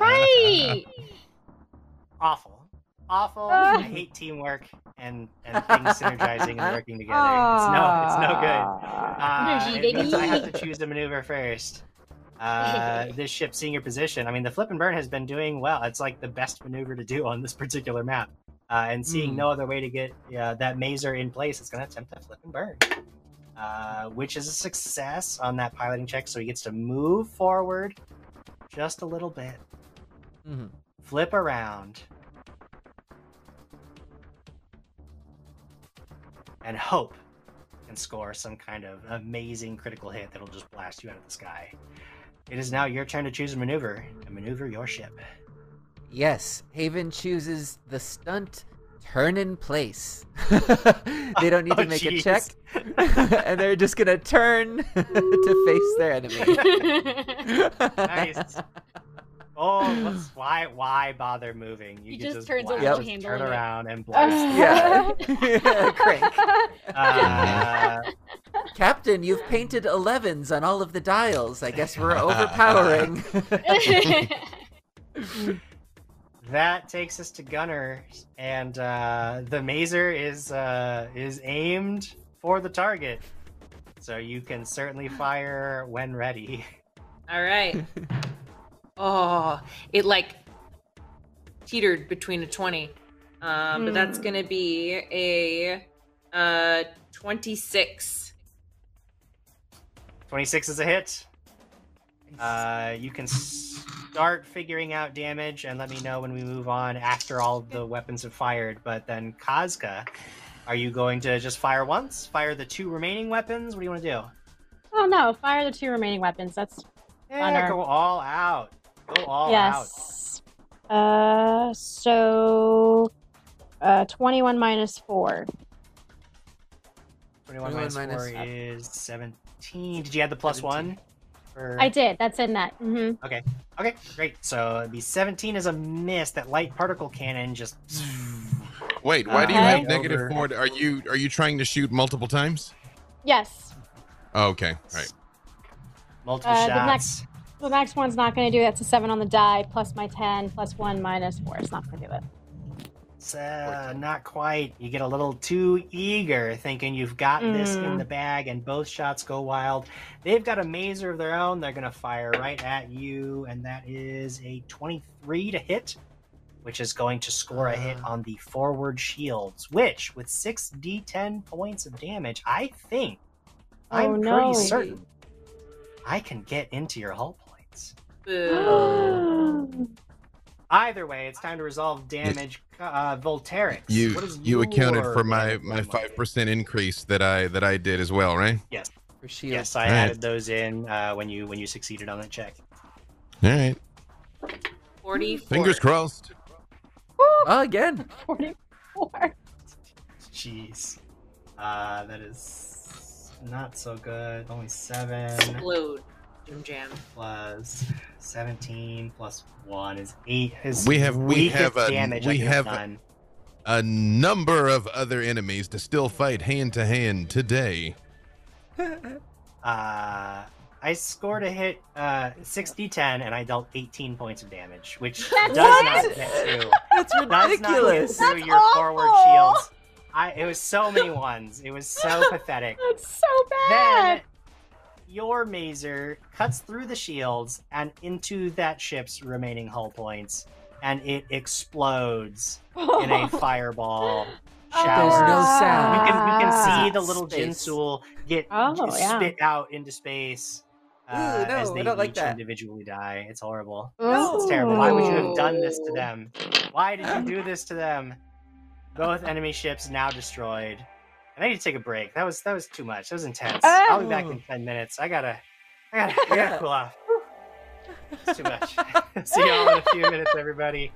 right. awful. Awful. Ah. I hate teamwork and, and things synergizing and working together. It's no, it's no good. Uh, Synergy, it means I have to choose a maneuver first. [LAUGHS] Uh, this ship seeing your position. I mean, the flip and burn has been doing well. It's like the best maneuver to do on this particular map. Uh, and seeing Hmm. no other way to get uh, that mazer in place, it's going to attempt that flip and burn, uh, which is a success on that piloting check. So he gets to move forward just a little bit, Mhm. flip around, and hope and score some kind of amazing critical hit that'll just blast you out of the sky. It is now your turn to choose a maneuver and maneuver your ship. Yes, Haven chooses the stunt turn in place. [LAUGHS] they don't need Oh, to make a check, [LAUGHS] and they're just gonna turn [LAUGHS] to face their enemy. Nice. Oh, what's, why? Why bother moving? You He can just turns blast, over just handling turn it. around and [LAUGHS] blast. yeah, [LAUGHS] crank. Uh, Captain, you've painted 11s on all of the dials. I guess we're [LAUGHS] overpowering. that takes us to Gunner, and uh, the mazer is uh, is aimed for the target, so you can certainly fire when ready. All right. Oh, it like teetered between a 20. Um, but that's going to be a uh 26. Twenty six is a hit. Uh, you can start figuring out damage and let me know when we move on after all the weapons have fired. But then Kazka, are you going to just fire once? Fire the two remaining weapons? What do you want to do? Oh no! Fire the two remaining weapons. That's Yeah, Honor. go all out. Go all out. yes. Uh, so, uh, twenty-one minus four. 21 21 minus, minus- 4 is 17. Did you add the plus 17. 1? For... I did. That's in that. hmm Okay, great. So it'd be 17 is a miss. That light particle cannon just. Wait, why do you Okay. have negative Over. four? Are you are you trying to shoot multiple times? Yes. Oh, okay, right. Multiple Uh, the shots. The next one's not going to do it. It's a seven on the die, plus my ten, plus one, minus four. It's not going to do it. It's, uh, not quite. You get a little too eager, thinking you've got this in Mm. the bag, and both shots go wild. They've got a mazer of their own. They're going to fire right at you, and that is a 23 to hit, which is going to score a hit Uh. on the forward shields. Which, with 6d10 points of damage, I think Oh, I'm no. pretty certain I can get into your hull. [GASPS] Either way, it's time to resolve damage. Uh, Volterix. You what is you accounted for my my five percent increase that I that I did as well, right? For shield. Yes, I Alright. added those in uh, when you when you succeeded on that check. All right. 44. Fingers crossed. Oh, again. 44. Jeez. Uh, that is not so good. Only seven Explode. Jim Jam. plus seventeen plus one is eight. His We have- we have a- damage we have- done. A number of other enemies to still fight hand to hand today. [LAUGHS] Uh, I scored a hit, uh, 60-10, and I dealt 18 points of damage, which That's [LAUGHS] does what? not get through. [LAUGHS] That's Does not get ridiculous. through That's your forward shields. I, it was so many ones. It was so pathetic. That's so bad. Then your mazer cuts through the shields and into that ship's remaining hull points, and it explodes in a [LAUGHS] fireball shower. There's no You sound. can you can see the little space. Jinsul get Oh, just yeah. spit out into space uh, Ooh, no, as they don't like each that. individually die. It's horrible. No. It's terrible. Why would you have done this to them? Why did you do this to them? Both enemy ships now destroyed. And I need to take a break. That was that was too much. That was intense. I'll be back in oh. ten minutes. I gotta I gotta, I gotta [LAUGHS] cool off. It's too much. [LAUGHS] [LAUGHS] See y'all in a few minutes, everybody.